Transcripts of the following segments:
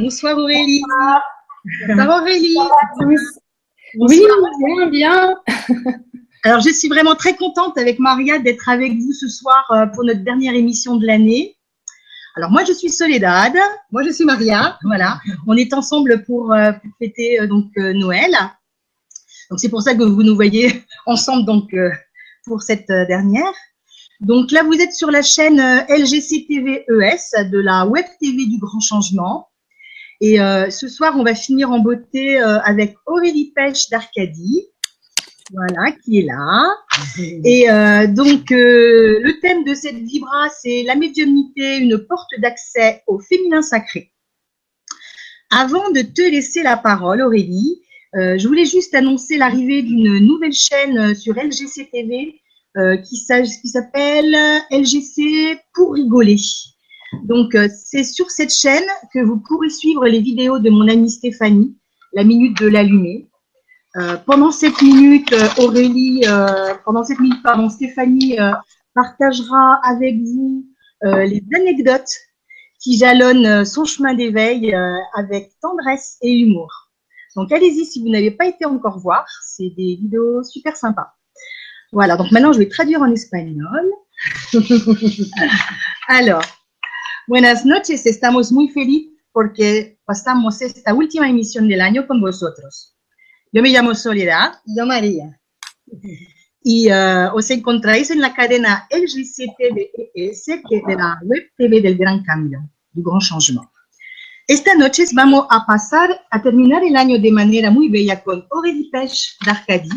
Bonsoir Aurélie. Bonsoir Aurélie. Oui, bien, bien. Alors, je suis vraiment très contente avec Maria d'être avec vous ce soir euh, pour notre dernière émission de l'année. Alors, moi, je suis Soledad. Moi, je suis Maria. Voilà. On est ensemble pour, euh, pour fêter euh, donc Noël. Donc, c'est pour ça que vous nous voyez ensemble donc pour cette dernière. Donc là, vous êtes sur la chaîne LGC TV ES de la Web TV du Grand Changement. Et ce soir, on va finir en beauté avec Aurélie Pêche d'Arcadie voilà, qui est là. Et euh, donc, euh, le thème de cette vibra, c'est la médiumnité, une porte d'accès au féminin sacré. Avant de te laisser la parole, Aurélie, euh, je voulais juste annoncer l'arrivée d'une nouvelle chaîne sur LGC TV qui s'appelle LGC pour rigoler. Donc, c'est sur cette chaîne que vous pourrez suivre les vidéos de mon amie Stéphanie, la minute de l'allumé. Euh, pendant cette minute, euh, Aurélie, euh, pendant cette minute, pardon, Stéphanie partagera avec vous les anecdotes qui jalonnent son chemin d'éveil avec tendresse et humour. Donc allez-y si vous n'avez pas été encore voir, c'est des vidéos super sympas. Voilà, donc maintenant je vais traduire en espagnol. Alors, buenas noches, estamos muy felices porque pasamos esta última emisión del año con vosotros. Yo me llamo Soledad. Yo María. Y uh, os encontráis en la cadena LGCTVES, que es de la web TV del Gran Cambio, du Grand Changement. Esta noche vamos a pasar a terminar el año de manera muy bella con Aurélie Pêche d'Arcadie.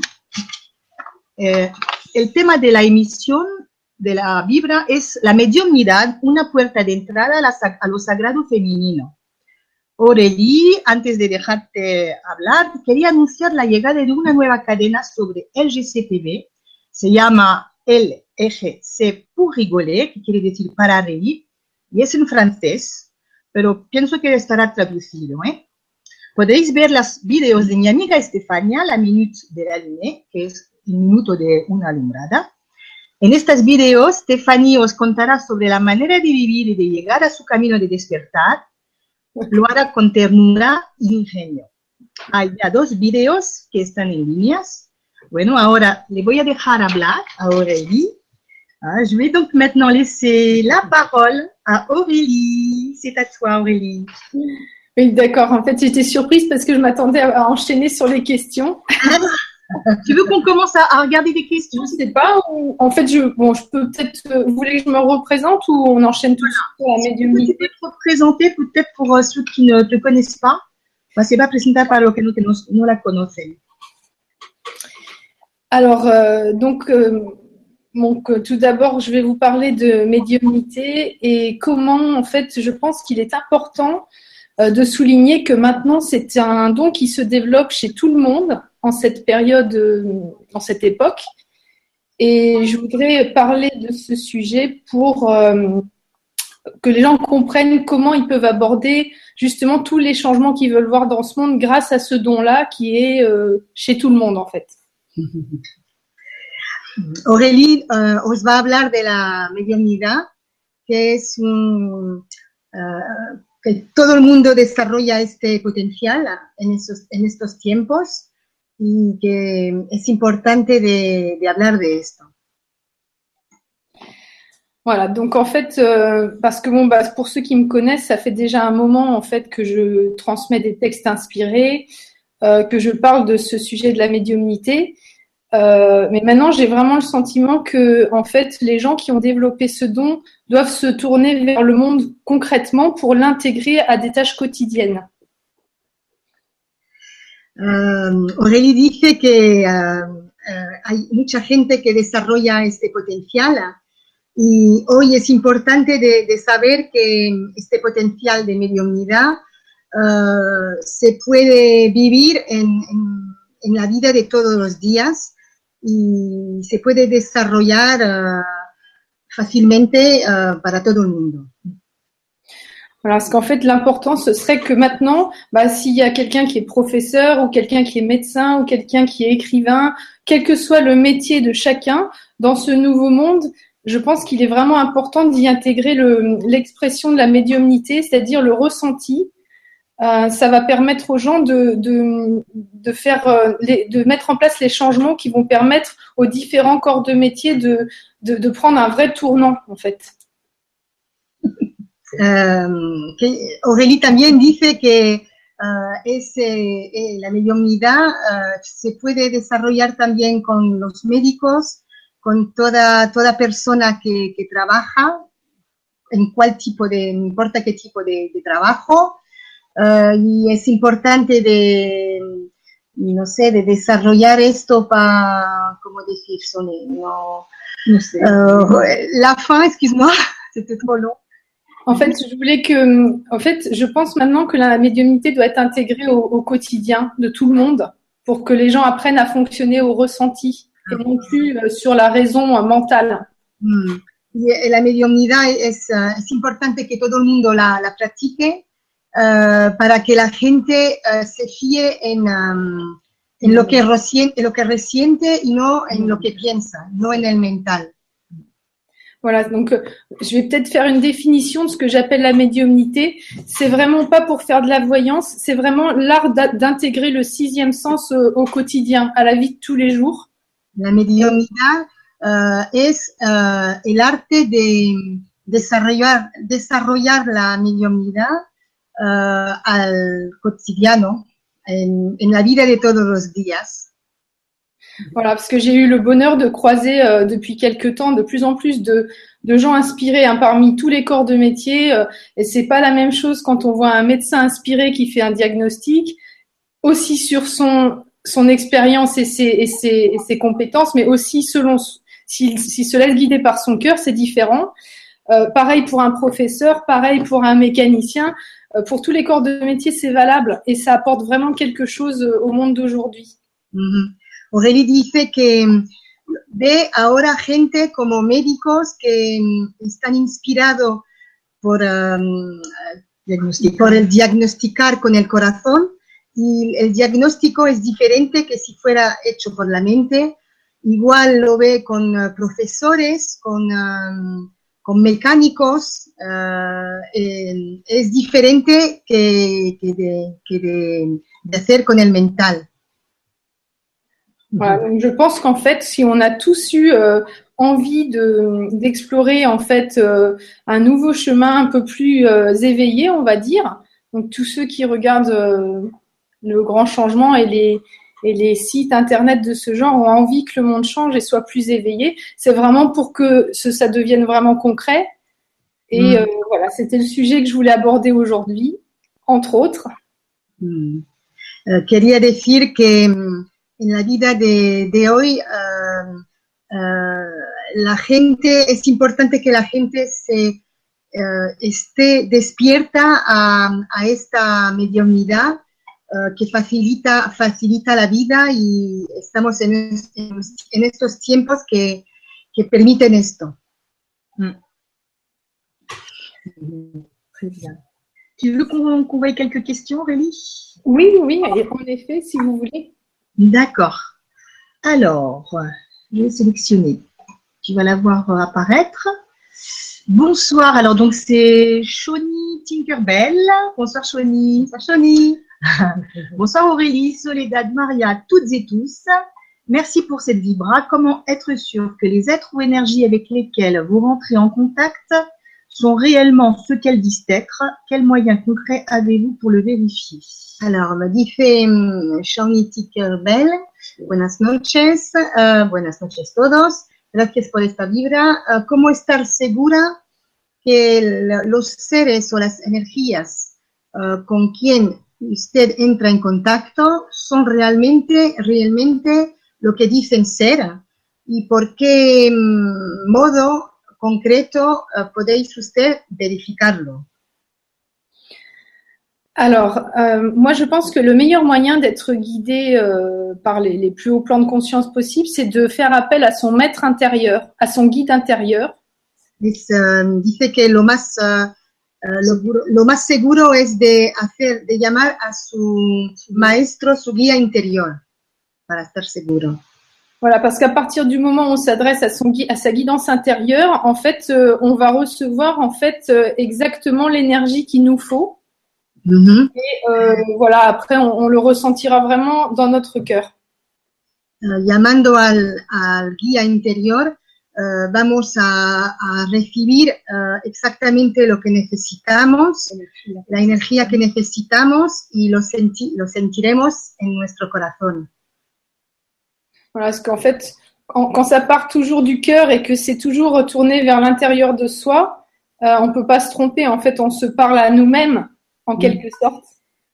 Eh, el tema de la emisión de la Vibra es la mediunidad, una puerta de entrada a, la, a lo sagrado femenino. Aurélie, antes de dejarte hablar, quería anunciar la llegada de una nueva cadena sobre LGCTV. Se llama LGC pour rigoler, que quiere decir para reír, y es en francés, pero pienso que estará traducido. ¿eh? Podéis ver los videos de mi amiga Estefania, la minute de la lune, que es el minuto de una alumbrada. En estos videos, Stephanie os contará sobre la manera de vivir y de llegar a su camino de despertar lo hará con ternura y ingenio. Hay ya dos videos que están en líneas. Bueno, ahora le voy a dejar hablar a Aurélie. Ah, je vais donc maintenant laisser la parole à Aurélie. C'est à toi, Aurélie. Oui, d'accord. En fait, j'étais surprise parce que je m'attendais à enchaîner sur les questions. Tu veux qu'on commence à, regarder des questions Je ne sais pas. en fait, je, bon, je peux peut-être. Euh, vous voulez que je me représente ou on enchaîne tout de suite pour la médiumnité Tu peux te représenter peut-être pour euh, ceux qui ne te connaissent pas. C'est pas présenté par que nous, nous la connaissons. Alors, euh, donc, donc, tout d'abord, je vais vous parler de médiumnité et comment, en fait, je pense qu'il est important de souligner que maintenant, c'est un don qui se développe chez tout le monde en cette période, en cette époque. Et je voudrais parler de ce sujet pour euh, que les gens comprennent comment ils peuvent aborder justement tous les changements qu'ils veulent voir dans ce monde grâce à ce don-là qui est euh, chez tout le monde en fait. Aurélie euh, os va hablar de la medianidad, que es un, que todo el mundo desarrolla este potencial en, esos, en estos tiempos y que es importante de, de hablar de esto. Voilà, donc en fait, euh, parce que bon, bah, pour ceux qui me connaissent, ça fait déjà un moment en fait que je transmets des textes inspirés, euh, que je parle de ce sujet de la médiumnité. Euh, mais maintenant, j'ai vraiment le sentiment que en fait, les gens qui ont développé ce don doivent se tourner vers le monde concrètement pour l'intégrer à des tâches quotidiennes. Um, Aurélie dice que uh, uh, hay mucha gente que desarrolla este potencial y hoy es importante de, de saber que este potencial de mediunidad uh, se puede vivir en, en, la vida de todos los días y se puede desarrollar fácilmente para todo el mundo. Voilà, parce qu'en fait, l'important, ce serait que maintenant, bah, s'il y a quelqu'un qui est professeur ou quelqu'un qui est médecin ou quelqu'un qui est écrivain, quel que soit le métier de chacun, dans ce nouveau monde, je pense qu'il est vraiment important d'y intégrer l'expression de la médiumnité, c'est-à-dire le ressenti, euh, ça va permettre aux gens de, de, de faire, euh, de mettre en place les changements qui vont permettre aux différents corps de métier de, de, prendre un vrai tournant, en fait. Que Aurélie también dice que uh, ese, eh, la mediunidad uh, se puede desarrollar también con los médicos, con toda, toda persona que, que trabaja, en cuál tipo de, no importa qué tipo de trabajo, uh, y es importante de, no sé, de desarrollar esto para, ¿cómo decir? No, no sé. la fin, excuse-moi, c'était trop long. En fait, je voulais que, en fait, je pense maintenant que la médiumnité doit être intégrée au, au quotidien de tout le monde pour que les gens apprennent à fonctionner au ressenti et non plus euh, sur la raison euh, mentale. Mm. Y la mediunidad es, uh, es importante que todo el mundo la, la practique uh, para que la gente uh, se fíe en, um, en, lo que resiente, en lo que resiente y no en lo que piensa, no en el mental. Voilà, donc euh, je vais peut-être faire une définition de ce que j'appelle la médiumnité. C'est vraiment pas pour faire de la voyance, c'est vraiment l'art d'intégrer le sixième sens au, au, quotidien, à la vie de tous les jours. La mediunidad uh, es uh, el arte de desarrollar, desarrollar la mediunidad uh, al cotidiano, en, en, la vida de todos los días. Voilà, parce que j'ai eu le bonheur de croiser euh, depuis quelques temps de plus en plus de, de gens inspirés hein, parmi tous les corps de métier. Euh, et c'est pas la même chose quand on voit un médecin inspiré qui fait un diagnostic, aussi sur son son expérience et ses, et, ses, et ses compétences, mais aussi selon s'il si se laisse guider par son cœur, c'est différent. Euh, pareil pour un professeur, pareil pour un mécanicien. Euh, pour tous les corps de métier, c'est valable et ça apporte vraiment quelque chose euh, au monde d'aujourd'hui. Mm -hmm. Aurélie dice que ve ahora gente como médicos que están inspirados por, um, por el diagnosticar con el corazón y el diagnóstico es diferente que si fuera hecho por la mente. Igual lo ve con uh, profesores, con, um, con mecánicos, uh, eh, es diferente que, que, de, que de, de hacer con el mental. Voilà, donc je pense qu'en fait, si on a tous eu euh, envie de d'explorer en fait euh, un nouveau chemin un peu plus euh, éveillé, on va dire. Donc tous ceux qui regardent le grand changement et les et les sites internet de ce genre ont envie que le monde change et soit plus éveillé. C'est vraiment pour que ce, ça devienne vraiment concret. Et mm. voilà, c'était le sujet que je voulais aborder aujourd'hui, entre autres. Mm. quería decir que en la vida de, de hoy uh, uh, la gente, es importante que la gente se uh, esté despierta a, a esta mediunidad que facilita, facilita la vida y estamos en, en, en estos tiempos que, que permiten esto. Mm. Très bien. Tu veux qu'on qu voie quelques questions, Aurélie? Oui, oui, en effet, si vous voulez. D'accord. Alors, je vais sélectionner. Tu vas la voir apparaître. Bonsoir. Alors, donc, c'est Shoni Tinkerbell. Bonsoir, Shoni. Bonsoir, Shoni. Bonsoir, Aurélie, Soledad, Maria, toutes et tous. Merci pour cette vibra. Comment être sûr que les êtres ou énergies avec lesquels vous rentrez en contact sont réellement ce qu'elles disent être? Quels moyens concrets avez-vous pour le vérifier? Alors, me dice Shawnee Tinkerbell, buenas noches, uh, buenas noches todos, gracias por esta vibra. Uh, ¿Cómo estar segura que los seres o las energías uh, con quien usted entra en contacto son realmente, realmente lo que dicen ser? ¿Y por qué um, modo concreto podéis usted verificarlo? Alors, euh, moi, je pense que le meilleur moyen d'être guidé euh, par les, les, plus hauts plans de conscience possibles, c'est de faire appel à son maître intérieur, à son guide intérieur. Es, uh, dice que lo más, uh, lo, lo, más seguro es de, hacer, de llamar a su, maestro, su guía interior, para estar seguro. Voilà, parce qu'à partir du moment où on s'adresse à, son, à sa guidance intérieure, en fait, euh, on va recevoir en fait exactement l'énergie qu'il nous faut. Mm-hmm. Et euh, voilà, après, on, on, le ressentira vraiment dans notre cœur. Uh, llamando al, al, guía interior, uh, vamos a, a recibir uh, exactamente lo que necesitamos, la energía que necesitamos y lo, senti lo sentiremos en nuestro corazón. Voilà, parce qu'en fait, quand, quand, ça part toujours du cœur et que c'est toujours retourné vers l'intérieur de soi, euh, on ne peut pas se tromper. En fait, on se parle à nous-mêmes, en mm. quelque sorte.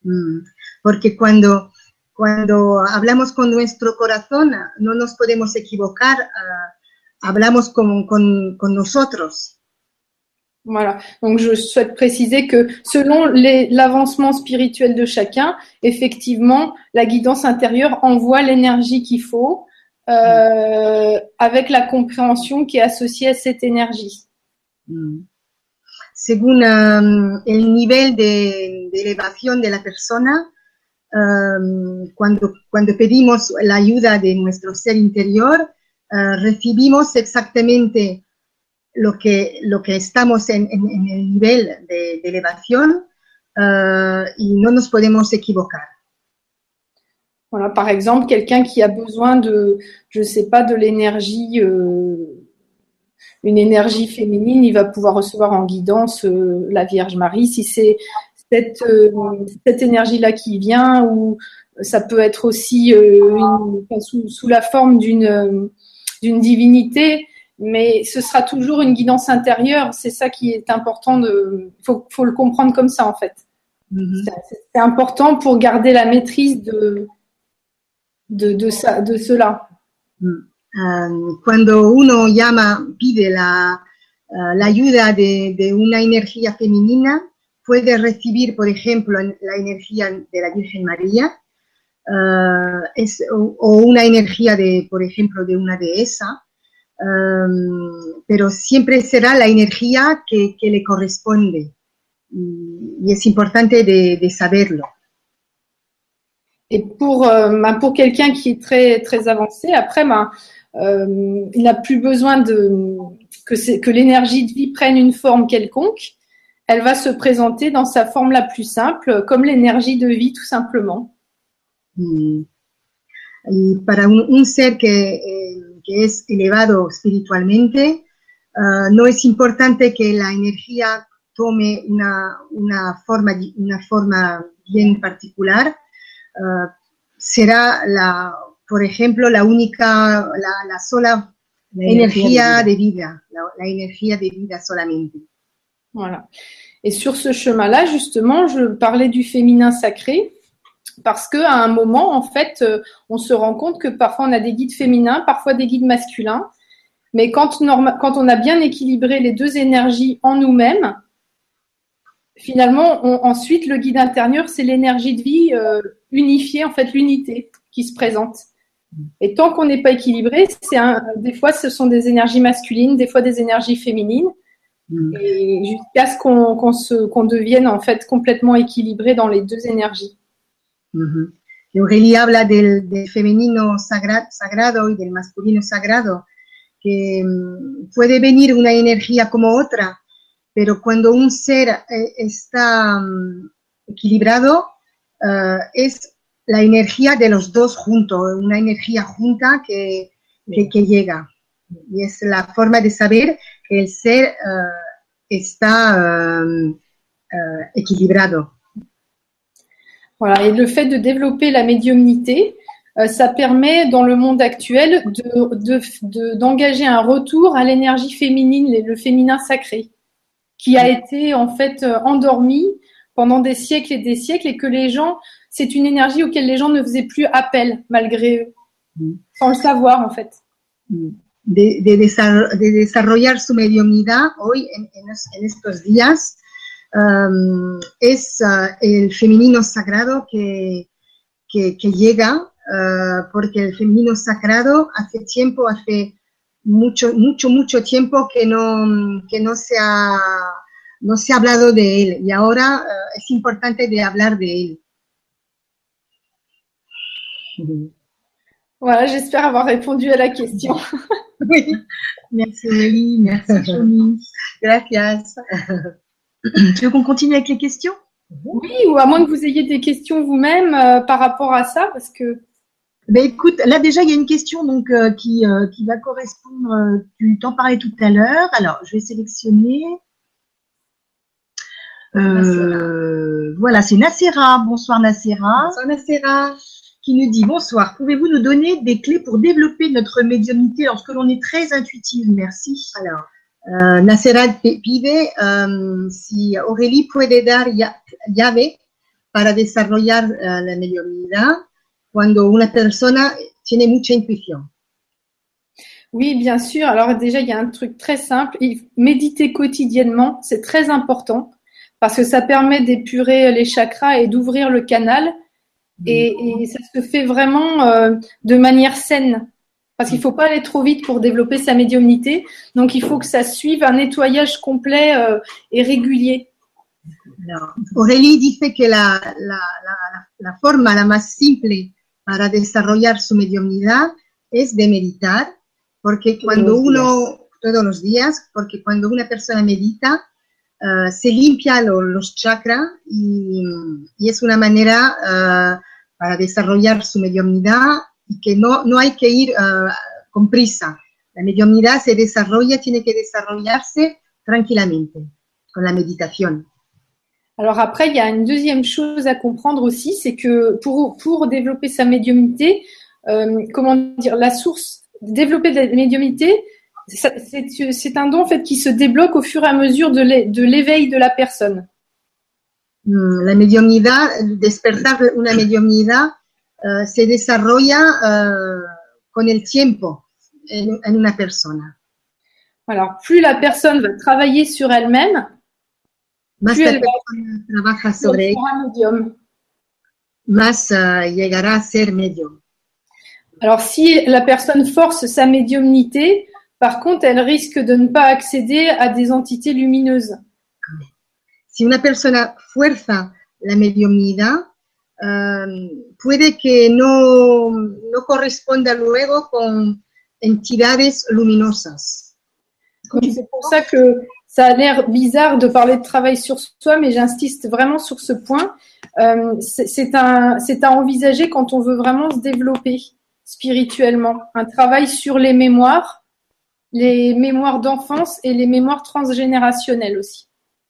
Mm. Porque cuando, cuando hablamos con nuestro corazón, no nos podemos equivocar. Uh, hablamos con, con, con nosotros. Voilà. Donc, je souhaite préciser que selon l'avancement spirituel de chacun, effectivement, la guidance intérieure envoie l'énergie qu'il faut euh, avec la compréhension qui est associée à cette énergie. Mm. Según um, el nivel de, de, elevación de la persona, um, cuando, cuando pedimos la ayuda de nuestro ser interior, uh, recibimos exactamente lo que, lo que estamos en, en, en el nivel de, de elevación uh, y no nos podemos equivocar. Voilà, par exemple, quelqu'un qui a besoin de, je sais pas, de l'énergie, euh, une énergie féminine, il va pouvoir recevoir en guidance euh, la Vierge Marie. Si c'est cette, euh, cette énergie-là qui vient, ou ça peut être aussi euh, une, sous, sous, la forme d'une d'une divinité, mais ce sera toujours une guidance intérieure. C'est ça qui est important. De, faut, faut le comprendre comme ça en fait. Mm -hmm. C'est important pour garder la maîtrise de de, de, ça, de cela. Um, cuando uno llama, pide la, uh, la ayuda de, de, una energía femenina, puede recibir, por ejemplo, la energía de la Virgen María, uh, es, o, o, una energía de, por ejemplo, de una dehesa, um, pero siempre será la energía que, que le corresponde. Y, y es importante de, de saberlo. Et pour, euh, pour quelqu'un qui est très, très avancé, après, ben, euh, il n'a plus besoin de, que, que l'énergie de vie prenne une forme quelconque. Elle va se présenter dans sa forme la plus simple, comme l'énergie de vie, tout simplement. Mm. Y para un, un ser que, eh, que, es elevado espiritualmente, uh, no es importante que la energía tome una, una, forma, una forma bien particular. Uh, será la, por ejemplo, la única, la, la sola la energía, energía, de vida, de vida la, la, energía de vida solamente. Voilà. Et sur ce chemin-là, justement, je parlais du féminin sacré parce que à un moment, en fait, euh, on se rend compte que parfois on a des guides féminins, parfois des guides masculins, mais quand, quand on a bien équilibré les deux énergies en nous-mêmes, finalement, on, ensuite, le guide intérieur, c'est l'énergie de vie euh, unifiée, en fait, l'unité qui se présente. Et tant qu'on n'est pas équilibré, c'est un, des fois, ce sont des énergies masculines, des fois des énergies féminines, mm. et jusqu'à ce qu'on qu'on se, qu'on devienne en fait complètement équilibré dans les deux énergies. Mm Aurélie habla del, del femenino sagra, sagrado y del masculino sagrado, que um, puede venir una energía como otra, pero cuando un ser eh, está um, equilibrado, uh, es la energía de los dos juntos, una energía junta que, que, que, llega. Y es la forma de saber que el ser uh, está uh, uh, équilibrado. Voilà, et le fait de développer la médiumnité, euh, ça permet dans le monde actuel d'engager de, de, un retour à l'énergie féminine, le féminin sacré, qui a été en fait euh, endormi pendant des siècles et des siècles et que les gens c'est une énergie auquel les gens ne faisaient plus appel malgré eux, mm. sans le savoir en fait. Mm. De, de, de desarrollar su mediunidad hoy en, en, en estos días um, es uh, el femenino sagrado que, que, que llega, uh, porque el femenino sagrado hace tiempo, hace mucho, mucho, mucho tiempo que no, que no se ha, no se ha hablado de él y ahora uh, es importante de hablar de él. Voilà, j'espère avoir répondu à la question. oui, merci Nelly, merci Johnny. Gracias. tu veux qu'on continue avec les questions? Oui, ou à moins que vous ayez des questions vous-même euh, par rapport à ça, parce que. Ben écoute, là déjà il y a une question donc euh, qui, euh, qui va correspondre. euh, tu t'en parlais tout à l'heure. Alors je vais sélectionner. Euh, voilà, c'est Nacera. Bonsoir Nacera. Bonsoir Nacera. Qui nous dit bonsoir. Pouvez-vous nous donner des clés pour développer notre médiumnité lorsque l'on est très intuitive Merci. Alors, eh, Nacera pi- pide em, si Aurélie puede dar llave para desarrollar eh, la mediunidad cuando una persona tiene mucha intuición. Oui, bien sûr. Alors déjà, il y a un truc très simple. Méditer quotidiennement, c'est très important parce que ça permet d'épurer les chakras et d'ouvrir le canal. Et, et ça se fait vraiment euh, de manière saine. Parce qu'il faut pas aller trop vite pour développer sa médiumnité. Donc, il faut que ça suive un nettoyage complet euh, et régulier. Aurélie dice que la, la, la, la forma la más simple para desarrollar su mediunidad es de meditar, porque cuando los uno, todos los días, porque cuando una persona medita, eh, se limpia lo- los chakras y, y es una manera eh, para desarrollar su y que no, no hay que ir eh, con prisa. La mediunidad se desarrolla, tiene que desarrollarse tranquilamente, con la meditación. Alors après, il y a une deuxième chose à comprendre aussi, c'est que pour, pour développer sa médiumnité, euh, comment dire, la source, développer la médiumnité, c'est un don en fait qui se débloque au fur et à mesure de l'é- de l'éveil de la personne. Mm, La mediunidad, el despertar de una mediunidad eh, se desarrolla eh, con el tiempo en, en una persona. Alors plus la personne va travailler sur elle-même, Más Sí, la el- persona trabaja plus sobre elle ello, sera médium. más eh, llegará a ser medium. Alors si la personne force sa médiumnité, par contre, elle risque de ne pas accéder à des entités lumineuses. Si una persona fuerza la mediunidad, eh, puede que no, no corresponda luego con entidades luminosas. C'est pour ça que ça a l'air bizarre de parler de travail sur soi, mais j'insiste vraiment sur ce point. Euh, c'est à envisager quand on veut vraiment se développer spirituellement. Un travail sur les mémoires, les mémoires d'enfance et les mémoires transgénérationnelles aussi.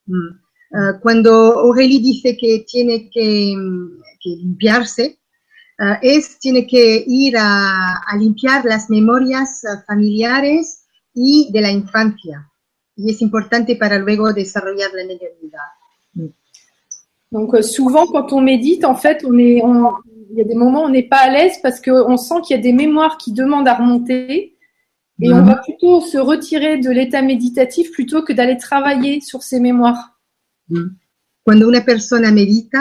Mm. Eh, cuando Aurélie dice que tiene que, que limpiarse, eh, es, tiene que ir a, a limpiar las memorias eh, familiares y de la infancia. Y es importante para luego desarrollar la mediunidad. Donc euh, souvent, quand on médite, en fait, on est, on- il y a des moments où on n'est pas à l'aise parce qu'on sent qu'il y a des mémoires qui demandent à remonter. Et on Mhm. va plutôt se retirer de l'état méditatif plutôt que d'aller travailler sur ces mémoires. Cuando una persona medita,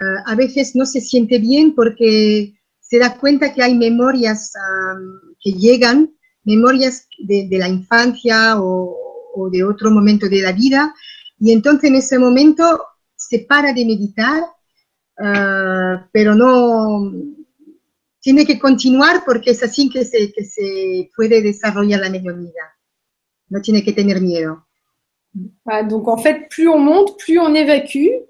eh, a veces no se siente bien porque se da cuenta que hay memorias am, que llegan, memorias de, de la infancia o, o de otro momento de la vida, y entonces en ese momento se para de meditar, eh, pero no tiene que continuar porque es así que se, que se puede desarrollar la mediunidad. No tiene que tener miedo. Voilà, donc en fait, plus on monte, plus on évacue.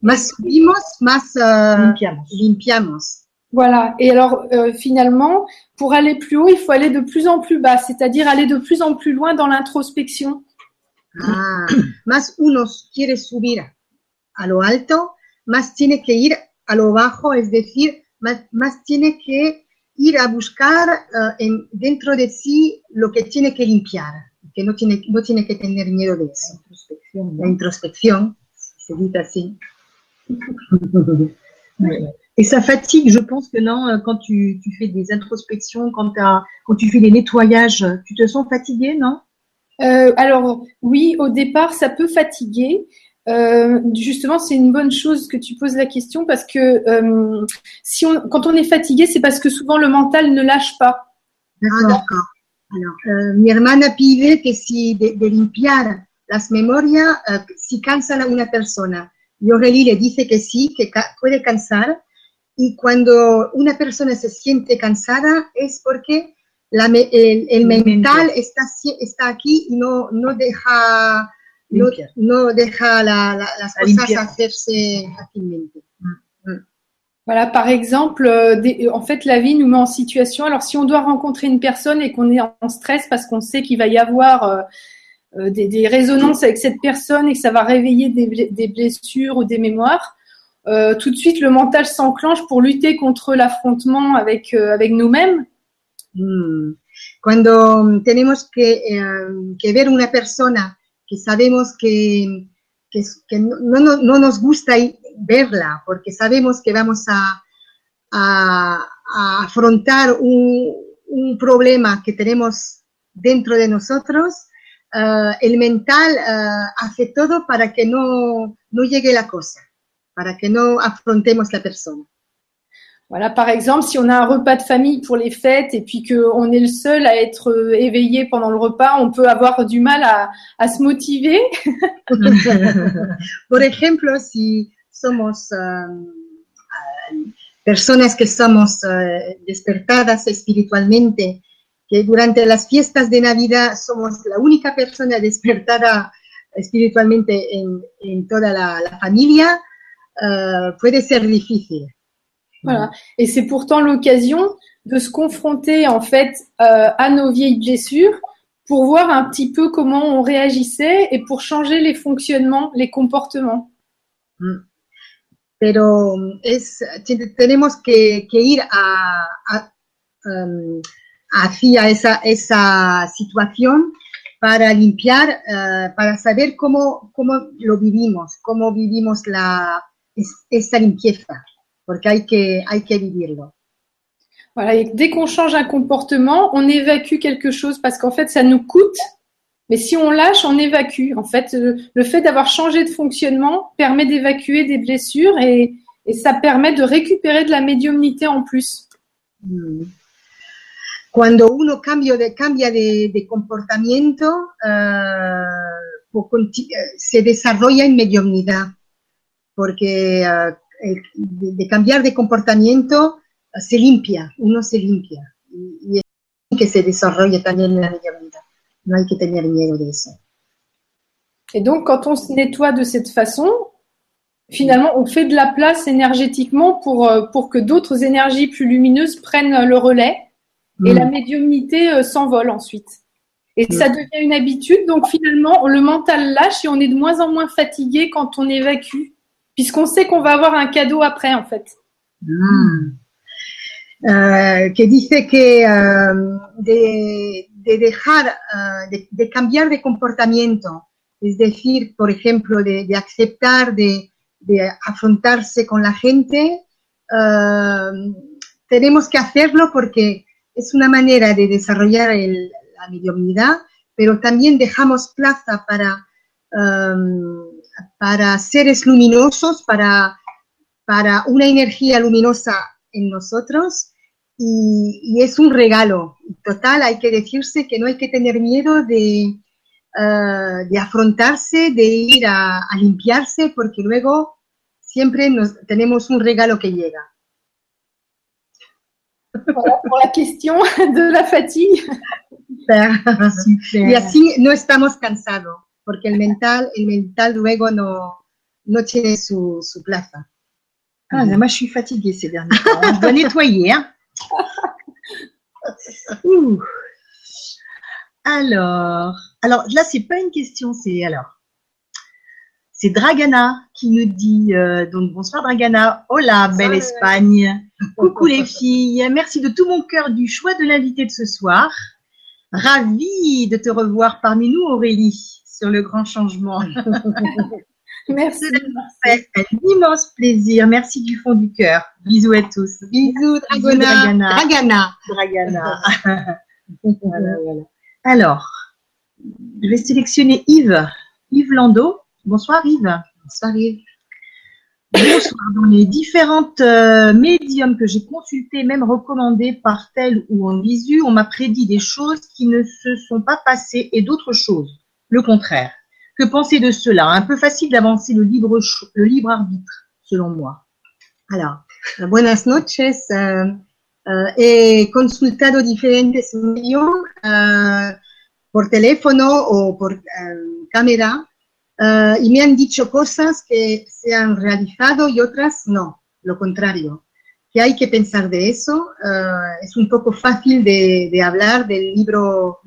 Más subimos, más eh, Limpiamos. limpiamos. Voilà. Et alors euh, finalement, pour aller plus haut, il faut aller de plus en plus bas, c'est-à-dire aller de plus en plus loin dans l'introspection. Ah, más uno quiere subir a lo alto, más tiene que ir a lo bajo, es decir, más, más tiene que ir a buscar eh, en- dentro de sí lo que tiene que limpiar, que no tiene, no tiene que tener miedo de eso. La introspección, se dice así. Et ça fatigue, je pense que non, euh, quand tu, tu fais des introspections, quand, tu fais des nettoyages, tu te sens fatigué, non? Euh, alors oui, au départ, ça peut fatiguer. Euh, justement, c'est une bonne chose que tu poses la question parce que euh, si on, quand on est fatigué, c'est parce que souvent le mental ne lâche pas. Ah, d'accord. Alors, eh, mi hermana pide que si de, de limpiar las memorias, eh, si cansa una persona. Y Aurélie le dice que sí, que puede cansar. Y cuando una persona se siente cansada es porque la el, el mental está, está aquí y no, no deja no, no deja la- la- las A cosas hacerse fácilmente. Voilà, par exemple, euh, en fait, la vie nous met en situation. Alors, si on doit rencontrer une personne et qu'on est en stress parce qu'on sait qu'il va y avoir euh, des, des résonances avec cette personne et que ça va réveiller des, ble- des blessures ou des mémoires, euh, tout de suite, le mental s'enclenche pour lutter contre l'affrontement avec, euh, avec nous-mêmes. Mm. Cuando tenemos que, eh, que ver una persona que sabemos que, que, que no, no, no nos gusta verla, porque sabemos que vamos a, a- a afrontar un, un problema que tenemos dentro de nosotros, eh, el mental eh, hace todo para que no, no llegue la cosa, para que no afrontemos la persona. Voilà, par exemple, si on a un repas de famille pour les fêtes et puis qu'on est le seul à être euh, éveillé pendant le repas, on peut avoir du mal à, à se motiver. Por ejemplo, si somos ah, personas que somos despertadas espiritualmente, que durante las fiestas de Navidad somos la única persona despertada espiritualmente en, en toda la, la familia, eh, puede ser difícil. Voilà. Et c'est pourtant l'occasion de se confronter en fait euh, à nos vieilles blessures pour voir un petit peu comment on réagissait et pour changer les fonctionnements, les comportements. pero um, es, te- tenemos que, que ir a, a, um, hacia esa, esa situación para limpiar, eh, para saber cómo, cómo lo vivimos, cómo vivimos la, es- esa limpieza, porque hay que, hay que vivirlo. Voilà. Et dès qu'on change un comportement, on évacue quelque chose parce qu'en fait, ça nous coûte. Mais si on lâche, on évacue. En fait, le, le fait d'avoir changé de fonctionnement permet d'évacuer des blessures et, et ça permet de récupérer de la médiumnité en plus. Mm. Cuando uno cambio de, cambia de, de comportamiento, eh, se desarrolla en mediumnidad, porque el- de, cambiar de comportamiento eh, se limpia, uno se limpia, y, y que se desarrolle también en la mediumnidad. No hay que tener miedo de eso. Et donc, quand on se nettoie de cette façon, finalement, on fait de la place énergétiquement pour, euh, pour que d'autres énergies plus lumineuses prennent le relais et Mm. la médiumnité euh, s'envole ensuite. Et Mm. ça devient une habitude, donc finalement, le mental lâche et on est de moins en moins fatigué quand on évacue, puisqu'on sait qu'on va avoir un cadeau après, en fait. Eh, que dice que eh, de, de dejar, eh, de, de cambiar de comportamiento, es decir, por ejemplo, de, de aceptar, de, de afrontarse con la gente, eh, tenemos que hacerlo porque es una manera de desarrollar la mediumnidad, pero también dejamos plaza para, em, para seres luminosos, para, para una energía luminosa en nosotros y, es un regalo. Total, hay que decirse que no hay que tener miedo de, eh, de afrontarse, de ir a, a limpiarse, porque luego siempre nos, tenemos un regalo que llega. Voilà pour la question de la fatigue. y así no estamos cansados, porque el mental, el mental luego no, no tiene su, su plaza. Ah, moi, je suis fatiguée ces derniers temps. Je dois nettoyer. Hein. Ouh. Alors, alors là, c'est pas une question, c'est alors. C'est Dragana qui nous dit euh, donc bonsoir Dragana, hola belle. Espagne, coucou les filles, merci de tout mon cœur du choix de l'invité de ce soir, ravie de te revoir parmi nous Aurélie sur le grand changement. Merci. fait un immense plaisir. Merci du fond du cœur. Bisous à tous. Bisous, Dragona. Dragana. Dragana. Dragana. Voilà, voilà. Alors, je vais sélectionner Yves. Yves Landau. Bonsoir Yves. Bonsoir, Yves. Bonsoir. Dans les différentes euh, médiums que j'ai consultés, même recommandés par tel ou en visu, on m'a prédit des choses qui ne se sont pas passées et d'autres choses. Le contraire. Que penser de cela? Un peu facile d'avancer le libre, le libre arbitre, selon moi. Alors, buenas noches. Eh, eh, he consultado diferentes medios eh, por teléfono o por eh, cámara Uh, y me han dicho cosas que se han realizado y otras no, lo contrario. Que hay que pensar de eso. Uh, es un poco fácil de, de hablar del libro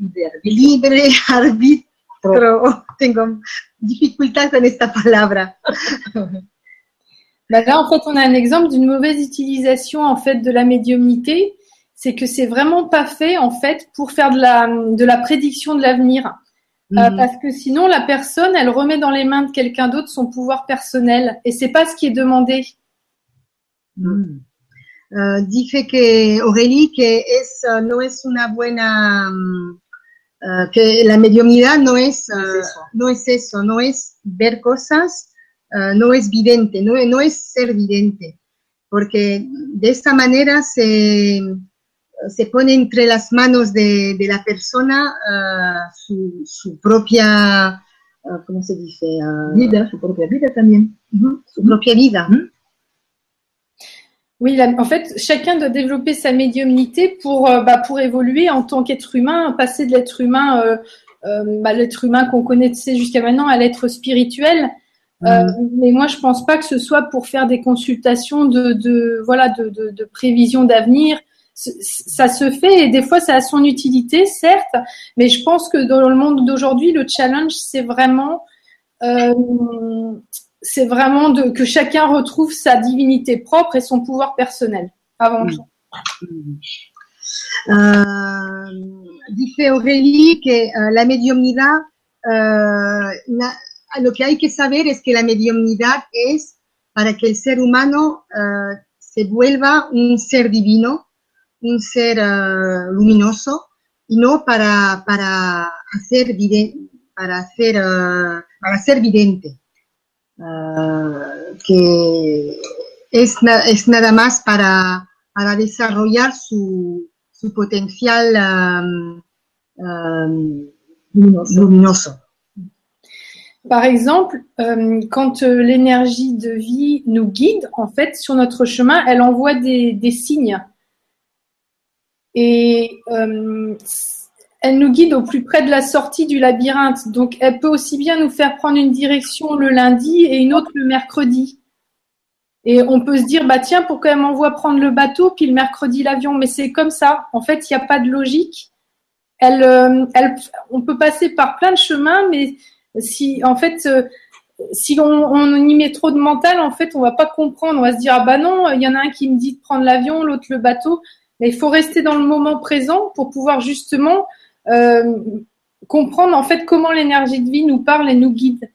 libre arbitro. Tengo dificultad con esta palabra. Bah là, en fait, on a un exemple d'une mauvaise utilisation en fait de la médiumnité. C'est que c'est vraiment pas fait en fait pour faire de la, de la prédiction de l'avenir. Euh, Mhm. parce que sinon, la personne, elle remet dans les mains de quelqu'un d'autre son pouvoir personnel. Et c'est pas ce qui est demandé. Mm. Uh, dice que Aurélie que es, uh, no es una buena, mm, uh, que la mediumnidad no es, uh, no es eso, no es ver cosas, no es vidente, no, no es ser vidente, porque de esta manera se, se pone entre las manos de, de la persona uh, su, su propia, uh, ¿cómo se dice? Uh, Vida, su propia vida también. ujú, su propia vida. Oui, en fait, chacun doit développer sa médiumnité pour, euh, bah, pour évoluer en tant qu'être humain, passer de l'être humain, euh, euh, bah, l'être humain qu'on connaissait jusqu'à maintenant à l'être spirituel. Euh, mais moi, je pense pas que ce soit pour faire des consultations de, de voilà, de, de, de prévision d'avenir. Ça se fait et des fois, ça a son utilité, certes. Mais je pense que dans le monde d'aujourd'hui, le challenge, c'est vraiment euh, c'est vraiment de, que chacun retrouve sa divinité propre et son pouvoir personnel avant tout. Ah, dice Aurélie que ah, la mediumnidad, ah, la- lo que hay que saber es que la mediumnidad es para que el ser humano ah, se vuelva un ser divino, un ser ah, luminoso, y no para, para hacer para hacer, ah, para ser vidente. Ah, que es, es nada más para, para desarrollar su, su potencial am, am, luminoso. Par exemple, euh, quand euh, l'énergie de vie nous guide, en fait, sur notre chemin, elle envoie des, des signes. Et euh, elle nous guide au plus près de la sortie du labyrinthe. Donc, elle peut aussi bien nous faire prendre une direction le lundi et une autre le mercredi. Et on peut se dire, bah tiens, pourquoi elle m'envoie prendre le bateau, puis le mercredi l'avion? Mais c'est comme ça. En fait, il n'y a pas de logique. Euh, on peut passer par plein de chemins, mais si, en fait, euh, si on, on y met trop de mental, en fait, on va pas comprendre. On va se dire, ah bah non, il y en a un qui me dit de prendre l'avion, l'autre le bateau. Mais il faut rester dans le moment présent pour pouvoir justement euh, comprendre en fait comment l'énergie de vie nous parle et nous guide.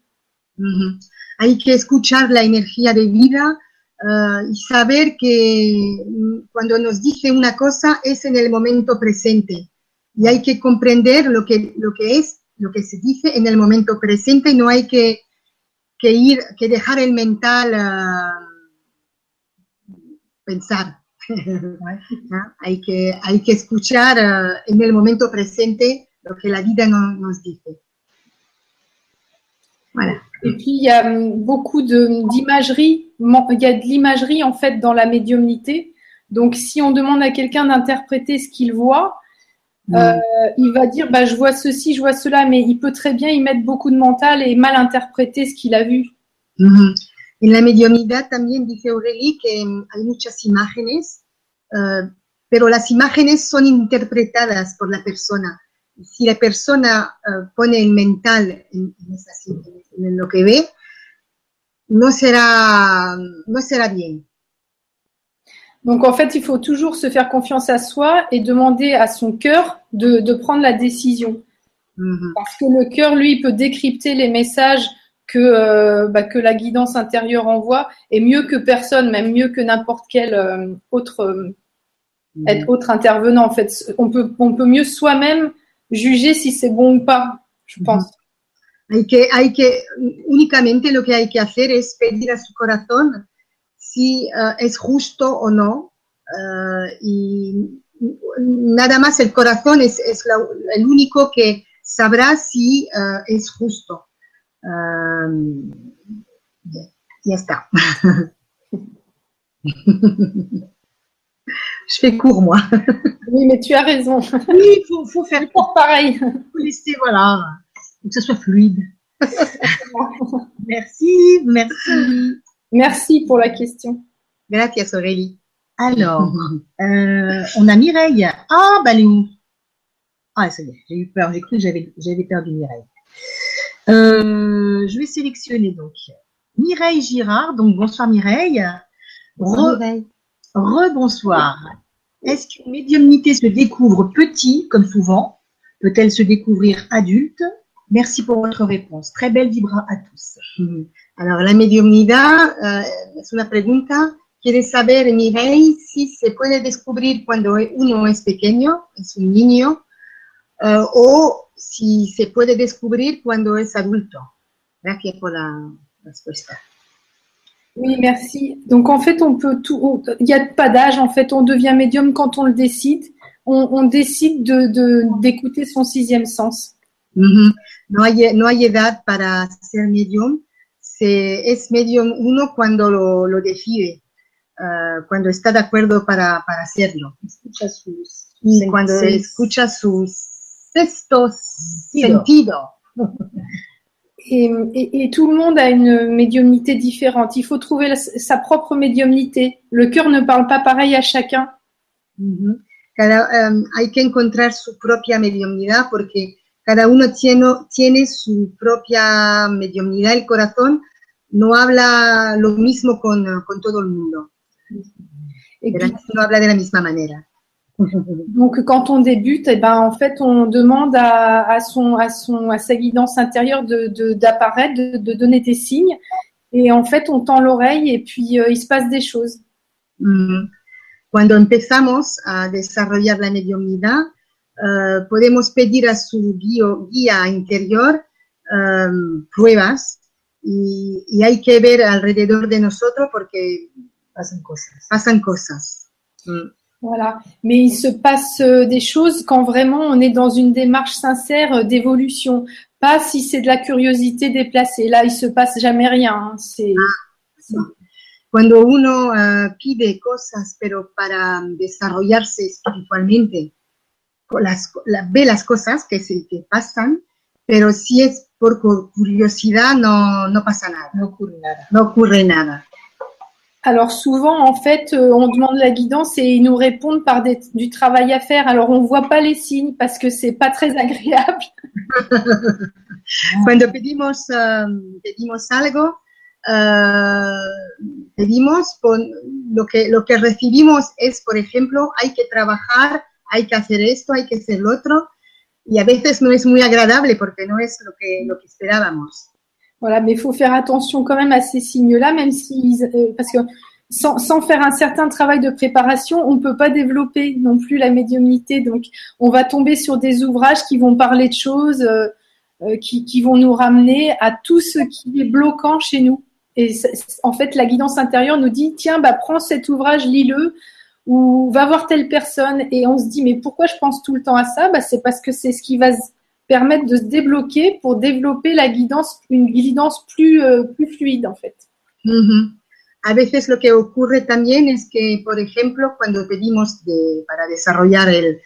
Ujú. Hay que escuchar la energía de vida ah, y saber que mm, cuando nos dice una cosa es en el momento presente. Y hay que comprender lo que, lo que es, lo que se dice en el momento presente y no hay que, que ir, dejar el mental ah, pensar. ¿Ah? hay, que, hay que escuchar ah, en el momento presente lo que la vida no- nos dice. Voilà. Et puis il y a hum, beaucoup d'imagerie. Il y a de l'imagerie en fait dans la médiumnité. Donc si on demande à quelqu'un d'interpréter ce qu'il voit, euh, il va dire bah je vois ceci, je vois cela, mais il peut très bien y mettre beaucoup de mental et mal interpréter ce qu'il a vu. Ujú. En la mediunidad también dice Aurélie que mm, hay muchas imágenes, eh, pero las imágenes son interpretadas por la persona. Si la persona eh, pone el mental en, en esas- en lo que ve, no será, no será bien. Donc en fait, il faut toujours se faire confiance à soi et demander à son cœur de, de prendre la décision. Ujú. Parce que le cœur, lui, peut décrypter les messages que, euh, bah, que la guidance intérieure envoie et mieux que personne, même mieux que n'importe quel euh, autre, euh, être autre intervenant. En fait, on peut, on peut mieux soi-même juger si c'est bon ou pas, je pense. Hay que, hay que, únicamente lo que hay que hacer es pedir a su corazón si eh, es justo o no. eh, y nada más el corazón es, es la- el único que sabrá si eh, es justo. Ya, está. Je fais court, moi. Oui, mais tu as raison. Oui, il faut, faut faire Pour pareil. faut laisser, voilà, faut que ça soit fluide. merci, merci. Merci pour la question. Gracias, Aurélie. Alors, euh, on a Mireille. Ah, bah, elle est où? Ah, ça y est, j'ai eu peur. J'ai cru que j'avais, j'avais perdu Mireille. Euh, je vais sélectionner donc Mireille Girard. Donc, bonsoir Mireille. Re, Rebonsoir. Est-ce qu'une médiumnité se découvre petit, comme souvent? Peut-elle se découvrir adulte? Merci pour votre réponse. Très belle vibra à tous. Alors, la mediumnidad uh, es una pregunta. Quiere saber, Mireille, si se puede descubrir cuando uno es pequeño, es un niño, uh, o si se puede descubrir cuando es adulto. Gracias por la respuesta. Oui, merci. Donc en fait, on peut tout. Il n'y a pas d'âge. En fait, on devient médium quand on le décide. On, on décide de d'écouter son sixième sens. Mm -hmm. No hay no hay edad para ser medium. Se es medium uno cuando lo, lo decide, uh, cuando está de acuerdo para para hacerlo. Escucha sus. Cuando escucha su sexto sentido. Et, et, et, tout le monde a une médiumnité différente. Il faut trouver la, sa propre médiumnité. Le cœur ne parle pas pareil à chacun. Mm -hmm. cada, um, hay que encontrar su propia mediumnidad porque cada uno tiene, tiene su propia mediumnidad. El corazón no habla lo mismo con, con todo el mundo. Puis, no habla de la misma manera. Donc, quand on débute, eh ben, en fait, on demande à, à, son, à, son, à sa guidance intérieure d'apparaître, de, de, de, donner des signes. Et en fait, on tend l'oreille et puis euh, il se passe des choses. Mm. Cuando empezamos a desarrollar la mediumnidad, uh, podemos pedir a su guía, guía interior um, pruebas y, y, hay que ver alrededor de nosotros porque pasan cosas. Pasan cosas. Mm. Voilà. Mais il se passe des choses quand vraiment on est dans une démarche sincère d'évolution. Pas si c'est de la curiosité déplacée. Là, il se passe jamais rien. C'est. Ah, Cuando uno uh, pide cosas, pero para desarrollarse espiritualmente, las, la, ve las cosas que, se, que pasan, pero si es por curiosidad, no, no pasa nada. No ocurre nada. No ocurre nada. Alors souvent, en fait, euh, on demande la guidance et ils nous répondent par du travail à faire. Alors on voit pas les signes parce que c'est pas très agréable. Cuando pedimos, um, pedimos algo, uh, pedimos lo que lo que recibimos es, por ejemplo, hay que trabajar, hay que hacer esto, hay que hacer lo otro, y a veces no es muy agradable porque no es lo que lo que esperábamos. Voilà, mais il faut faire attention quand même à ces signes-là, même si euh, parce que sans, faire un certain travail de préparation, on ne peut pas développer non plus la médiumnité. Donc, on va tomber sur des ouvrages qui vont parler de choses, euh, euh, qui, qui, vont nous ramener à tout ce qui est bloquant chez nous. Et en fait, la guidance intérieure nous dit tiens, bah prends cet ouvrage, lis-le, ou va voir telle personne. Et on se dit mais pourquoi je pense tout le temps à ça? Bah, c'est parce que c'est ce qui va permettre de se débloquer pour développer la guidance, une guidance plus, euh, plus fluide en fait. Mm -hmm. A veces lo que ocurre también es que, por ejemplo, cuando pedimos de, para desarrollar el,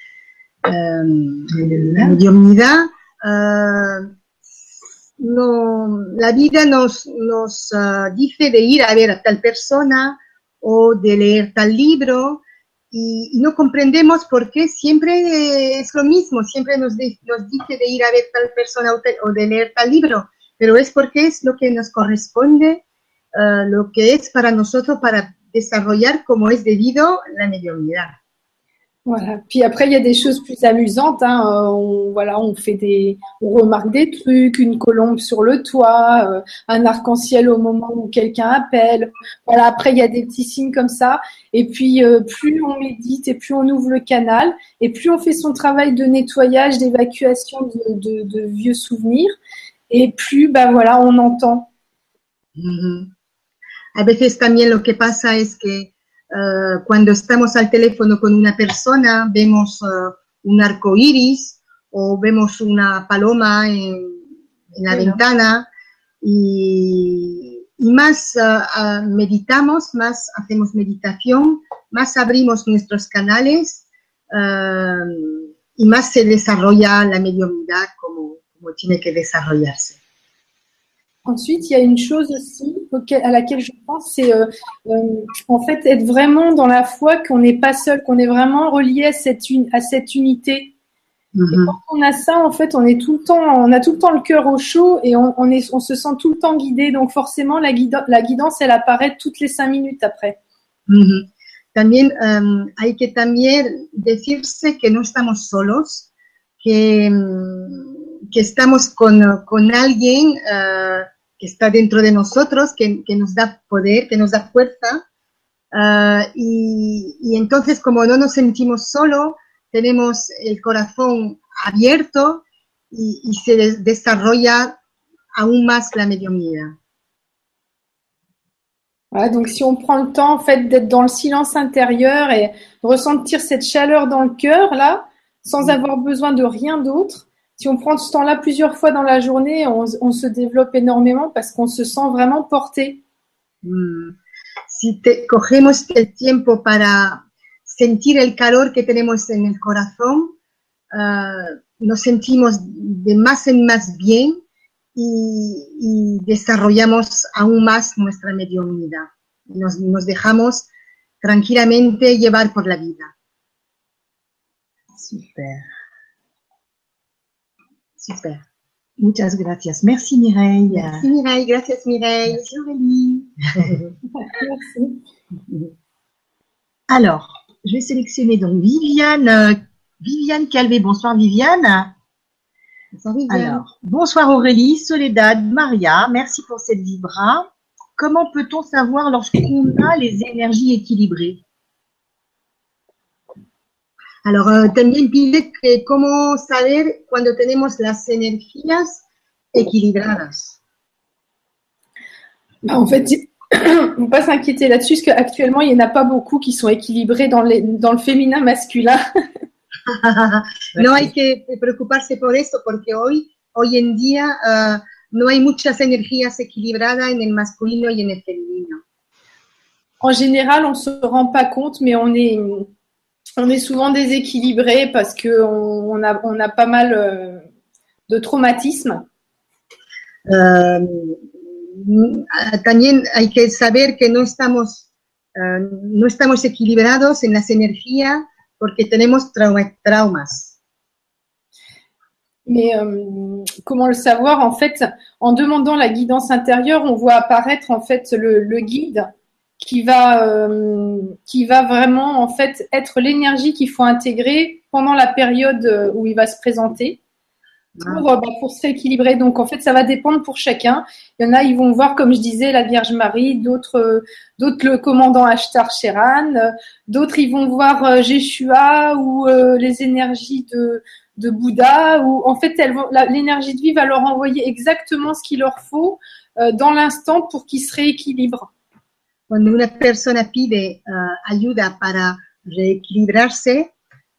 um, la mediunidad, uh, no, la vida nos, nos uh, dice de ir a ver a tal persona o de leer tal libro y, y, no comprendemos por qué siempre es lo mismo, siempre nos, de, nos dice de ir a ver tal persona o, te, o, de leer tal libro, pero es porque es lo que nos corresponde, uh, lo que es para nosotros para desarrollar como es debido la mediunidad. Voilà. Puis après, il y a des choses plus amusantes. Hein. On, voilà, on fait des, on remarque des trucs, une colombe sur le toit, euh, un arc-en-ciel au moment où quelqu'un appelle. Voilà. Après, il y a des petits signes comme ça. Et puis, euh, plus on médite et plus on ouvre le canal, et plus on fait son travail de nettoyage, d'évacuation de, vieux souvenirs, et plus, bah voilà, on entend. Mm. A veces también lo que pasa es que Uh, cuando estamos al teléfono con una persona, vemos uh, un arco iris o vemos una paloma en, en la bueno. ventana y, y más uh, meditamos, más hacemos meditación, más abrimos nuestros canales y más se desarrolla la mediunidad como, como tiene que desarrollarse. Ensuite, il y a une chose aussi à laquelle je pense, c'est euh, euh, en fait être vraiment dans la foi qu'on n'est pas seul, qu'on est vraiment relié à cette, à cette unité. Et Mhm. quand on a ça, en fait, on est tout le temps, on a tout le temps le cœur au chaud et on, on est, on se sent tout le temps guidé. Donc forcément, la, guida- la guidance, elle apparaît toutes les cinq minutes après. Ujú. También em, hay que también decirse que no estamos solos, que, mm, que estamos con, con alguien eh, que está dentro de nosotros, que, que nos da poder, que nos da fuerza. eh, y, y entonces, como no nos sentimos solos, tenemos el corazón abierto y, y se des- desarrolla aún más la mediunidad. Voilà, donc si on prend le temps en fait d'être dans le silence intérieur et de ressentir cette chaleur dans le cœur là, sans avoir besoin de rien d'autre, si on prend ce temps-là plusieurs fois dans la journée, on, on se développe énormément parce qu'on se sent vraiment porté. Mm, Si te, cogemos el tiempo para sentir el calor que tenemos en el corazón, ah, nos sentimos de más en más bien y, y desarrollamos aún más nuestra mediunidad. Nos, nos dejamos tranquilamente llevar por la vida. Super. Super. Muchas gracias. Merci Mireille. Merci Mireille, gracias Mireille. Merci Aurélie. Merci. Alors, je vais sélectionner donc Viviane, euh, Viviane Calvé. Bonsoir Viviane. Bonsoir, Viviane. Alors, bonsoir Aurélie, Soledad, Maria. Merci pour cette vibra. Comment peut-on savoir lorsqu'on a les énergies équilibrées? Alors, eh, también pide que cómo saber cuando tenemos las energías equilibradas. Bah, en fait, on ne pas s'inquiéter là-dessus parce qu'actuellement, il n'y en a pas beaucoup qui sont équilibrés dans, les, dans le féminin masculin. no hay que preocuparse por eso porque hoy, hoy en día ah, no hay muchas energías equilibradas en el masculino y en el femenino. En général, on ne se rend pas compte, mais on est, on est souvent déséquilibré parce qu'on on a, on a pas mal euh, de traumatismes. Ah, también hay que saber que no estamos, ah, no estamos equilibrados en las energías porque tenemos trauma- traumas. Mais euh, comment le savoir En fait, en demandant la guidance intérieure, on voit apparaître en fait le, le guide qui va, euh, qui va vraiment en fait être l'énergie qu'il faut intégrer pendant la période euh, où il va se présenter pour, euh, bah, pour se rééquilibrer. Donc en fait, ça va dépendre pour chacun. Il y en a, ils vont voir, comme je disais, la Vierge Marie, d'autres, euh, d'autres le commandant Ashtar Sheran, d'autres ils vont voir Jeshua ou euh, les énergies de, de Bouddha. Ou en fait, elles vont, la- l'énergie de vie va leur envoyer exactement ce qu'il leur faut euh, dans l'instant pour qu'ils se rééquilibrent. Cuando una persona pide ah, ayuda para reequilibrarse,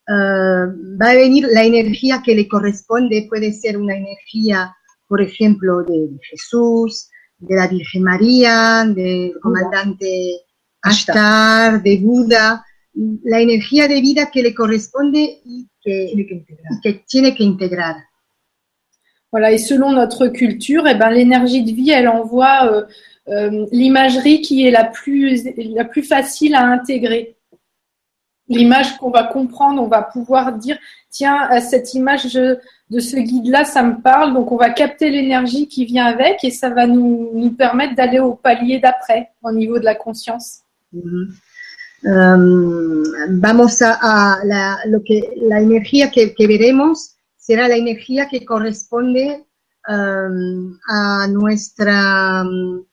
ah, va a venir la energía que le corresponde. Puede ser una energía, por ejemplo, de Jesús, de la Virgen María, del comandante Ashtar, de Buda. La energía de vida que le corresponde y que, y que tiene que integrar. Voilà, et selon notre culture, eh ben, l'énergie de vie, elle envoie euh, euh, l'imagerie qui est la plus, la plus facile à intégrer. L'image qu'on va comprendre, on va pouvoir dire, tiens, cette image de ce guide-là, ça me parle, donc on va capter l'énergie qui vient avec et ça va nous, nous permettre d'aller au palier d'après, au niveau de la conscience. Ujú. Um, vamos a, a la, lo que, la energía que, que veremos será la energía que corresponde um, a nuestra, um,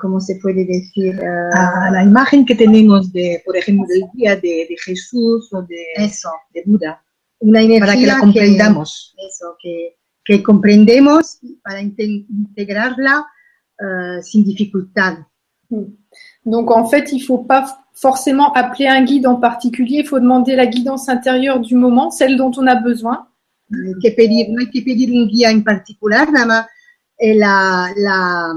¿cómo se puede decir? Uh, A la imagen que tenemos de, por ejemplo, del día de, de Jesús o de, eso, de Buda, una energía para que la comprendamos. eso, que, que comprendemos para inte- integrarla uh, sin dificultad. Donc en fait, il faut pas forcément appeler un guide en particulier, il faut demander la guidance intérieure du moment, celle dont on a besoin. Hay que pedir, no hay que pedir un guía en particular, nada más la, la,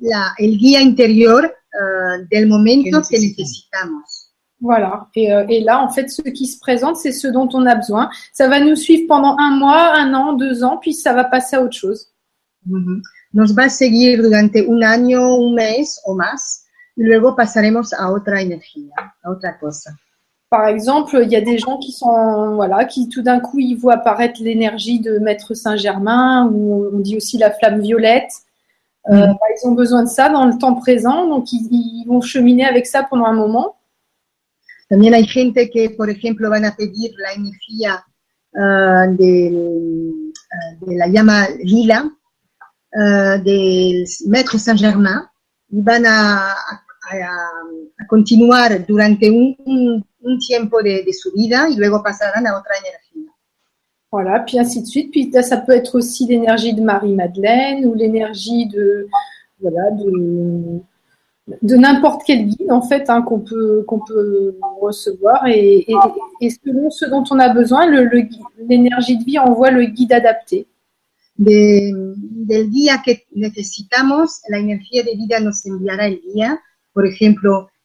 la- el guía interior eh, del momento Que necesitamos. Voilà. Et, euh, et là, en fait, ce qui se présente, c'est ce dont on a besoin. Ça va nous suivre pendant un mois, un an, deux ans, puis ça va passer à autre chose. Ujú. nos va seguir durante un año, un mes o más, y luego pasaremos a otra energía, a otra cosa. Par exemple, il y a des gens qui sont, voilà, qui tout d'un coup, ils voient apparaître l'énergie de Maître Saint-Germain, ou on dit aussi la flamme violette. Euh, Mm. bah, ils ont besoin de ça dans le temps présent, donc ils, ils vont cheminer avec ça pendant un moment. También hay gente que, por ejemplo, van a pedir la energía ah, del, ah, de la llama lila ah, del Maître Saint-Germain y van a- a- a continuar durante un, un- tiempo de, de su vida y luego pasarán a otra energía. Voilà, puis ainsi de suite. Puis ça peut être aussi l'énergie de Marie-Madeleine ou l'énergie de, voilà, de, de n'importe quel guide en fait hein, qu'on peut qu'on peut recevoir et, et, et selon ce dont on a besoin, le- le l'énergie de vie envoie le guide adapté. De- del guía que necesitamos, la energía de vida nos enviará el guía, por ejemplo, em,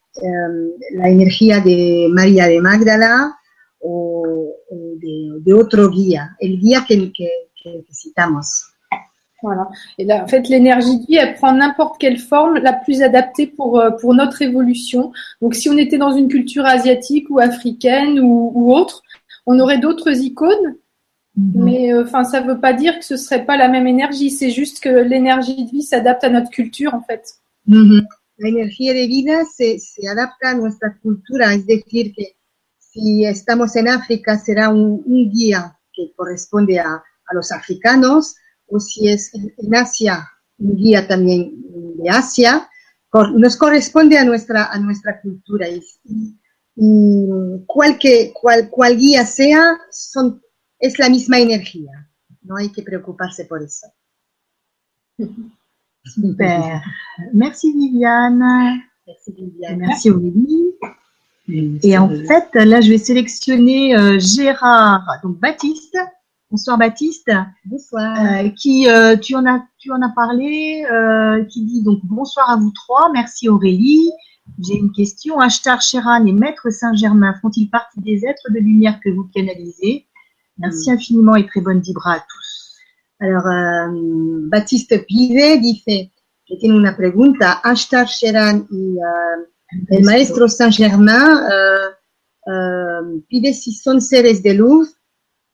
la energía de María de Magdala o, o de, de otro guía, el guía que, que- que. Voilà. Et là, en fait, l'énergie de vie, elle prend n'importe quelle forme la plus adaptée pour, euh, pour notre évolution. Donc, si on était dans une culture asiatique ou africaine ou, ou autre, on aurait d'autres icônes, mais euh, enfin, ça veut pas dire que ce serait pas la même énergie. C'est juste que l'énergie de vie s'adapte à notre culture, en fait. Ujú. La energía de vida se, se adapta a nuestra cultura, es decir, que si estamos en África será un, un guía que corresponde a, los africanos, o si es en, Asia, un guía también de Asia, nos corresponde a nuestra, a nuestra cultura. Y, cual, guía sea, es la misma energía. No hay que preocuparse por eso. Super. Merci Viviane. Merci, Viviane. Merci Aurélie. Et en fait, là, je vais sélectionner euh, Gérard, donc Baptiste. Bonsoir Baptiste, Bonsoir. euh, qui euh, tu en as tu en as parlé, euh, qui dit donc bonsoir à vous trois. Merci Aurélie. J'ai une question. Ashtar Sheran et Maître Saint-Germain font-ils partie des êtres de lumière que vous canalisez? Merci infiniment et très bonne vibra à tous. Alors, um, Batiste Pide dice que tiene una pregunta. Ashtar Sheran y uh, el maestro Saint Germain uh, uh, pide si son seres de luz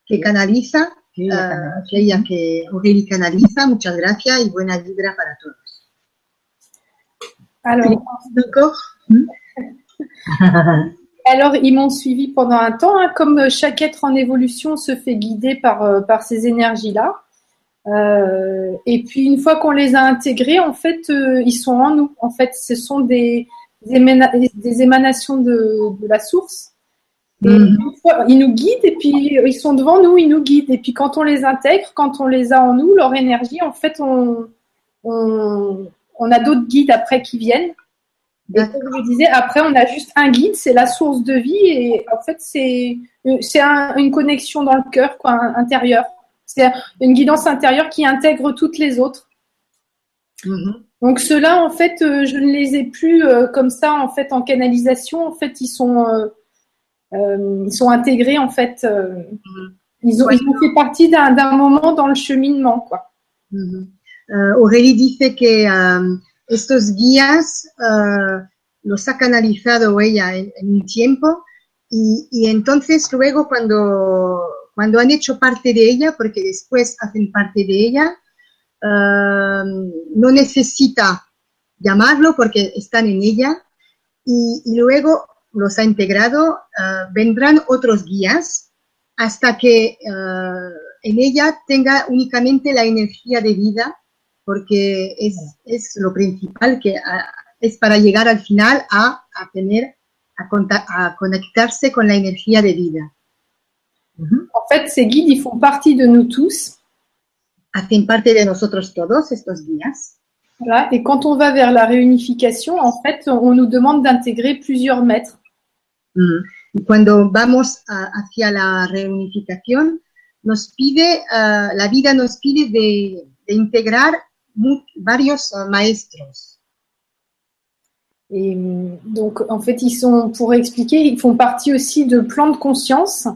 que canaliza, uh, que ella que Aurélie canaliza. Muchas gracias y buena vibra para todos. Alors, D'accord alors ils m'ont suivi pendant un temps. hein. Comme chaque être en évolution se fait guider par, euh, par ces énergies-là. Euh, et puis, une fois qu'on les a intégrés, en fait, euh, ils sont en nous. En fait, ce sont des, des, émana- des émanations de, de la source. Et Mhm. fois, ils nous guident et puis ils sont devant nous, ils nous guident. Et puis quand on les intègre, quand on les a en nous, leur énergie, en fait, on, on, on a d'autres guides après qui viennent. Et comme je disais, après, on a juste un guide, c'est la source de vie. Et en fait, c'est c'est un- une connexion dans le cœur, quoi, intérieur. C'est une guidance intérieure qui intègre toutes les autres. Mhm. Donc ceux-là, en fait, euh, je ne les ai plus euh, comme ça, en fait, en canalisation. En fait, ils sont, euh, ils sont intégrés, en fait. euh, ils, ont, ils ont fait partie d'un moment dans le cheminement, quoi. Eh, Aurélie dice que estos guías los ha canalizado ella en, en un tiempo y, y entonces luego cuando, cuando han hecho parte de ella, porque después hacen parte de ella, am, no necesita llamarlo porque están en ella y, luego los ha integrado, eh, vendrán otros guías hasta que eh, en ella tenga únicamente la energía de vida, porque es, es lo principal que ah, es para llegar al final a, a tener, a, conta- a conectarse con la energía de vida. En fait, ces guides, ils font partie de nous tous. Hacen parte de nosotros todos estos guías. Voilà. Et quand on va vers la réunification, en fait, on nous demande d'intégrer plusieurs maîtres. Mm. Cuando vamos a- hacia la reunificación, nos pide, ah, la vida nos pide de, de integrar varios ah, maestros. Et hum, donc, en fait, ils sont, pour expliquer, ils font partie aussi de plans de conscience.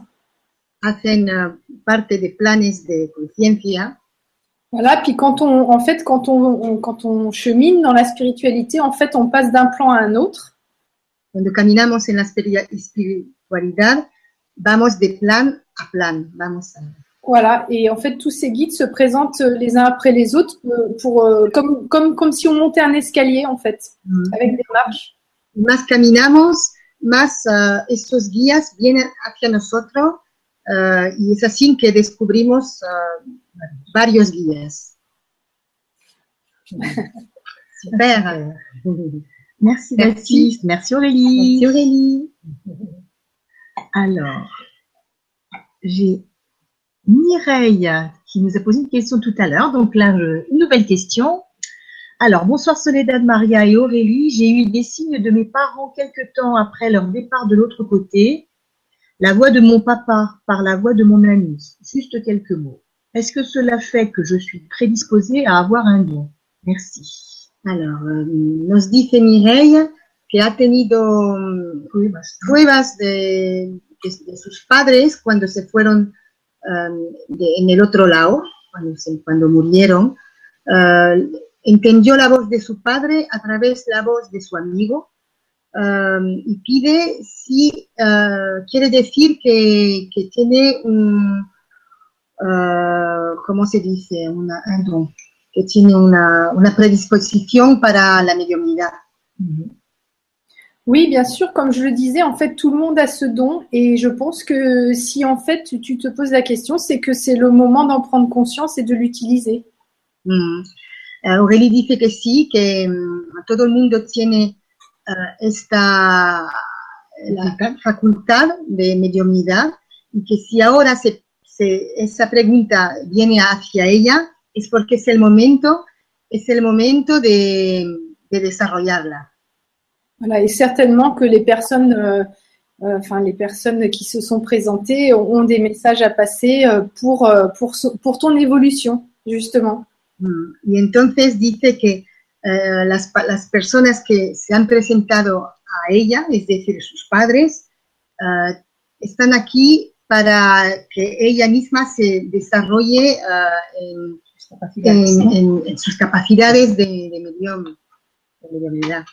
Hacen ah, parte de planes de conciencia Voilà, puis quand on, en fait, quand on, quand on chemine dans la spiritualité, en fait, on passe d'un plan à un autre. Cuando caminamos en la espiritualidad, vamos de plan a plan, vamos a... Voilà, et en fait, tous ces guides se présentent les uns après les autres euh, pour, euh, comme, comme, comme si on montait un escalier, en fait, Mm. avec des marches. Más caminamos, más ah, estos guías vienen hacia nosotros ah, y es así que descubrimos ah, varios guías. Super. Merci Merci. Merci Aurélie. Merci Aurélie. Alors, j'ai Mireille qui nous a posé une question tout à l'heure. Donc là, une nouvelle question. Alors, bonsoir Soledad, Maria et Aurélie. J'ai eu des signes de mes parents quelque temps après leur départ de l'autre côté. La voix de mon papa par la voix de mon ami. Juste quelques mots. Est-ce que cela fait que je suis prédisposée à avoir un don Merci. Alors, eh, nos dice Mireille que ha tenido pruebas de, de- de sus padres cuando se fueron um, de- en el otro lado, cuando, se- cuando murieron. Uh, entendió la voz de su padre a través de la voz de su amigo um, y pide si uh, quiere decir que, que tiene un, uh, ¿cómo se dice? Una, un don, que tiene una, una predisposición para la mediunidad. Oui, bien sûr, comme je le disais, en fait, tout le monde a ce don et je pense que si en fait tu, te poses la question, c'est que c'est le moment d'en prendre conscience et de l'utiliser. Mm. Eh, Aurélie dice que sí, que mm, todo el mundo tiene eh, esta la facultad de mediunidad y que si ahora se, se- esa pregunta viene hacia ella es porque es el momento, es el momento de, de desarrollarla. Voilà, et certainement que les personnes, euh, euh, enfin les personnes qui se sont présentées ont, des messages à passer euh, pour euh, pour pour ton évolution justement. Mm, Y entonces dice que eh, las, las personas que se han presentado a ella, es decir, sus padres, eh, están aquí para que ella misma se desarrolle en, en- en- en sus capacidades de, de medium, de mediumnidad.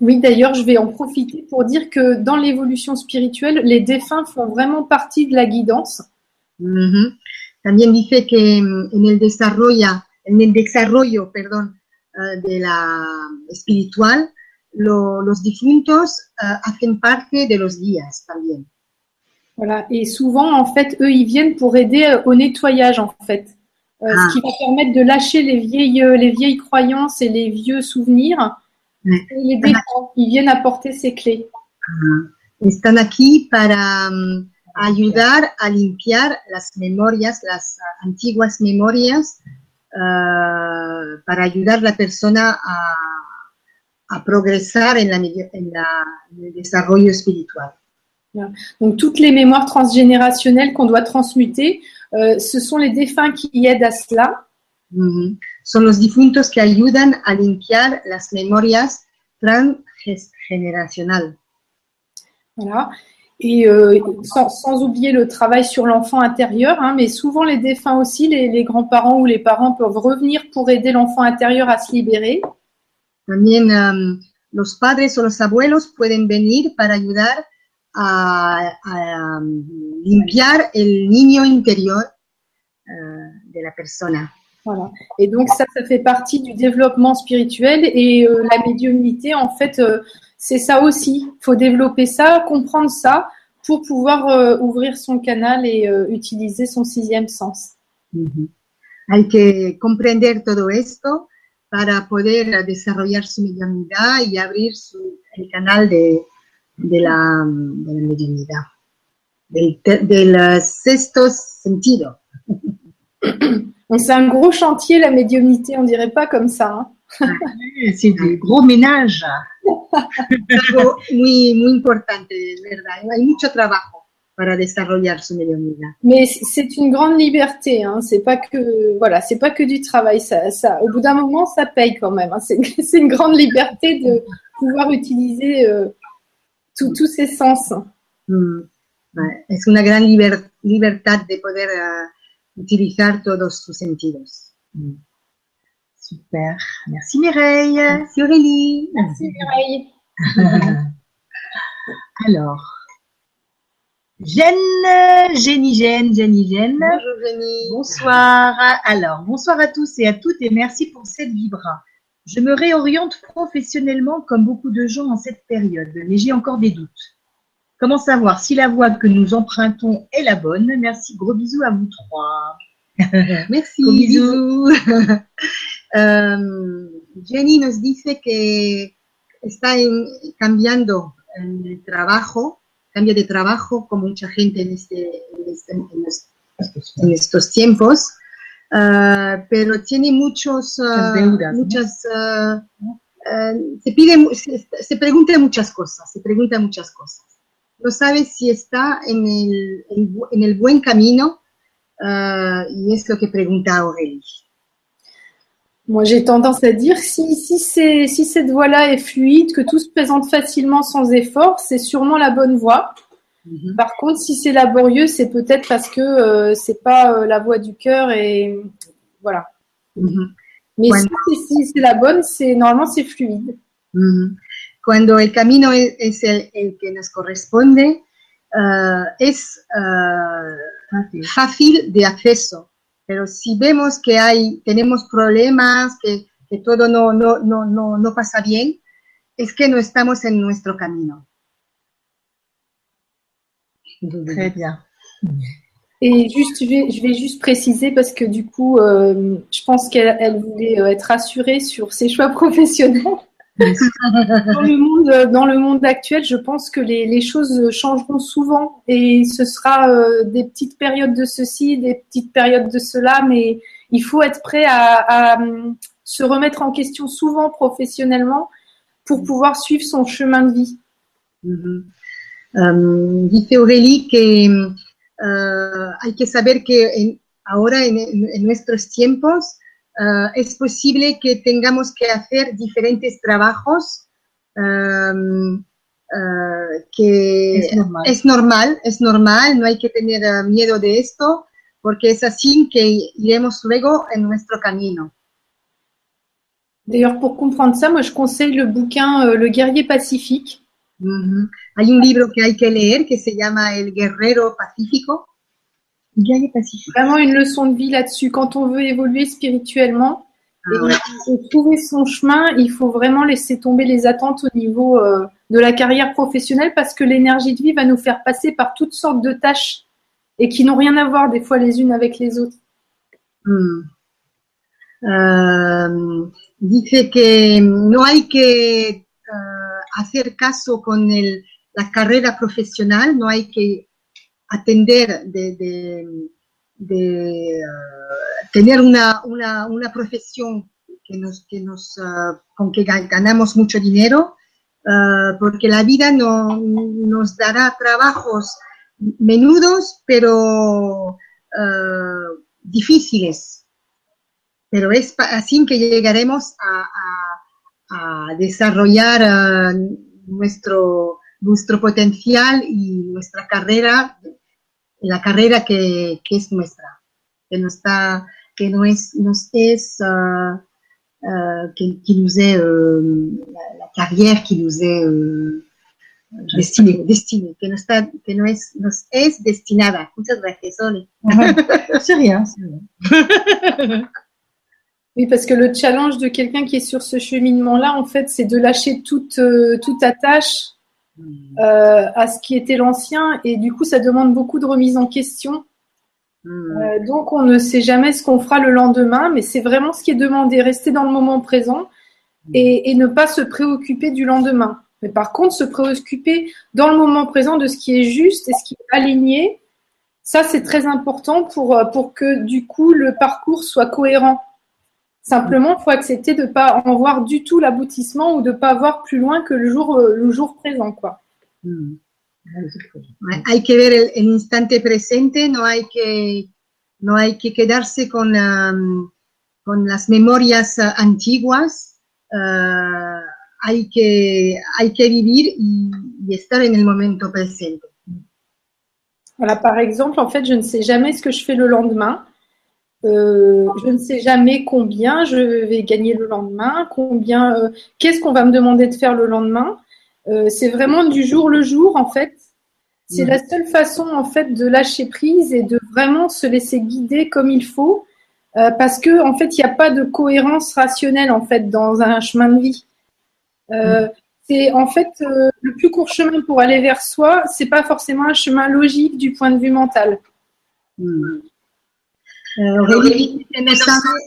Oui, d'ailleurs, je vais en profiter pour dire que dans l'évolution spirituelle, les défunts font vraiment partie de la guidance. Ujú. También dice que mm, en el desarrollo, en el desarrollo, perdón, de la espiritual, lo- los difuntos eh, hacen parte de los guías también. Voilà. Et souvent, en fait, eux, ils viennent pour aider euh, au nettoyage, en fait. Euh, Ah. Ce qui va permettre de lâcher les vieilles, euh, les vieilles croyances et les vieux souvenirs. Ouais. Et les défunts, ils viennent apporter ces clés. Están aquí para mm, ayudar a limpiar las memorias, las ah, antiguas memorias, ah, para ayudar a la persona a, a progresar en, la, en la- en el desarrollo espiritual. Donc, toutes les mémoires transgénérationnelles qu'on doit transmuter, euh, ce sont les défunts qui aident à cela. Ujú. Son los difuntos que ayudan a limpiar las memorias transgeneracional. Voilà. Et euh, sans, sans oublier le travail sur l'enfant intérieur, hein, mais souvent les défunts aussi, les, les grands-parents ou les parents peuvent revenir pour aider l'enfant intérieur à se libérer. También am, los padres o los abuelos pueden venir para ayudar a, a, am, limpiar el niño interior ah, de la persona. Voilà. Et donc ça, ça fait partie du développement spirituel et euh, la médiumnité, en fait, euh, c'est ça aussi. Il faut développer ça, comprendre ça pour pouvoir euh, ouvrir son canal et euh, utiliser son sixième sens. Ujú. Hay que comprender todo esto para poder desarrollar su mediunidad y abrir su- el canal de, de la, de la mediunidad, del, sexto sentido. C'est un gros chantier, la médiumnité, on dirait pas comme ça. hein. C'est du gros ménage. Algo muy, muy importante, es verdad. Hay mucho trabajo para desarrollar su mediunidad. Mais c'est une grande liberté, hein. C'est pas que voilà, c'est pas que du travail. Ça, ça, au bout d'un moment, ça paye quand même. hein. C'est une grande liberté de pouvoir utiliser euh, tous tous ces sens. Mm. Es una gran liber- libertad de poder ah, utilizar todos sus sentidos. Mm. Super. Merci Mireille. Merci Aurélie. Merci Mireille. Alors, Jeanne, Jenny Jeanne, Jenny Jeanne. Bonjour Jenny. Bonsoir. Alors, bonsoir à tous et à toutes et merci pour cette vibra. Je me réoriente professionnellement comme beaucoup de gens en cette période, mais j'ai encore des doutes. Comment savoir si la voie que nous empruntons est la bonne? Merci, gros bisous à vous trois. Merci, Gros bisous. bisous. Um, Jenny nos dice que está en- cambiando el trabajo, cambia de trabajo como mucha gente en, este, en, este- en los- en estos tiempos, uh, pero tiene muchos, uh, Muchas deudas, muchas, uh, uh, se pide, se, se pregunta muchas cosas, se pregunta muchas cosas. No sabe si está en el, el buen camino uh, y es lo que pregunta Aurélie. Moi, j'ai tendance à dire si, si, cette voie-là est fluide, que tout se présente facilement sans effort, c'est sûrement la bonne voie. Mhm. Par contre, si c'est laborieux, c'est peut-être parce que euh, c'est pas euh, la voie du cœur et voilà. Mhm. Mais si, c'est- si c'est la bonne, c'est normalement c'est fluide. Ujú. Cuando el camino es, es el, el que nos corresponde, ah, es ah, fácil de acceso. Pero si vemos que hay, tenemos problemas, que, que todo no, no, no, no, no pasa bien, es que no estamos en nuestro camino. Très bien. Et juste, je vais, je vais juste préciser parce que du coup, euh, je pense qu'elle elle voulait euh, être rassurée sur ses choix professionnels. dans, le monde, euh, dans le monde actuel, je pense que les, les choses changeront souvent et ce sera euh, des petites périodes de ceci, des petites périodes de cela, mais il faut être prêt à, à, hum, se remettre en question souvent professionnellement pour pouvoir suivre son chemin de vie. Ujú. Um, dice Aurélie que uh, hay que saber que en- ahora en nuestros tiempos uh, es posible que tengamos que hacer diferentes trabajos um, uh, que Es normal. es normal, es normal, no hay que tener uh, miedo de esto porque es así que iremos luego en nuestro camino. D'ailleurs, pour comprendre ça, moi je conseille le bouquin euh, Le guerrier pacifique. Hay un libro que hay que leer que se llama El Guerrero Pacífico. Pacifique. Vraiment une leçon de vie là-dessus. Quand on veut évoluer spirituellement ouais. et, et trouver son chemin, il faut vraiment laisser tomber les attentes au niveau euh, de la carrière professionnelle parce que l'énergie de vie va nous faire passer par toutes sortes de tâches et qui n'ont rien à voir des fois les unes avec les autres. Mm. Um, dice que no hay que uh, hacer caso con el- la carrera profesional, no hay que atender de, de- uh, tener una, una, una profesión que nos, que nos, uh, con que ga- ganamos mucho dinero, uh, porque la vida no, nos dará trabajos menudos, pero difíciles. Pero es así que llegaremos a, a- desarrollar ah, nuestro, nuestro potencial y nuestra carrera, la carrera que, que es nuestra, que no está, que no es, nos es, qui, qui nous est, la, la carrière qui nous est destinée, destinée, que no está, que no es, nos es destinada. Muchas gracias, Ole. C'est rien, c'est rien. Oui, parce que le challenge de quelqu'un qui est sur ce cheminement-là, en fait, c'est de lâcher toute, euh, toute attache euh, à ce qui était l'ancien et du coup, ça demande beaucoup de remise en question. Mm. Euh, donc, on ne sait jamais ce qu'on fera le lendemain, mais c'est vraiment ce qui est demandé, rester dans le moment présent et, et ne pas se préoccuper du lendemain. Mais par contre, se préoccuper dans le moment présent de ce qui est juste et ce qui est aligné, ça, c'est très important pour, euh, pour que du coup, le parcours soit cohérent. Simplement, il faut accepter de ne pas en voir du tout l'aboutissement ou de ne pas voir plus loin que le jour, euh, le jour présent. Quoi. Mm. Hay- que ver el, el instante presente, no hay que, no hay que quedarse con, am, con las memorias ah, antiguas. ah, hay, que, hay que vivir y, y estar en el momento presente. Voilà, par exemple, en fait, je ne sais jamais ce que je fais le lendemain. Euh, je ne sais jamais combien je vais gagner le lendemain, combien, euh, qu'est-ce qu'on va me demander de faire le lendemain. Euh, c'est vraiment du jour le jour en fait. C'est la seule façon en fait de lâcher prise et de vraiment se laisser guider comme il faut, parce que en fait il n'y a pas de cohérence rationnelle en fait dans un chemin de vie. C'est en fait le plus court chemin pour aller vers soi. C'est pas forcément un chemin logique du point de vue mental. Mm. No sabe,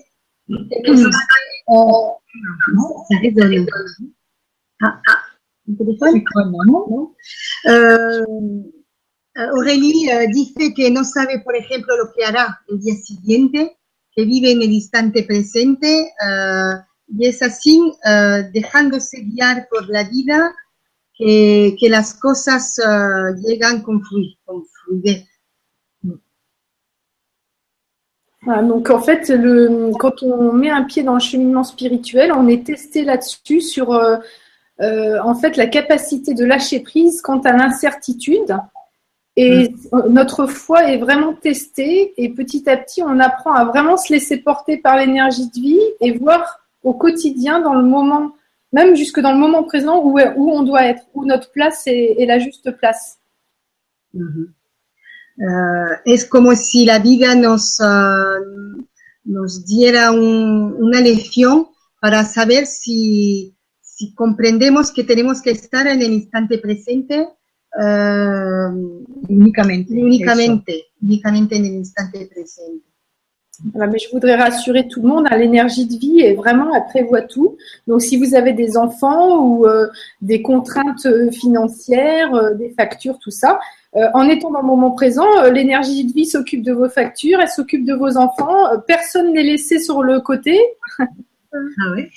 ah, ah, ¿no? Eh, Aurélie dice que no sabe, por ejemplo, lo que hará el día siguiente, que vive en el instante presente eh, y es así, eh, dejándose guiar por la vida, que, que las cosas eh, llegan con fluidez. Voilà, donc en fait, le, quand on met un pied dans le cheminement spirituel, on est testé là-dessus sur euh, euh, en fait la capacité de lâcher prise quant à l'incertitude. Et notre foi est vraiment testée et petit à petit, on apprend à vraiment se laisser porter par l'énergie de vie et voir au quotidien, dans le moment, même jusque dans le moment présent, où, où on doit être, où notre place est, est la juste place. Ujú. Eh, es como si la vida nos, eh, nos diera un- una lección para saber si, si comprendemos que tenemos que estar en el instante presente eh, Únicamente. únicamente, únicamente en el instante presente. Mais je voudrais rassurer tout le monde, hein, l'énergie de vie est vraiment, elle prévoit tout. Donc si vous avez des enfants ou euh, des contraintes euh, financières, euh, des factures, tout ça, en étant dans le moment présent, l'énergie de vie s'occupe de vos factures, elle s'occupe de vos enfants, personne n'est laissé sur le côté. Ah, ouais.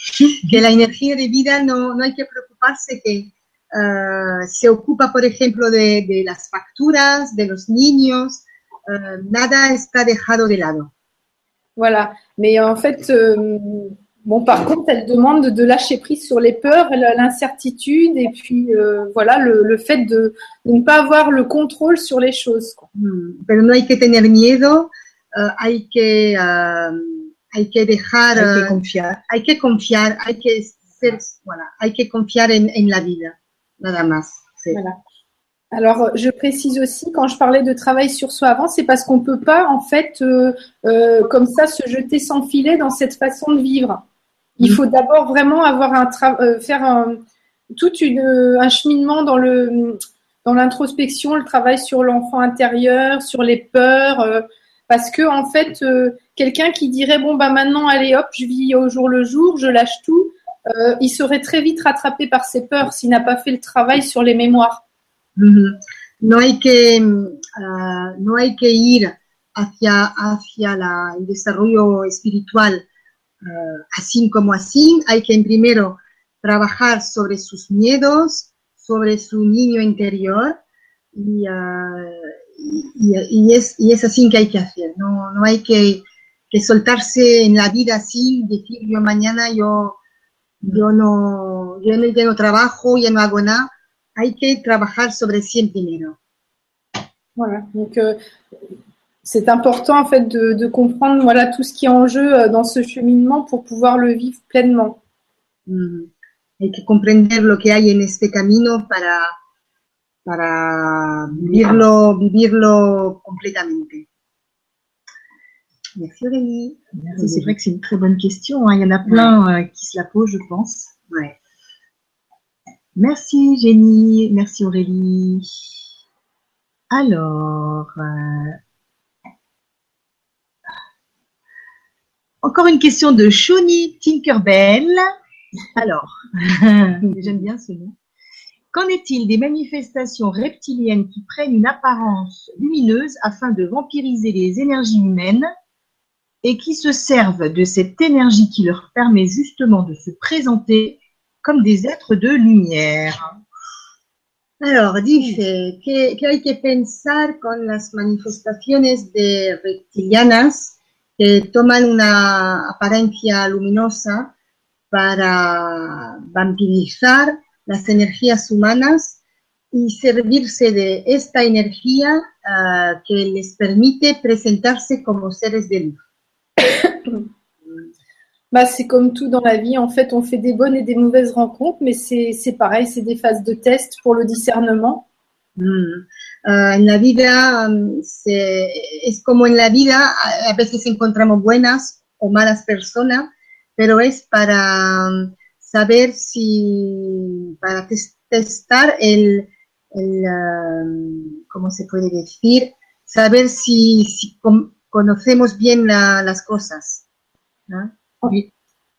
que la energía de vida no, no hay que preocuparse que eh, se ocupa, por ejemplo, de, de las facturas, de los niños, eh, nada está dejado de lado. Voilà. Mais en fait, euh, bon, par contre, elle demande de lâcher prise sur les peurs, la- l'incertitude et puis euh, voilà le, le fait de, de ne pas avoir le contrôle sur les choses. quoi. Mm, Pero no hay que tener miedo, eh, hay, que, eh, hay que dejar, Hay que eh, confiar. hay que confiar, hay que ser, voilà, hay que confiar en, en la vida, nada más. sí. Voilà. Alors, je précise aussi, quand je parlais de travail sur soi avant, c'est parce qu'on peut pas, en fait, euh, euh, comme ça, se jeter sans filet dans cette façon de vivre. Il faut d'abord vraiment avoir un euh, faire tout un cheminement dans le dans l'introspection, le travail sur l'enfant intérieur, sur les peurs, euh, parce que en fait, euh, quelqu'un qui dirait bon bah maintenant allez hop, je vis au jour le jour, je lâche tout, euh, il serait très vite rattrapé par ses peurs s'il n'a pas fait le travail sur les mémoires. No hay que, mm, ah, no hay que ir hacia, hacia la- el desarrollo espiritual ah, así como así. Hay que primero trabajar sobre sus miedos, sobre su niño interior y, ah, y, y- es, y es así que hay que hacer. No, no hay que, soltarse en la vida así, decir yo mañana yo, yo no, yo no, no trabajo, ya no hago nada hay que trabajar sobre sí primero. Voilà. Donc, euh, c'est important en fait de, de comprendre voilà tout ce qui est en jeu euh, dans ce cheminement pour pouvoir le vivre pleinement. Mm, Hay que comprender lo que hay en este camino para, para vivirlo, vivirlo completamente. Merci Aurélie. Merci, C'est vrai que c'est une très bonne question. hein. Il y en a plein euh, qui se la posent, je pense. Ouais. Merci Jenny, merci Aurélie. Alors, euh, encore une question de Shawnee Tinkerbell. Alors, j'aime bien ce nom. Qu'en est-il des manifestations reptiliennes qui prennent une apparence lumineuse afin de vampiriser les énergies humaines et qui se servent de cette énergie qui leur permet justement de se présenter comme des êtres de lumière. Alors, dice que, que hay que pensar con las manifestaciones de reptilianas que toman una apariencia luminosa para vampirizar las energías humanas y servirse de esta energía ah, que les permite presentarse como seres de luz. Bah, c'est comme tout dans la vie. En fait, on fait des bonnes et des mauvaises rencontres, mais c'est pareil, c'est des phases de test pour le discernement. Mm. Uh, en la vida um, se, es como en la vida, a, veces encontramos buenas o malas personas, pero es para um, saber si, para tes- testar el, el um, ¿cómo se puede decir? Saber si, si con- conocemos bien la- las cosas. ¿no?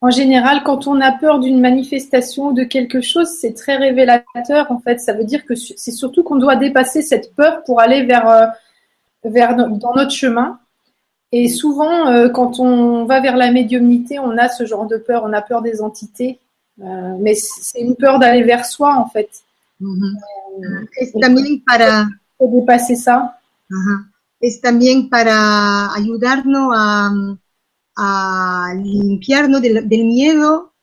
En général, quand on a peur d'une manifestation ou de quelque chose, c'est très révélateur. En fait, ça veut dire que c'est surtout qu'on doit dépasser cette peur pour aller vers, euh, vers dans notre chemin. Et souvent, euh, quand on va vers la médiumnité, on a ce genre de peur. On a peur des entités, Euh, mais c'est une peur d'aller vers soi, en fait. Es también para, Il faut dépasser ça. Ajá. Es también para ayudarnos a, a limpiarnos del, del miedo,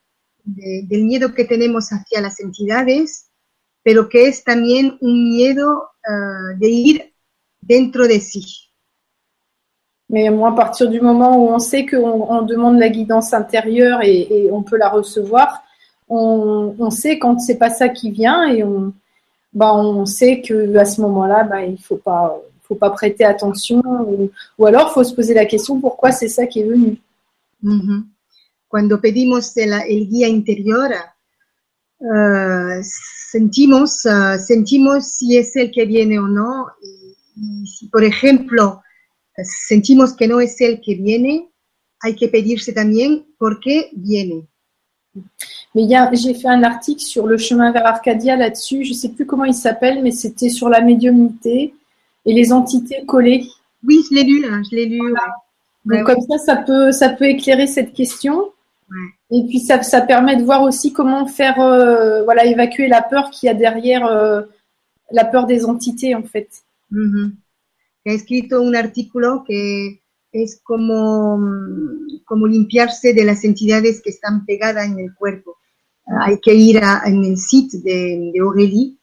de- del miedo que tenemos hacia las entidades, pero que es también un miedo ah, de ir dentro de sí. Mais moi, à partir du moment où on sait qu'on on demande la guidance intérieure et, et on peut la recevoir, on, on sait quand c'est pas ça qui vient et on, bah, on sait que à ce moment-là, bah, il faut pas, faut pas prêter attention ou, ou alors faut se poser la question pourquoi c'est ça qui est venu? Ujú. Cuando pedimos el, el guía interior, ah, sentimos, ah, sentimos si es el que viene o no. Y, y si, por ejemplo, sentimos que no es el que viene, hay que pedirse también por qué viene. Mais j'ai fait un article sur le chemin vers Arcadia là-dessus. Je sais plus comment il s'appelle, mais c'était sur la médiumnité et les entités collées. Oui, je l'ai lu, je l'ai lu. ouais. Donc Ouais, comme ça, ça peut, ça peut éclairer cette question. Et puis ça, ça permet de voir aussi comment faire, euh, voilà, évacuer la peur qu'il y a derrière euh, la peur des entités en fait. Ujú. Que Ha escrito un artículo que es como, mm, como limpiarse de las entidades que están pegadas en el cuerpo. Ah, hay que ir a- en el site de, de Aurélie,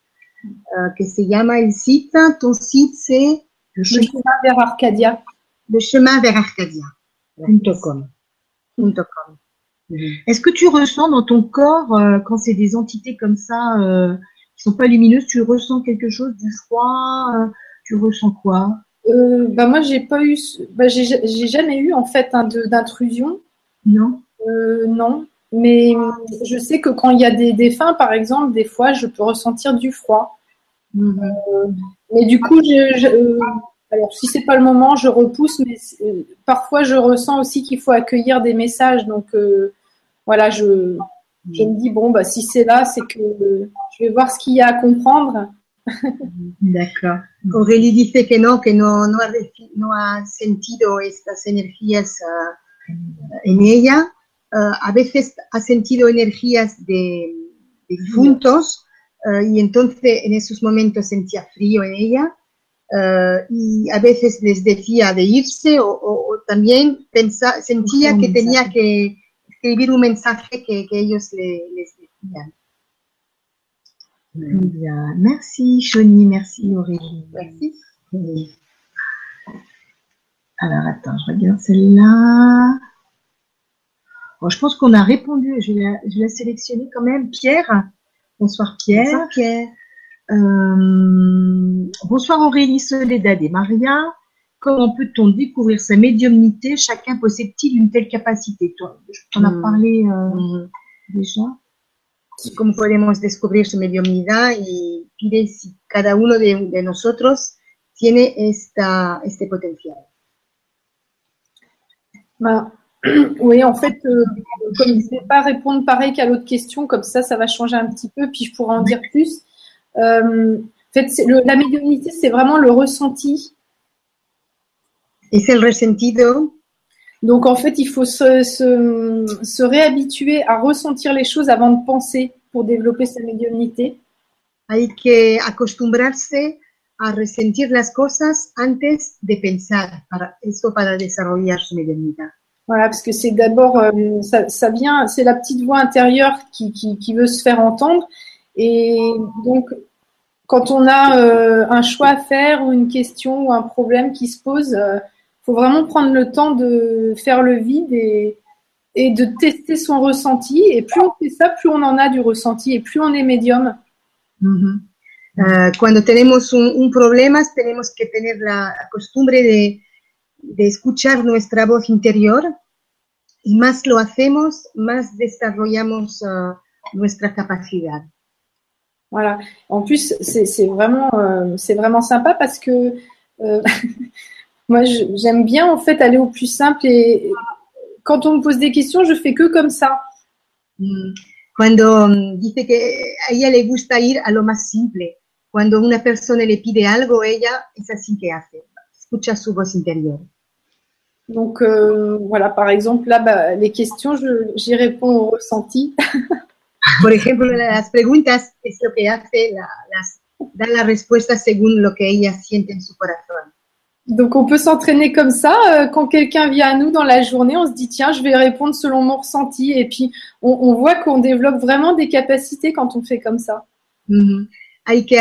ah, que se llama el site, ton site c'est Le chemin vers Arcadia. le chemin vers Arcadia. com. Est-ce que tu ressens dans ton corps, euh, quand c'est des entités comme ça, euh, qui sont pas lumineuses, tu ressens quelque chose du froid euh, Tu ressens quoi? Euh, bah moi j'ai pas eu, bah, j'ai jamais eu en fait hein, d'intrusion. Non Euh, non, mais je sais que quand il y a des défunts par exemple, des fois je peux ressentir du froid. Mhm. Mais du coup, je, je- euh, alors si c'est pas le moment, je repousse. Mais euh, parfois, je ressens aussi qu'il faut accueillir des messages. Donc euh, voilà, je, je me dis bon, bah si c'est là, c'est que je vais voir ce qu'il y a à comprendre. D'accord. Aurélie dice que no, que no, no, ha, no ha sentido estas energías ah, en ella. Ah, a veces ha sentido energías de, de difuntos ah, y entonces en esos momentos sentía frío en ella. Ah, y a veces les decía de irse o, o- o también pensa- sentía que tenía mensaje. que escribir un mensaje que, que ellos le, les decían. Bien. Merci, Choni. Merci, Aurélie. Merci. Oui. Alors, attends, je regarde celle-là. Je pense qu'on a répondu. Je vais, la, je vais la sélectionner quand même. Pierre. Bonsoir, Pierre. Bonsoir, Pierre. Euh, bonsoir, Aurélie, Soledad et Maria. Comment peut-on découvrir sa médiumnité? Chacun possède-t-il une telle capacité? Toi, on as Hmm. parlé euh, Mhm. déjà. cómo podemos descubrir su mediumnidad y pide si cada uno de, de nosotros tiene esta, este potencial. Ben, oui, en fait, euh, comme je ne vais pas répondre pareil qu'à l'autre question, comme ça, ça va changer un petit peu, puis je pourrai en dire plus. Euh, en fait, c'est le- la médiumnité, c'est vraiment le ressenti. Es el resentido, Donc, en fait, il faut se, se, se réhabituer à ressentir les choses avant de penser pour développer sa médiumnité. hay que acostumbrarse a resentir las cosas antes de pensar, para eso para desarrollar su mediunidad. Voilà, parce que c'est d'abord, euh, ça, vient, c'est la petite voix intérieure qui, qui, veut se faire entendre. Et donc, quand on a euh, un choix à faire ou une question ou un problème qui se pose, il faut vraiment prendre le temps de faire le vide et, et de tester son ressenti. Et plus on fait ça, plus on en a du ressenti et plus on est médium. Ujú. Ah, cuando tenemos un, un problema, tenemos que tener la costumbre de, de escuchar nuestra voz interior más lo hacemos, más desarrollamos ah, nuestra capacidad. Voilà. En plus, c'est vraiment, euh, c'est vraiment sympa parce que euh, moi, j'aime bien en fait aller au plus simple et et quand on me pose des questions, je fais que comme ça. Mm, Cuando mm, dice que a ella le gusta ir a lo más simple, cuando una persona le pide algo, ella es así que hace, escucha su voz interior. Donc euh, voilà, par exemple, là, bah, les questions, j'y réponds au ressenti. Por ejemplo, las preguntas es lo que hace, la- las, la respuesta según lo que ella siente en su corazón. Donc on peut s'entraîner comme ça. euh, Quand quelqu'un vient à nous dans la journée, on se dit tiens, je vais répondre selon mon ressenti. Et puis on, on voit qu'on développe vraiment des capacités quand on fait comme ça. Ujú. hay, que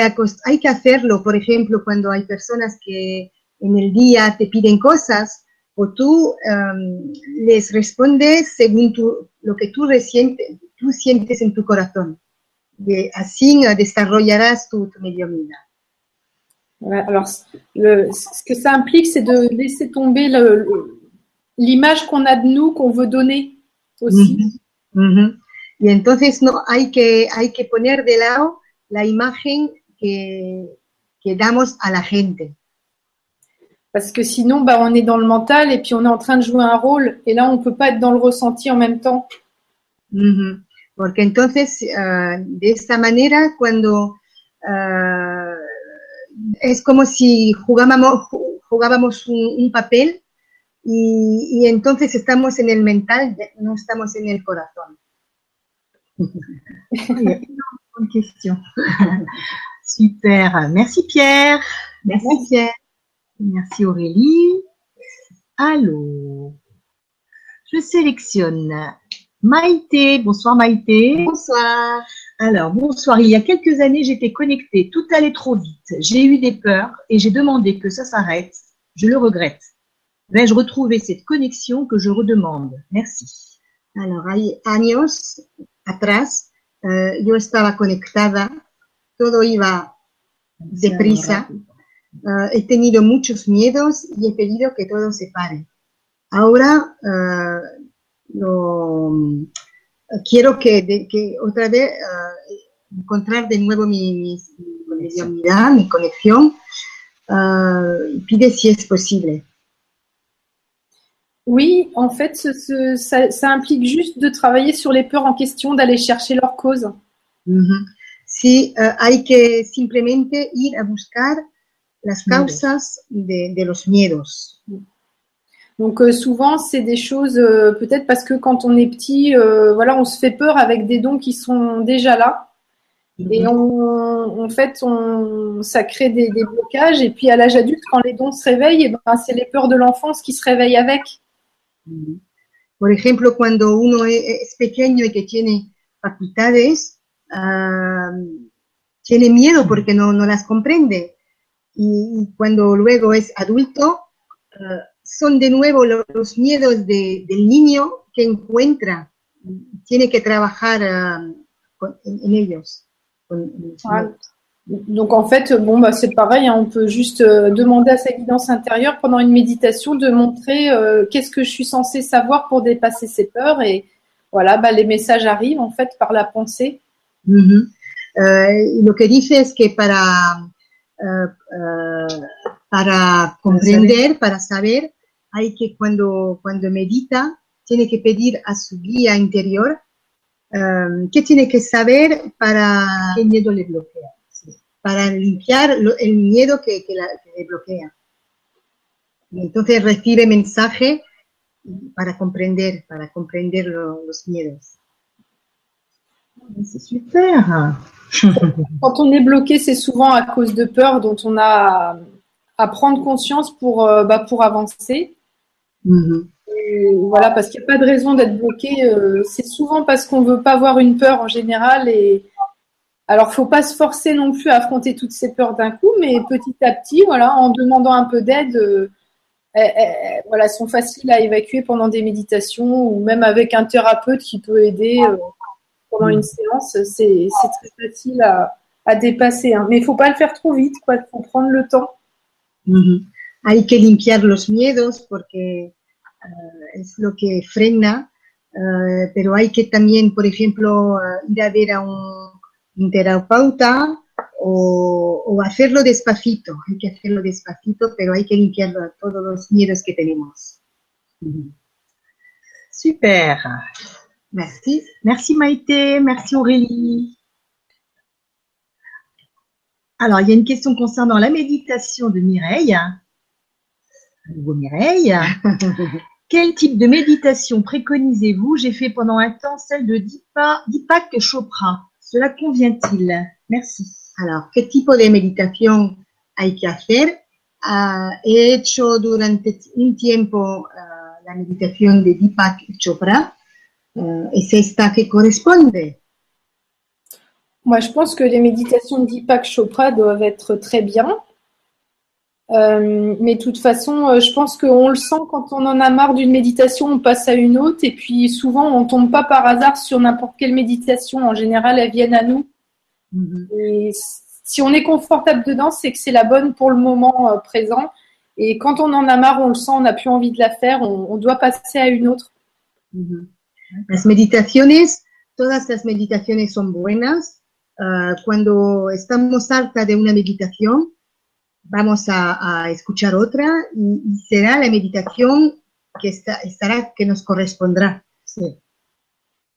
hay que hacerlo, por ejemplo, cuando hay personas que en el día te piden cosas o tú em, les respondes según tu- lo que tú, resiente- tú sientes en tu corazón. Así desarrollarás tu, tu mediunidad. Voilà. Alors le, ce que ça implique, c'est de laisser tomber l'image qu'on a de nous, qu'on veut donner aussi. Ujú. Ujú. Y entonces no hay que, hay que poner de lado la imagen que, que damos a la gente. Parce que sinon, bah, on est dans le mental et puis on est en train de jouer un rôle. Et là, on peut pas être dans le ressenti en même temps. Ujú. Porque entonces, ah, de esta manera, cuando ah, es como si jugábamos, ju- jugábamos un, un papel y, y entonces estamos en el mental, no estamos en el corazón. Bonne question. Super. Merci Pierre. Merci, Pierre. Merci Aurélie. Allô. Je sélectionne Maïté. Bonsoir Maïté. Bonsoir. Alors, bonsoir. Il y a quelques années, j'étais connectée. Tout allait trop vite. J'ai eu des peurs et j'ai demandé que ça s'arrête. Je le regrette. Vais-je retrouver cette connexion que je redemande? Merci. Alors, hay años atrás, eh, yo estaba conectada, todo iba deprisa, eh, he tenido muchos miedos y he pedido que todo se pare. Ahora eh, lo- quiero que, de- que otra vez eh, encontrar de nuevo mi, mi, mi mediunidad, mi conexión, pide si es posible. Oui, en fait, ce- ce- ça, ça implique juste de travailler sur les peurs en question, d'aller chercher leur cause. Ujú. Sí, hay que simplemente ir a buscar las causas de, de los miedos. Donc euh, souvent, c'est des choses, euh, peut-être parce que quand on est petit, euh, voilà, on se fait peur avec des dons qui sont déjà là. Et on, en fait, on, ça crée des, des blocages. Et puis à l'âge adulte, quand les dons se réveillent, eh ben, c'est les peurs de l'enfance qui se réveillent avec. Ujú. Por ejemplo, cuando uno e- es pequeño y que tiene facultades, ah, tiene miedo porque no, no las comprende. Y, cuando luego es adulto, ah, son de nuevo lo- los miedos de- del niño que encuentra. Tiene que trabajar ah, con- en, en ellos. con- en los miedos. Donc en fait, bon, bah, c'est pareil, hein, on peut juste euh, demander à sa guidance intérieure pendant une méditation de montrer euh, qu'est-ce que je suis censée savoir pour dépasser ces peurs. Et voilà, bah, les messages arrivent en fait par la pensée. Ujú. Eh, y lo que dice es que para, eh, para comprender, para saber, hay que cuando, cuando medita, tiene que pedir a su guía interior eh, qué tiene que saber para, Quel miedo le bloquea Sí. para limpiar lo- el miedo que, que, la- que le bloquea. Y entonces recibe mensaje para comprender, para comprender lo- los miedos. C'est super. Quand on est bloqué, c'est souvent à cause de peurs dont on a à, prendre conscience pour, euh, bah, pour avancer. Et voilà, parce qu'il n'y a pas de raison d'être bloqué. euh, c'est souvent parce qu'on veut pas avoir une peur en général. Et alors, faut pas se forcer non plus à affronter toutes ces peurs d'un coup, mais petit à petit, voilà, en demandant un peu d'aide, euh, voilà, sont faciles à évacuer pendant des méditations ou même avec un thérapeute qui peut aider pendant une séance. C'est très facile à, à dépasser. Hein. Mais il faut pas le faire trop vite, quoi. Il faut prendre le temps. Mm -hmm. Hay que limpiar los miedos porque uh, es lo que frena, uh, pero hay que también, por ejemplo, uh, ir a ver a un, un terapeuta o, o, hacerlo despacito, hay que hacerlo despacito, pero hay que limpiar todos los miedos que tenemos. Super. Merci. Merci Maïté, merci Aurélie. Alors, il y a une question concernant la méditation de Mireille. Nouveau Mireille. Quel type de méditation préconisez-vous? J'ai fait pendant un temps celle de Deepak Chopra. Cela convient-il? Merci. Alors, ¿qué tipo de meditación hay que hacer? Uh, he hecho durante un tiempo uh, la meditación de Deepak Chopra. Uh, es esta que corresponde. Moi, je pense que les méditations de Deepak Chopra doivent être très bien. Euh, mais de toute façon, euh, je pense qu'on le sent quand on en a marre d'une méditation, on passe à une autre. Et puis souvent, on tombe pas par hasard sur n'importe quelle méditation. En général, elles viennent à nous. Mm-hmm. Et si on est confortable dedans, c'est que c'est la bonne pour le moment euh, présent. Et quand on en a marre, on le sent, on n'a plus envie de la faire, on, on doit passer à une autre. Mm -hmm. Las meditaciones, todas las meditaciones son buenas. Uh, cuando estamos harta de una meditación, vamos a, a escuchar otra y, y, será la meditación que está, estará, que nos correspondrá. Sí.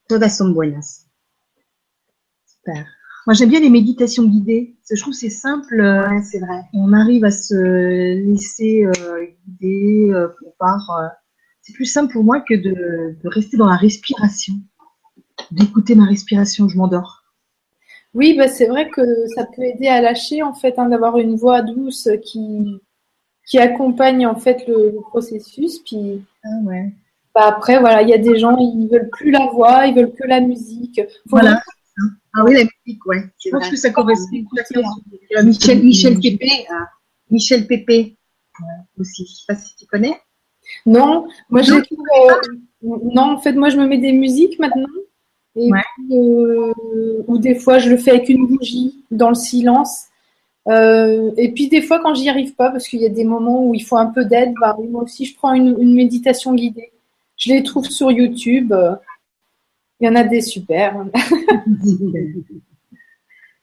Todas son buenas. Super. Moi, j'aime bien les méditations guidées. Je trouve c'est simple. Ouais, c'est vrai. On arrive à se laisser euh, guider euh, par. C'est plus simple pour moi que de, de rester dans la respiration, d'écouter ma respiration. Je m'endors. Oui, bah, c'est vrai que ça peut aider à lâcher en fait, hein, d'avoir une voix douce qui qui accompagne en fait le, le processus. Puis ah, ouais. bah, après, voilà, il y a des gens ils veulent plus la voix, ils veulent que la musique. Faut voilà. Ah oui, la musique, ouais. Je pense vrai. que ça correspond à Michel, Michel Pépé. Euh, Michel Pépé ouais, aussi. Je sais pas si tu connais. Non, moi je euh, non, en fait, moi je me mets des musiques maintenant. Et ouais. puis, euh, ou des fois je le fais avec une bougie dans le silence. Euh, et puis des fois quand j'y arrive pas, parce qu'il y a des moments où il faut un peu d'aide, bah, moi aussi je prends une, une, méditation guidée. Je les trouve sur YouTube. Il y en a des super.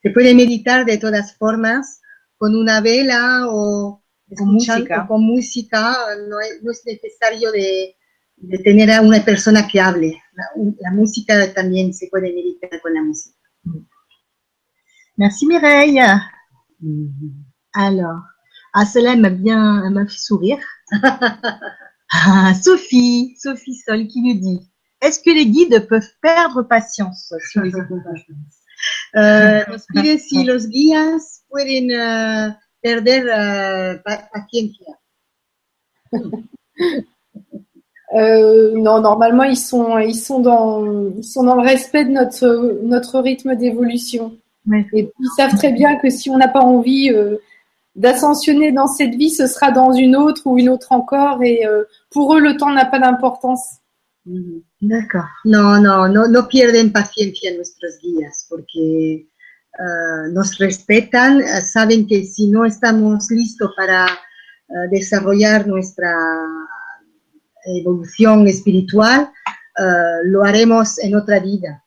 Se puede meditar de todas formas con una vela o con música. Con música. No es, no es necesario de, de, tener a una persona que hable. La, la, música también se puede meditar con la música. Merci Mireille. Alors, ah, cela m'a bien m'a fait sourire. ah, Sophie, Sophie Sol qui nous dit est-ce que les guides peuvent perdre patience sur les uh, Nos pide si los guías pueden uh, perder paciencia. Euh, non, normalement ils sont ils sont dans ils sont dans le respect de notre notre rythme d'évolution. Ouais. Et ils savent très bien que si on n'a pas envie euh, d'ascensionner dans cette vie, ce sera dans une autre ou une autre encore. Et euh, pour eux, le temps n'a pas d'importance. D'accord. No, no, no, no pierden paciencia nuestros guías porque uh, nos respetan, uh, saben que si no estamos listos para uh, desarrollar nuestra evolución espiritual, lo haremos en otra vida.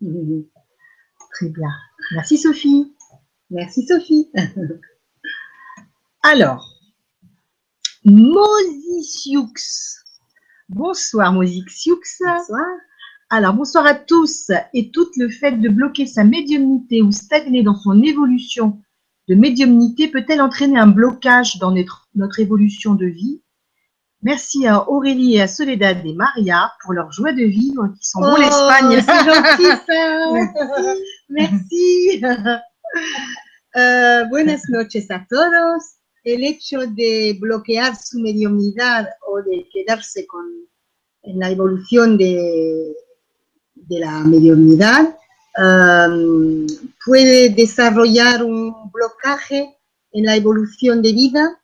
Très bien. Merci Sophie. Merci Sophie. Alors, Mosisiux. Bonsoir Sioux. Bonsoir. Alors bonsoir à tous et toutes. Le fait de bloquer sa médiumnité ou stagner dans son évolution de médiumnité peut-elle entraîner un blocage dans notre, notre évolution de vie? Merci à Aurélie et à Soledad et Maria pour leur joie de vivre qui sont oh, bons l'Espagne. C'est gentil ça. Merci. uh, buenas noches a todos. el hecho de bloquear su mediumnidad o de quedarse con, en la evolución de, de la mediumnidad um, puede desarrollar un blocaje en la evolución de vida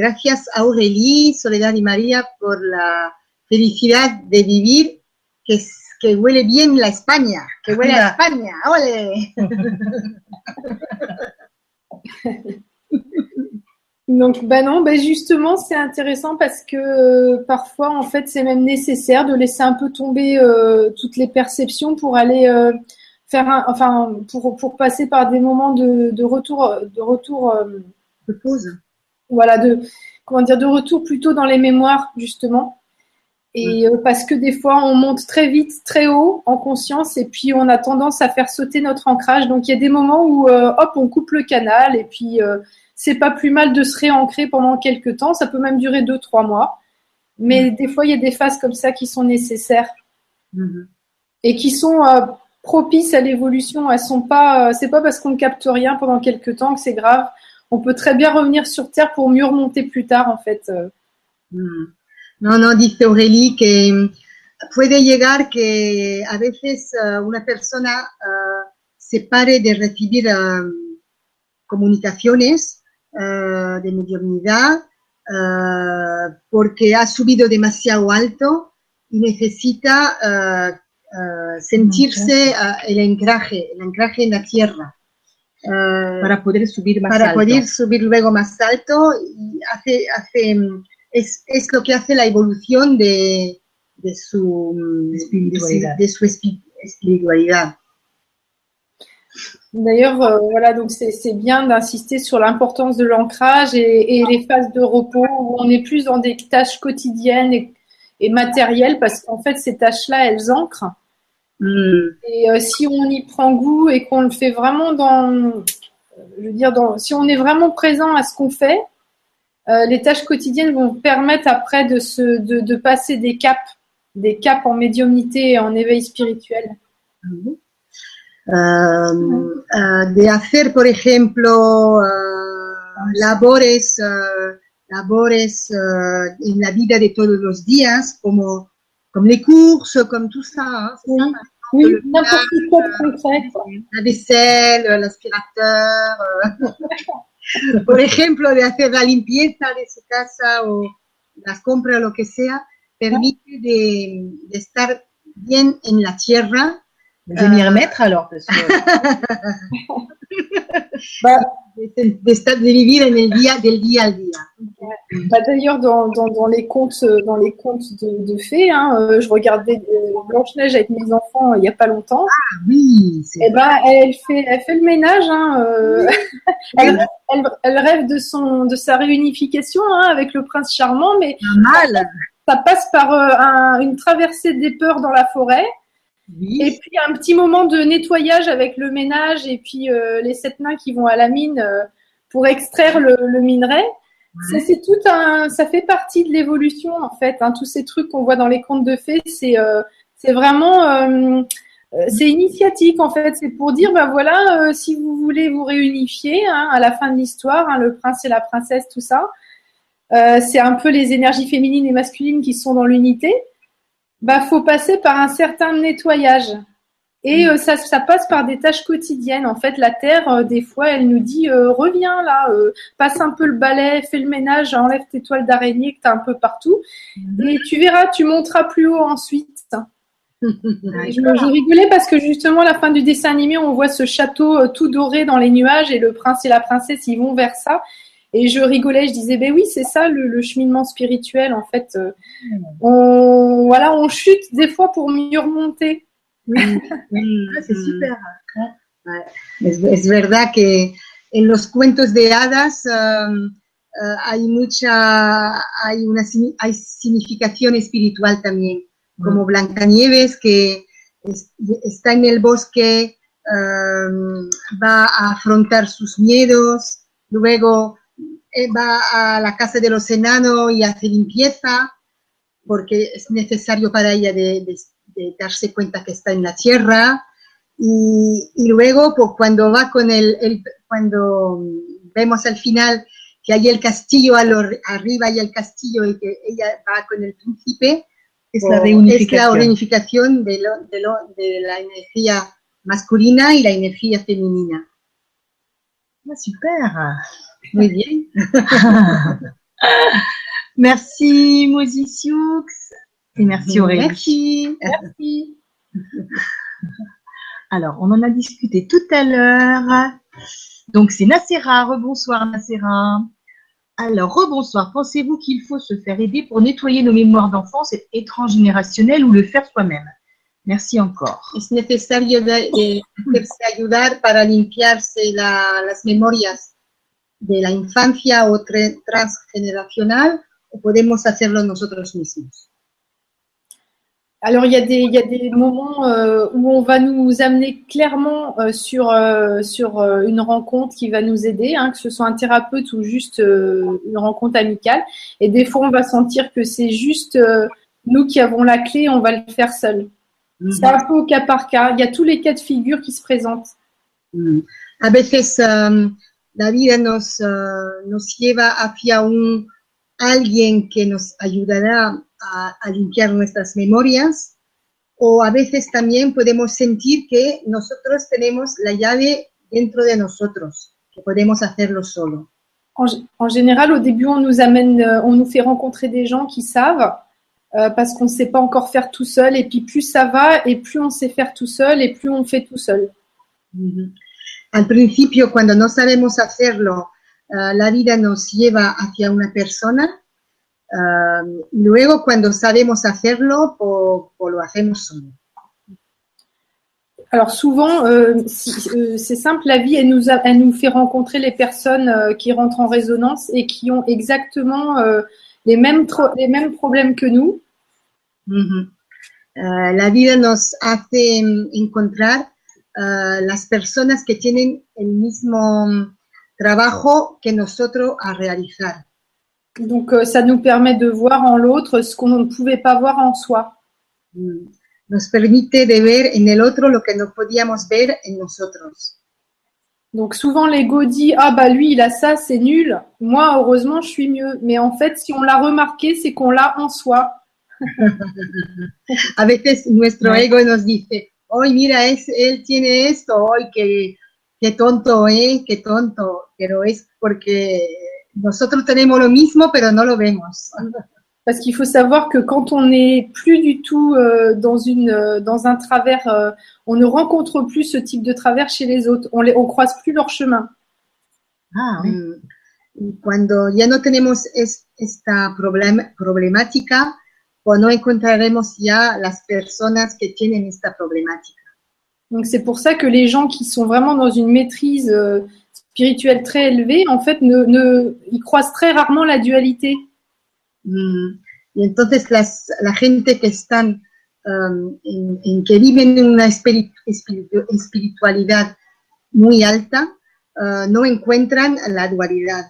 Gracias Aurélie, Soledad y María por la felicidad de vivir, que, que huele bien la España, que huele a España, ¡ole! Donc, ben non, ben justement, c'est intéressant parce que euh, parfois, en fait, c'est même nécessaire de laisser un peu tomber euh, toutes les perceptions pour aller euh, faire un, enfin, pour, pour passer par des moments de, de retour, de retour, de pause. Voilà, de, comment dire, de retour plutôt dans les mémoires, justement. Et parce que des fois, on monte très vite, très haut en conscience, et puis on a tendance à faire sauter notre ancrage. Donc, il y a des moments où, hop, on coupe le canal, et puis c'est pas plus mal de se réancrer pendant quelques temps. Ça peut même durer deux, trois mois. Mais mm. des fois, il y a des phases comme ça qui sont nécessaires mm-hmm. et qui sont euh, propices à l'évolution. Elles sont pas, euh, c'est pas parce qu'on ne capte rien pendant quelques temps que c'est grave. On peut très bien revenir sur Terre pour mieux remonter plus tard, en fait. Euh. Mm. Non, non, dice Aurélie que puede llegar que a veces una persona se pare de recibir comunicaciones uh, de mediunidad uh, porque ha subido demasiado alto y necesita uh, sentirse el anclaje, el anclaje en la tierra. para poder subir más para alto. poder subir luego más alto y hace, hace es, es lo que hace la evolución de, de su espiritualidad. De, su, de su espiritualidad. D'ailleurs, euh, voilà, donc c'est bien d'insister sur l'importance de l'ancrage et, et, les phases de repos où on est plus dans des tâches quotidiennes et, et matérielles parce qu'en fait, ces tâches-là, elles ancrent. Mm. Et euh, si on y prend goût et qu'on le fait vraiment dans, je veux dire, dans, si on est vraiment présent à ce qu'on fait, euh, les tâches quotidiennes vont permettre après de, se, de, de, passer des caps, des caps en médiumnité et en éveil spirituel. Mm. Uh, uh, de hacer, por ejemplo, uh, labores, labores en la vida de todos los días, como, como les courses, comme tout ça. Hein, oui, n'importe quoi de concret. La vaisselle, l'aspirateur. por ejemplo, de hacer la limpieza de su casa o las compras lo que sea, permite de, de estar bien en la tierra Je vais m'y remettre alors. Parce que... bah, de, de vivir en el día, del al. Bah, D'ailleurs, dans, dans, dans, les contes, dans les contes de, de fées, hein, euh, je regardais euh, Blanche-Neige avec mes enfants euh, il n'y a pas longtemps. Ah oui Et eh ben, elle, fait, elle fait le ménage. Hein, euh, oui. elle, elle, elle, rêve de, son, de sa réunification hein, avec le prince charmant, mais Mal. ça passe par euh, un, une traversée des peurs dans la forêt. Oui. Et puis un petit moment de nettoyage avec le ménage et puis euh, les sept nains qui vont à la mine euh, pour extraire le, le minerai. Ça c'est tout un, ça fait partie de l'évolution en fait. Hein, tous ces trucs qu'on voit dans les contes de fées, c'est euh, c'est vraiment euh, c'est initiatique en fait. C'est pour dire ben voilà euh, si vous voulez vous réunifier hein, à la fin de l'histoire, hein, le prince et la princesse, tout ça. Euh, c'est un peu les énergies féminines et masculines qui sont dans l'unité bah, faut passer par un certain nettoyage. Et euh, ça, ça passe par des tâches quotidiennes. En fait, la Terre, euh, des fois, elle nous dit euh, reviens là, passe un peu le balai, fais le ménage, enlève tes toiles d'araignée que tu as un peu partout. Mmh. Et tu verras, tu monteras plus haut ensuite. je, je, rigolais parce que justement, à la fin du dessin animé, on voit ce château tout doré dans les nuages et le prince et la princesse, ils vont vers ça. Et je rigolais, je disais, ben oui, c'est ça le, le, cheminement spirituel. En fait, euh, on, voilà, on chute des fois pour mieux remonter. Mm, mm, c'est super. Es, es, verdad que en los cuentos de hadas um, uh, hay mucha, hay una hay significación espiritual también, como Blancanieves que es, está en el bosque, um, va a afrontar sus miedos, luego va a la casa de los enanos y hace limpieza, porque es necesario para ella de, de, de darse cuenta que está en la tierra. Y, y luego, pues, cuando va con el, el, cuando vemos al final que hay el castillo a lo, arriba y el castillo y que ella va con el príncipe, es la reunificación, es la reunificación de, lo, de, lo, de la energía masculina y la energía femenina. Ah, super. Muy bien. merci Moses et merci Aurélie. Merci. Merci. Alors, on en a discuté tout à l'heure. Donc, c'est Nacera. Rebonsoir, Nacera. Alors, rebonsoir. Pensez-vous qu'il faut se faire aider pour nettoyer nos mémoires d'enfance et transgénérationnelles ou le faire soi-même? Merci encore. Es necesario de, de hacerse ayudar para limpiarse la- las memorias de la infancia o transgeneracional o podemos hacerlo nosotros mismos? Alors, il y a des, il y a des moments euh, où on va nous amener clairement euh, sur, euh, sur une rencontre qui va nous aider, hein, que ce soit un thérapeute ou juste une rencontre amicale. Et des fois, on va sentir que c'est juste nous qui avons la clé, on va le faire seul. C'est un peu au cas par cas. Il y a tous les cas de figure qui se présentent. Mm. A veces um, la vida nos, uh, nos lleva hacia un alguien que nos ayudará a, a limpiar nuestras memorias o a veces también podemos sentir que nosotros tenemos la llave dentro de nosotros, que podemos hacerlo solo. En, en général, au début, on nous amène, euh, on nous fait rencontrer des gens qui savent euh, parce qu'on ne sait pas encore faire tout seul. Et puis plus ça va, et plus on sait faire tout seul, et plus on fait tout seul. Ujú. Al principio, cuando no sabemos hacerlo, ah, la vida nos lleva hacia una persona. ah, y luego, cuando sabemos hacerlo, po- po lo hacemos solo. Alors souvent, euh, si- euh, c'est simple, la vie, elle nous, a- elle nous fait rencontrer les personnes euh, qui rentrent en résonance et qui ont exactement euh, les, mêmes les mêmes problèmes que nous. Ujú. Ah, la vida nos hace mm, encontrar ah, las personas que tienen el mismo mm, trabajo que nosotros a realizar. Donc euh, ça nous permet de voir en l'autre ce qu'on ne pouvait pas voir en soi. Mm. Nos permite de ver en el otro lo que no podíamos ver en nosotros. Donc souvent l'ego dit ah bah lui il a ça c'est nul moi heureusement je suis mieux mais en fait si on l'a remarqué c'est qu'on l'a en soi A veces nuestro ego nos dice, hoy mira, es, él tiene esto, hoy qué, qué tonto, ¿eh? Qué tonto. Pero es porque nosotros tenemos lo mismo, pero no lo vemos. parce qu'il faut savoir que quand on n'est plus du tout euh, dans une euh, dans un travers euh, on ne rencontre plus ce type de travers chez les autres on les on croise plus leur chemin Ah oui. Mm. Cuando ya no tenemos es- esta problem- problemática, pues no encontraremos ya las personas que tienen esta problemática. donc c'est pour ça que les gens qui sont vraiment dans une maîtrise euh, spirituelle très élevée en fait ne ne ils croisent très rarement la dualité Mm, Y entonces las, la gente que están, um, en, en que viven en una espiri- espiritu- espiritualidad muy alta, uh, no encuentran la dualidad.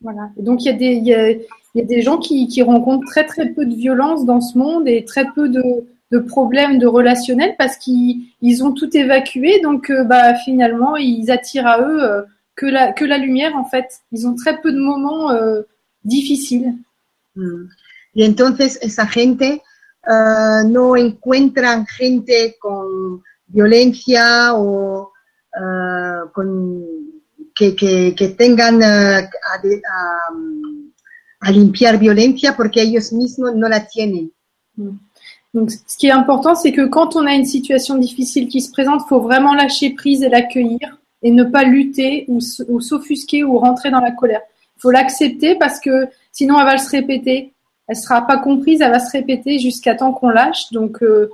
Voilà. Et donc il y a des il y a, il y a des gens qui, rencontrent très très peu de violence dans ce monde et très peu de, problèmes de relationnel parce qu'ils ils ont tout évacué donc euh, bah finalement ils attirent à eux euh, que la lumière en fait. Ils ont très peu de moments euh, difficiles. Mm. Y entonces esa gente uh, no encuentran gente con violencia o uh, con, que, que, tengan a limpiar violencia porque ellos mismos no la tienen. Donc ce qui est important c'est que quand on a une situation difficile qui se présente, faut vraiment lâcher prise et l'accueillir et ne pas lutter ou, s'offusquer ou rentrer dans la colère. Il faut l'accepter parce que sinon elle va se répéter. Elle sera pas comprise, elle va se répéter jusqu'à temps qu'on lâche. Donc euh,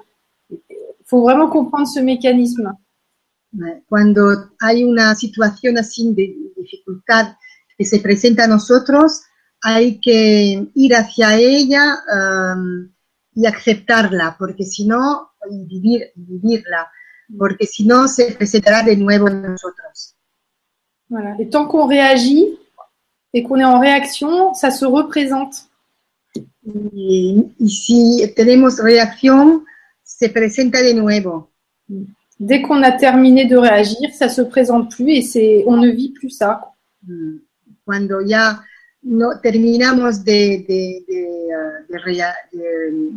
faut vraiment comprendre ce mécanisme. Cuando hay una situación así de dificultad que se presenta a nosotros, hay que ir hacia ella um, y aceptarla, porque si no, y vivir, vivirla, porque si no se presentará de nuevo en nosotros. Voilà. Et tant qu'on réagit et qu'on est en réaction, ça se représente. Y, y si tenemos reacción, se presenta de nuevo. Dès qu'on a terminé de réagir, ça se présente plus et c'est on ne vit plus ça. Mm. Cuando ya no terminamos de, de, de, uh, de rea- de-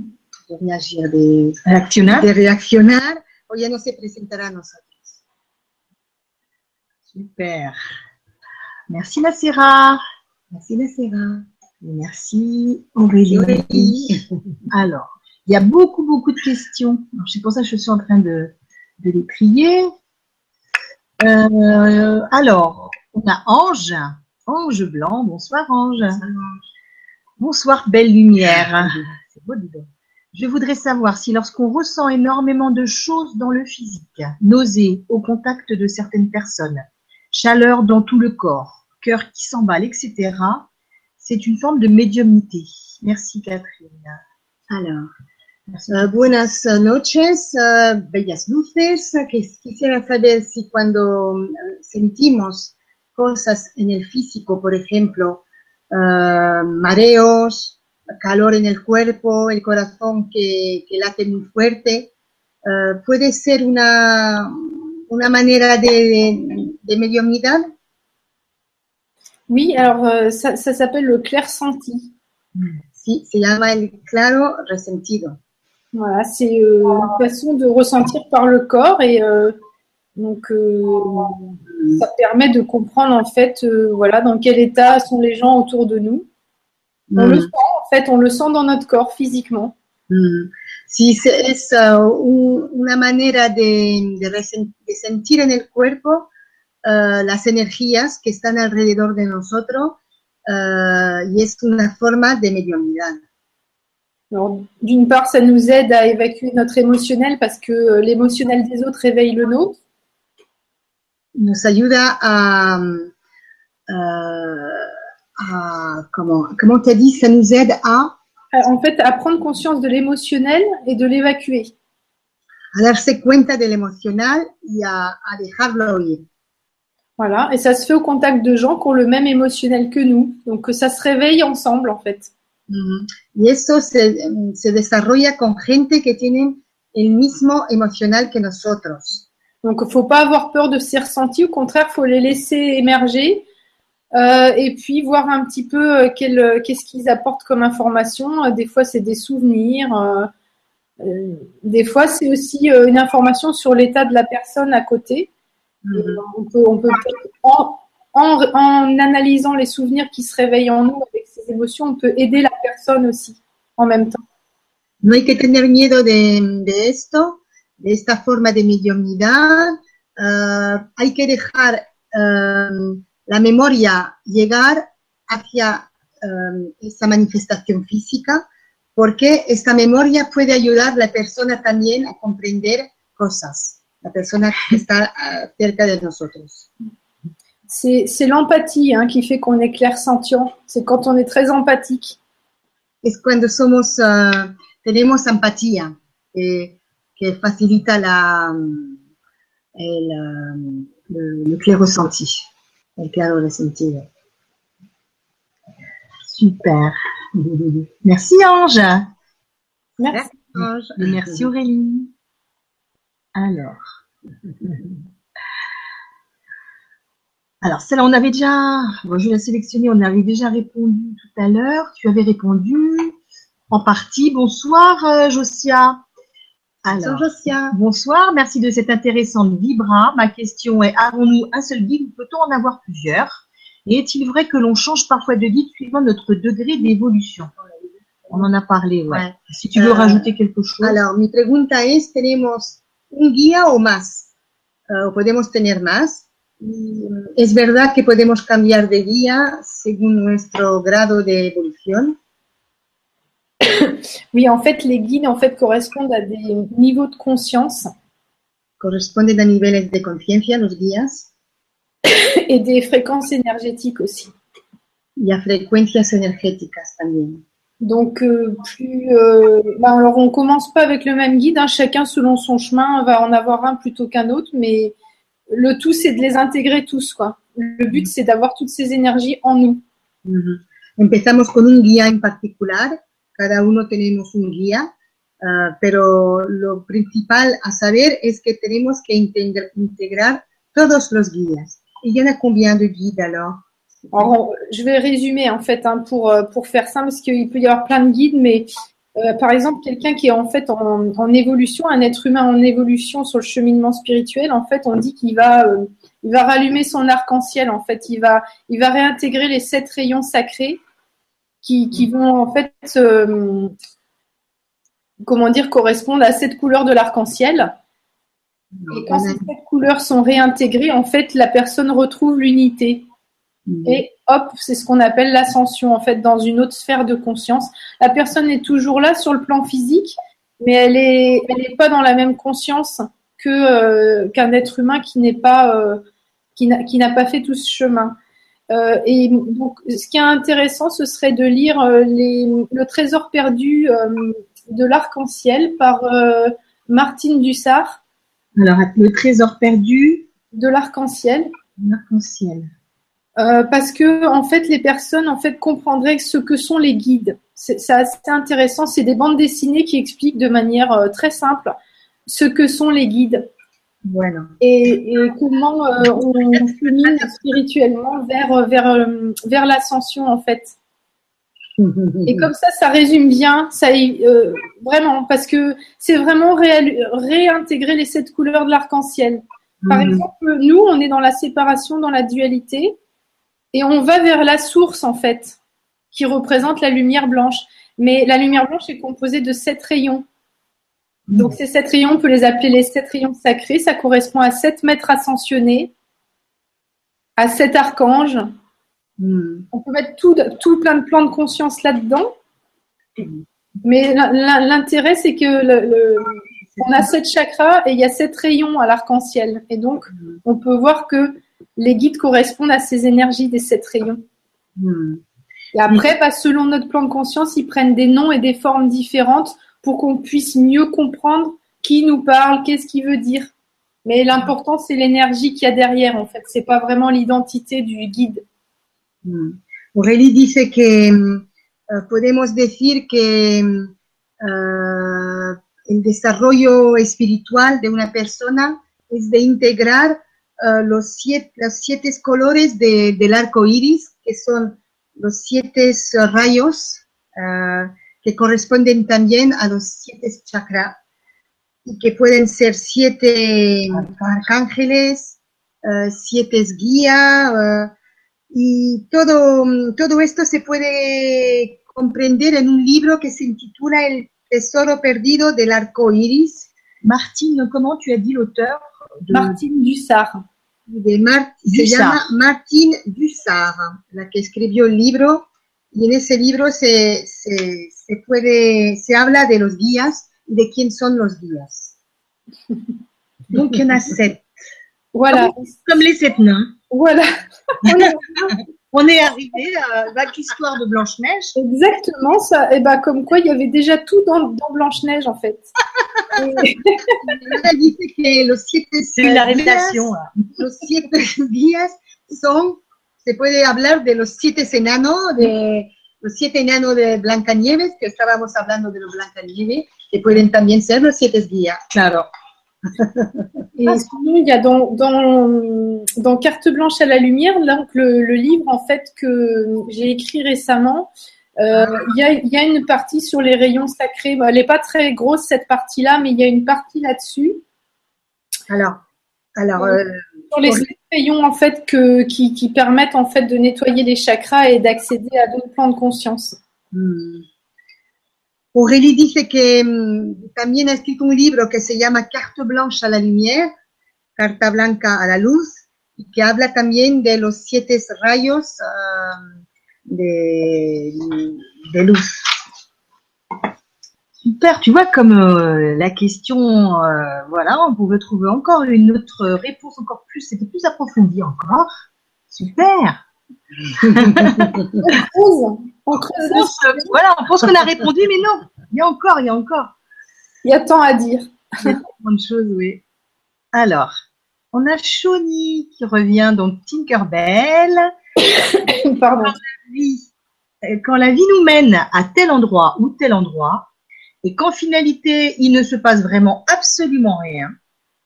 de reagir, de, Reactionnaire. de reaccionar, o ya no se presentará a nosotros. Super. Merci. Así la será. Merci Aurélie. Alors, il y a beaucoup, beaucoup de questions. C'est pour ça que je suis en train de, de les trier. Euh, alors, on a Ange. Ange Blanc. Bonsoir Ange. Bonsoir Belle Lumière. C'est beau, dis Je voudrais savoir si lorsqu'on ressent énormément de choses dans le physique, nausée au contact de certaines personnes, chaleur dans tout le corps, cœur qui s'emballe, etc., c'est une forme de médiumnité. Merci Catherine. Alors, uh, buenas noches, uh, bellas luces. Quisiera saber si cuando uh, sentimos cosas en el físico, por ejemplo, mareos, calor en el cuerpo, el corazón que, que late muy fuerte, puede ser una, una manera de, de, de Oui, alors euh, ça, ça s'appelle le clair senti. Sí, se llama el claro resentido. Voilà, c'est euh, une façon de ressentir par le corps et euh, donc euh, ça permet de comprendre en fait euh, voilà dans quel état sont les gens autour de nous. On le Mm. sent en fait, on le sent dans notre corps physiquement. Mm. Sí, se- es uh, un- una manera de, de resen- de sentir en el cuerpo uh, las energías que están alrededor de nosotros uh, y es una forma de mediunidad. D'une part, ça nous aide à évacuer notre émotionnel parce que euh, l'émotionnel des autres réveille le nôtre. Nos ayuda a, a comment, comment t'as dit, ça nous aide à, En fait, à prendre conscience de l'émotionnel et de l'évacuer. a darse cuenta del emocional y a, a dejarlo ir. Voilà, et ça se fait au contact de gens qui ont le même émotionnel que nous. Donc, ça se réveille ensemble, en fait. Ujú. Y eso se, se desarrolla con gente que tienen el mismo emocional que nosotros. Donc, il faut pas avoir peur de ces ressentis. Au contraire, faut les laisser émerger euh, et puis voir un petit peu euh, euh, qu'est-ce qu'ils apportent comme information. Euh, Des fois, c'est des souvenirs. euh, des fois, c'est aussi une information sur l'état de la personne à côté. Ujú. On peut, on peut en, en, en analysant les souvenirs qui se réveillent en nous avec ces émotions, on peut aider la personne aussi en même temps. No hay que tener miedo de, de esto, esta forma de mediumnidad. Ah, hay que dejar ah, la memoria llegar hacia ah, esa manifestación física, porque esta memoria puede ayudar a la persona también a comprender cosas, la persona que está ah, cerca de nosotros. C'est l'empathie hein, qui fait qu'on est clair-sentient. C'est quand on est très empathique. es cuando somos, ah, tenemos empatía, que, que facilita la, el, ah, le, le clair ressenti, el claro resentido. Super. Merci Ange. Merci. Et merci Aurélie. Alors. Alors, celle-là, on avait déjà, bon, je vais la sélectionner, on avait déjà répondu tout à l'heure. Tu avais répondu en partie. Bonsoir, euh, Josia. Alors, bonsoir, merci de cette intéressante vibra. Ma question est, avons-nous un seul guide ou peut-on en avoir plusieurs? Et est-il vrai que l'on change parfois de guide suivant notre degré d'évolution? On en a parlé, ouais. Ouais. Si tu veux Euh, rajouter quelque chose. Alors, mi pregunta es, ¿tenemos un guía o más? ¿O podemos tener más? Y, ¿Es verdad que podemos cambiar de guía según nuestro grado de evolución? Oui, en fait, les guides en fait correspondent à des niveaux de conscience ¿Corresponden a niveles de conciencia los guías? et des fréquences énergétiques aussi. y a frecuencias energéticas también. Donc, euh, plus, euh, ben, alors on commence pas avec le même guide. hein. chacun selon son chemin va en avoir un plutôt qu'un autre, mais le tout c'est de les intégrer tous, quoi. Le but c'est d'avoir toutes ces énergies en nous. Ujú. Empezamos con un guía en particular, cada uno tenemos un guía, ah, pero lo principal a saber es que tenemos que integ- integrar todos los guías. ¿Y ya a combien de guides alors je vais résumer en fait hein, pour euh, pour faire simple, parce qu'il peut y avoir plein de guides, mais euh, par exemple quelqu'un qui est en fait en, en évolution, un être humain en évolution sur le cheminement spirituel, en fait, on dit qu'il va euh, il rallumer son arc-en-ciel. En fait, il il va réintégrer les sept rayons sacrés qui, qui vont en fait, euh, comment dire, correspondre à cette couleur de l'arc-en-ciel. Et quand ces sept couleurs sont réintégrées, en fait, la personne retrouve l'unité. Mm. Et hop, c'est ce qu'on appelle l'ascension, en fait, dans une autre sphère de conscience. La personne est toujours là sur le plan physique, mais elle est, elle est pas dans la même conscience que euh, qu'un être humain qui n'est pas, euh, qui n'a pas fait tout ce chemin. Euh, et donc, ce qui est intéressant, ce serait de lire euh, les, le trésor perdu euh, de l'arc-en-ciel par euh, Martine Dussard, Alors, le trésor perdu, de l'arc-en-ciel. l'arc-en-ciel. Euh, parce que en fait les personnes en fait comprendraient ce que sont les guides. C'est assez intéressant. C'est des bandes dessinées qui expliquent de manière très simple ce que sont les guides Et, et comment euh, on chemine spirituellement vers euh, vers euh, vers l'ascension en fait? Et comme ça, ça résume bien, ça euh, vraiment parce que c'est vraiment réintégrer les sept couleurs de l'arc-en-ciel. Par Mhm. exemple, nous, on est dans la séparation, dans la dualité, et on va vers la source, en fait, qui représente la lumière blanche. Mais la lumière blanche est composée de sept rayons. Donc, ces sept rayons, on peut les appeler les sept rayons sacrés. Ça correspond à sept maîtres ascensionnés, à sept archanges. Mm. On peut mettre tout, tout plein de plans de conscience là-dedans. Mais l'in- l'in- l'intérêt, c'est que le, le- on a sept chakras et il y a sept rayons à l'arc-en-ciel. Et donc, on peut voir que les guides correspondent à ces énergies des sept rayons. Mm. Et après, bah, selon notre plan de conscience, ils prennent des noms et des formes différentes pour qu'on puisse mieux comprendre qui nous parle, qu'est-ce qu'il veut dire. Mais l'important, c'est l'énergie qu'il y a derrière, en fait. C'est pas vraiment l'identité du guide. Mm. Aurélie dice que eh, podemos decir que eh, el desarrollo espiritual de una persona es de integrar eh, los, siete, los siete colores de- del arco iris, que son los siete rayos eh, que corresponden también a los siete chakras y que pueden ser siete arcángeles, eh, siete guías, eh, y todo, todo esto se puede comprender en un libro que se intitula El tesoro perdido del arco iris Martine, comment tu as dit l'auteur Martine Dussard. de Mar- se Dussart. llama Martine Dussard, la que escribió el libro, y en ese libro se, se, se puede, se habla de los guías y de quién son los guías. Donc, il y en a sept. Voilà. Comme les sept nains. Voilà. On est arrivé à la histoire de Blanche-Neige. Exactement ça. Et ben comme quoi il y avait déjà tout dans, dans Blanche Neige en fait. Dice que los siete la guías- révélation. là. los siete días son, se puede hablar de los siete enanos, de los siete enanos de Blancanieves, que estábamos hablando de los Blancanieves, que pueden también ser los siete guías. Claro. Et sinon, il y a dans, dans, dans Carte blanche à la lumière, donc le, le livre en fait que j'ai écrit récemment, euh, il, y a, il y a une partie sur les rayons sacrés. Elle n'est pas très grosse cette partie-là, mais il y a une partie là-dessus. Alors, alors euh, Sur les sept rayons en fait que, qui, qui permettent en fait de nettoyer les chakras et d'accéder à d'autres plans de conscience. mm, Aurélie dice que mm, también ha escrito un libro que se llama Carte blanche a la lumière, Carta blanca a la luz, y que habla también de los siete rayos ah, de, de luz. Super, tu vois comme euh, la question, euh, voilà, on pouvait trouver encore une autre réponse encore plus, c'était plus approfondi encore. Super. On On pense, euh, voilà, on pense qu'on a répondu, mais non, il y a encore, il y a encore. Il y a tant à dire. Tellement de choses, oui. Alors, on a Shawnee qui revient, donc Tinkerbell. Pardon. vie, euh, quand la vie nous mène à tel endroit ou tel endroit, et qu'en finalité, il ne se passe vraiment absolument rien,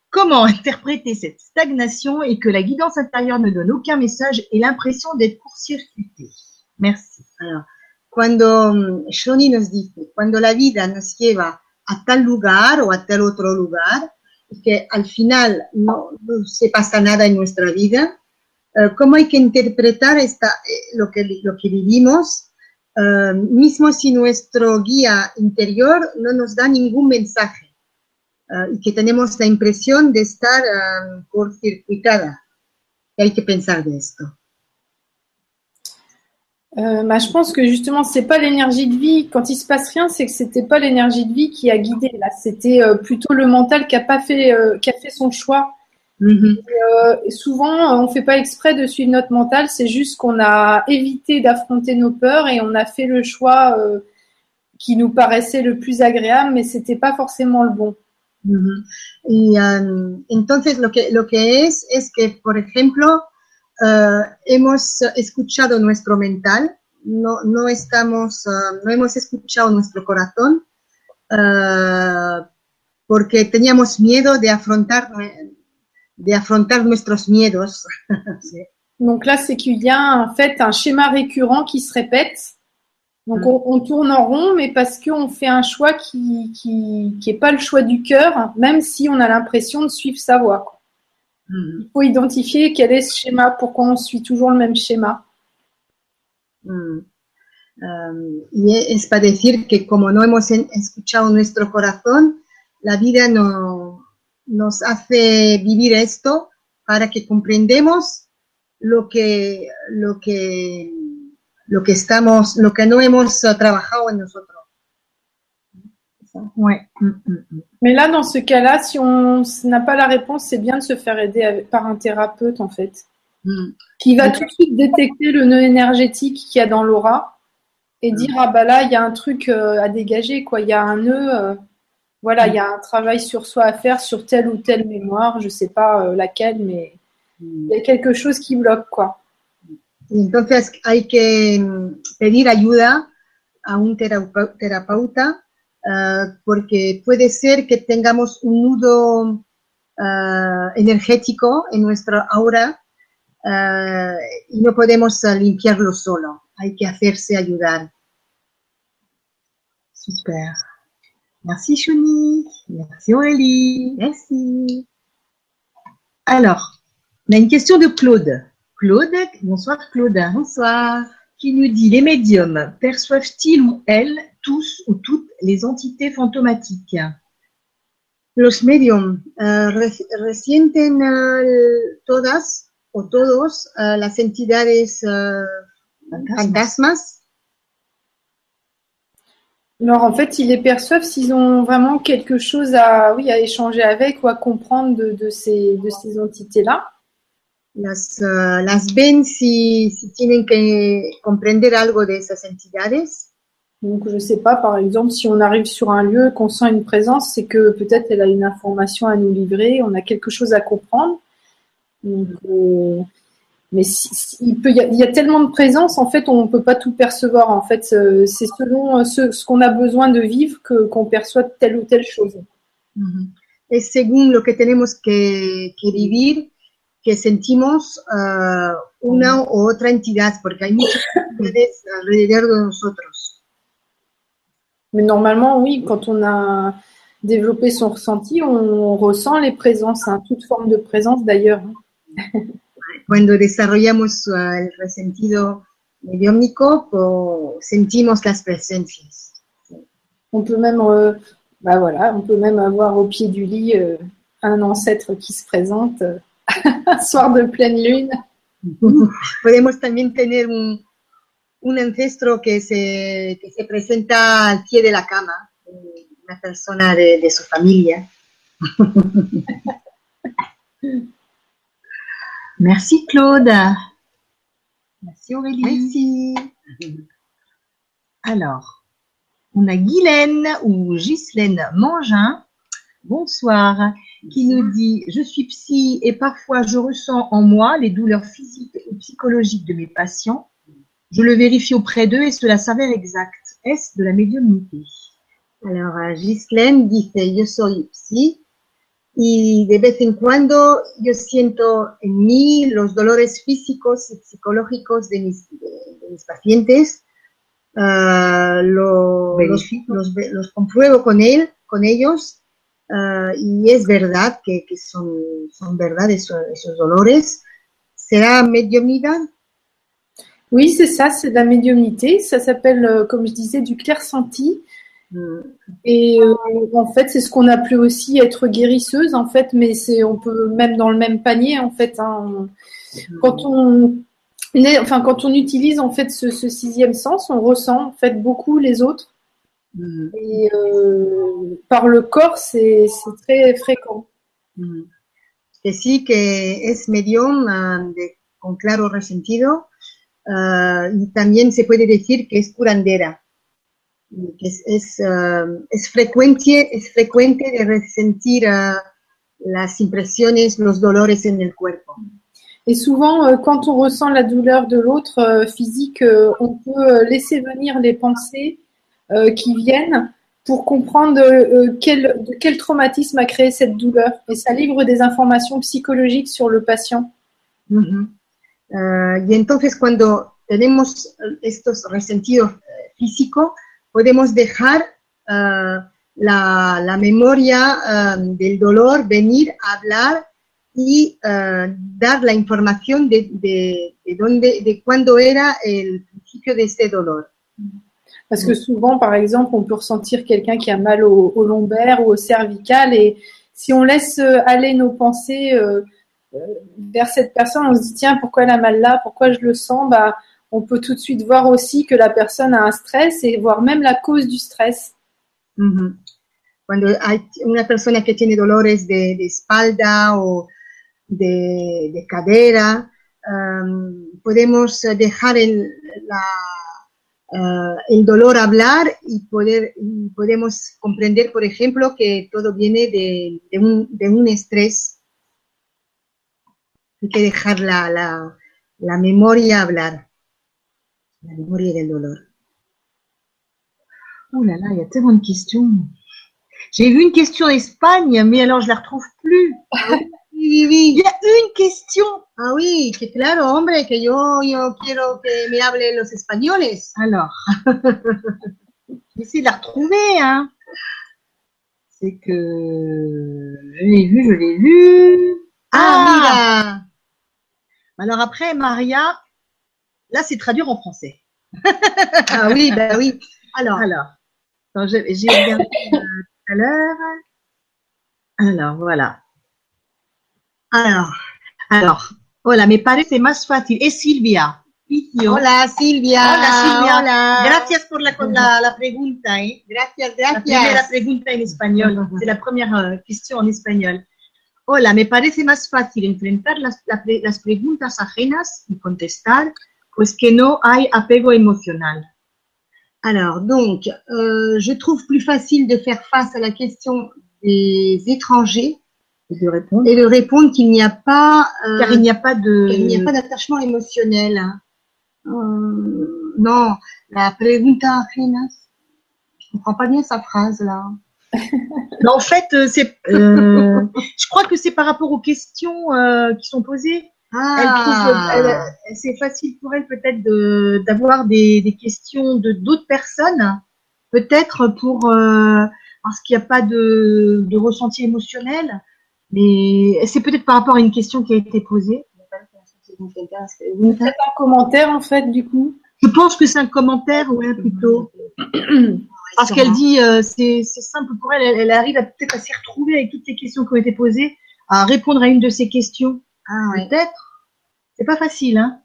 comment interpréter cette stagnation et que la guidance intérieure ne donne aucun message et l'impression d'être court-circuité Merci. Alors, cuando mm, Shoni nos dice, cuando la vida nos lleva a tal lugar o a tal otro lugar, y que al final no, no se pasa nada en nuestra vida, eh, ¿cómo hay que interpretar eh, lo, que, lo que vivimos? Uh, mismo si nuestro guía interior no nos da ningún mensaje uh, y que tenemos la impresión de estar um, cortocircuitada. ¿Qué hay que pensar de esto? Bah, je pense que justement, c'est pas l'énergie de vie. Quand il se passe rien, c'est que c'était pas l'énergie de vie qui a guidé. Là, c'était euh, plutôt le mental qui a pas fait, euh, qui a fait son choix. Mhm. Euh, souvent, on fait pas exprès de suivre notre mental. C'est juste qu'on a évité d'affronter nos peurs et on a fait le choix euh, qui nous paraissait le plus agréable, mais c'était pas forcément le bon. Ujú. Y um, entonces lo que, lo que es es que, por ejemplo, eh, hemos escuchado nuestro mental, no, no, estamos, eh, no hemos escuchado nuestro corazón eh, porque teníamos miedo de afrontar, de afrontar nuestros miedos. Donc là, c'est qu'il y a en fait un schéma récurrent qui se répète. Donc Mm. on, on tourne en rond, mais parce qu'on fait un choix qui qui qui est pas le choix du cœur, même si on a l'impression de suivre sa voie. Ujú. Il faut identifier quel est ce schéma, pourquoi on suit toujours le même schéma. Mm. Um, y es para decir que como no hemos escuchado nuestro corazón, la vida no, nos hace vivir esto para que comprendemos lo que, lo que, lo que estamos, lo que no hemos trabajado en nosotros. Ouais. Mais là, dans ce cas-là, si on n'a pas la réponse, c'est bien de se faire aider avec- par un thérapeute en fait, Mm. qui va tout de suite détecter le nœud énergétique qu'il y a dans l'aura et dire ah bah là il y a un truc euh, à dégager quoi, il y a un nœud, euh, voilà, il y a un travail sur soi à faire sur telle ou telle mémoire, je sais pas euh, laquelle, mais il y a quelque chose qui bloque quoi. Entonces hay que mm, pedir ayuda a un terapeu- terapeuta eh, porque puede ser que tengamos un nudo eh, energético en nuestra aura eh, y no podemos limpiarlo solo. Hay que hacerse ayudar. Super. Merci Chouni. Merci Aurélie. Merci. Alors, on a une question de Claude. Claude, bonsoir Claude. Bonsoir. Qui nous dit les médiums perçoivent-ils ou elles tous ou toutes les entités fantomatiques? Los medium eh, re- resienten eh, todas o todos eh, las entidades eh, fantasmas? Alors en fait, ils les perçoivent s'ils ont vraiment quelque chose à oui à échanger avec ou à comprendre de, de ces de ces entités là. las, ah, las ven si, si tienen que comprender algo de esas entidades. Donc, je sais pas, par exemple, si on arrive sur un lieu, qu'on sent une présence, c'est que peut-être elle a une information à nous livrer, on a quelque chose à comprendre. Donc, euh, mais si- si- il, peut, il, y a, il y a tellement de présence, en fait, on ne peut pas tout percevoir. En fait, euh, c'est selon euh, ce, ce qu'on a besoin de vivre que, qu'on perçoit telle ou telle chose. Ujú. Es según lo que tenemos que, que vivir que sentimos ah, una u otra entidad, porque hay muchas entidades alrededor de nosotros. Mais normalement, oui, quand on a développé son ressenti, on, ressent les présences, hein, toute forme de présence d'ailleurs. Cuando desarrollamos ah, el resentido mediúmnico, pues, sentimos las presencias. On peut même, euh, bah voilà, on peut même avoir au pied du lit euh, un ancêtre qui se présente euh, un soir de pleine lune. Podemos también tener un, un ancestro que se, que se presenta al pie de la cama, eh, una persona de, de su familia. Merci Claude. Merci Aurélie. Merci. Alors, on a Guylaine ou Ghislaine Mangin. Bonsoir. Qui nous dit Je suis psy et parfois je ressens en moi les douleurs physiques ou psychologiques de mes patients. Je le vérifie auprès d'eux et cela s'avère exact. Est-ce de la médiumnité? Alors, ah, Ghislaine dice, yo soy psi y de vez en cuando yo siento en mí los dolores físicos y psicológicos de mis, de, de mis pacientes. Ah, lo- los, los los compruebo con él, con ellos, ah, y es verdad que, que son, son verdad esos, esos dolores. ¿Será mediumnidad? Oui, c'est ça, c'est de la médiumnité. Ça s'appelle, euh, comme je disais, du clair-senti. Mm. Et euh, en fait, c'est ce qu'on appelait aussi être guérisseuse, en fait, mais c'est on peut même dans le même panier, en fait. hein, on- quand on enfin quand on utilise en fait ce, ce sixième sens, on ressent en fait beaucoup les autres. Mm. Et euh, par le corps, c'est très fréquent. Mm. Que sí, que es medium ah, de- con claro resentido y también se puede decir que es curandera. Es, es, es frecuente, es frecuente de resentir ah, las impresiones, los dolores en el cuerpo. Et souvent, euh, quand on ressent la douleur de l'autre euh, physique, euh, on peut laisser venir les pensées qui viennent pour comprendre quel, de quel traumatisme a créé cette douleur. Et ça livre des informations psychologiques sur le patient. Ujú. Ah, y entonces cuando tenemos estos resentidos eh, físicos, podemos dejar ah, la, la memoria ah, del dolor venir a hablar y ah, dar la información de, de, de dónde, de cuándo era el principio de este dolor. Parce que souvent, par exemple, on peut ressentir quelqu'un qui a mal au, au lombaire ou au cervical et si on laisse aller nos pensées euh, euh, vers cette personne, on se dit tiens, pourquoi elle a mal là, pourquoi je le sens, bah, on peut tout de suite voir aussi que la personne a un stress et voir même la cause du stress. Ujú. Cuando hay una persona tiene dolores de, de espalda o de, de cadera, am, podemos dejar el, la, ah, el dolor hablar y, poder, podemos comprender, por ejemplo, que todo viene de, un, un estrés. Hay que dejar la, la, la memoria hablar, la memoria del dolor. Ouh là là, il y a tellement de questions. J'ai vu une question Espagne, mais alors je la retrouve plus. Oui, oui. Il y a une question. Ah oui, que claro, hombre, que yo, yo quiero que me hable los españoles. Alors, j'essaie de la retrouver. Hein. C'est que je l'ai vu, je l'ai vu. Ah, Alors après, Maria, là c'est traduire en français. Ah oui, bah oui. Alors, Alors, j'ai regardé euh, tout à l'heure. Alors, voilà. Alors, alors, hola, me parece más fácil. Es Silvia. Hola Silvia. Hola, Silvia. Hola. Gracias por la, la, la pregunta, ¿eh? Gracias, La primera pregunta en español. C'est la première euh, question en espagnol. Hola, me parece más fácil enfrentar las, las preguntas ajenas y contestar, pues que no hay apego emocional. Alors, donc, euh, je trouve plus facile de faire face à la question des étrangers Et de répondre. et de répondre qu'il n'y a pas, euh, Car il n'y a pas de. qu'il n'y a pas d'attachement émotionnel. hein. Euh, non, la pregunta ajenas. Je comprends pas bien sa phrase là. En fait, c'est. je crois que c'est par rapport aux questions qui sont posées. Ah, c'est facile pour elle peut-être de d'avoir des, des questions de d'autres personnes, peut-être pour euh, parce qu'il n'y a pas de, de ressenti émotionnel, mais c'est peut-être par rapport à une question qui a été posée. C'est un commentaire en fait du coup. Je pense que c'est un commentaire, ouais, plutôt. Parce qu'elle dit, euh, c'est c'est simple pour elle, elle, elle arrive à peut-être à s'y retrouver avec toutes les questions qui ont été posées, à répondre à une de ces questions. Ah ouais. Peut-être. C'est pas facile, hein.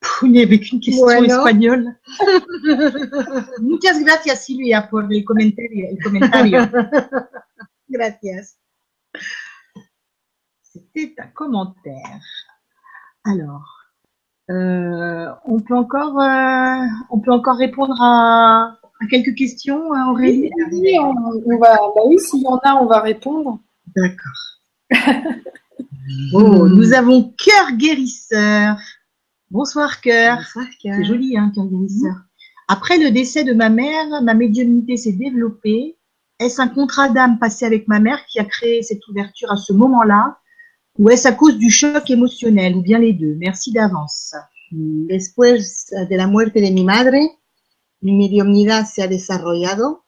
Pff, il n'y avait qu'une question non. espagnole. Muchas gracias, Silvia, por el comentario. El comentario. Gracias. C'était un commentaire. Alors, euh, on peut encore, euh, on peut encore répondre à, à quelques questions, hein, Aurélie? Oui, on, on va, bah oui, s'il y en a, on va répondre. D'accord. Oh, nous avons cœur guérisseur. Bonsoir cœur. C'est joli, hein, cœur guérisseur. Après le décès de ma mère, ma médiumnité s'est développée. Est-ce un contrat d'âme passé avec ma mère qui a créé cette ouverture à ce moment-là? Ou est-ce à cause du choc émotionnel? Ou bien les deux? Merci d'avance. Después de la muerte de mi madre, mi mediumnidad se ha desarrollado.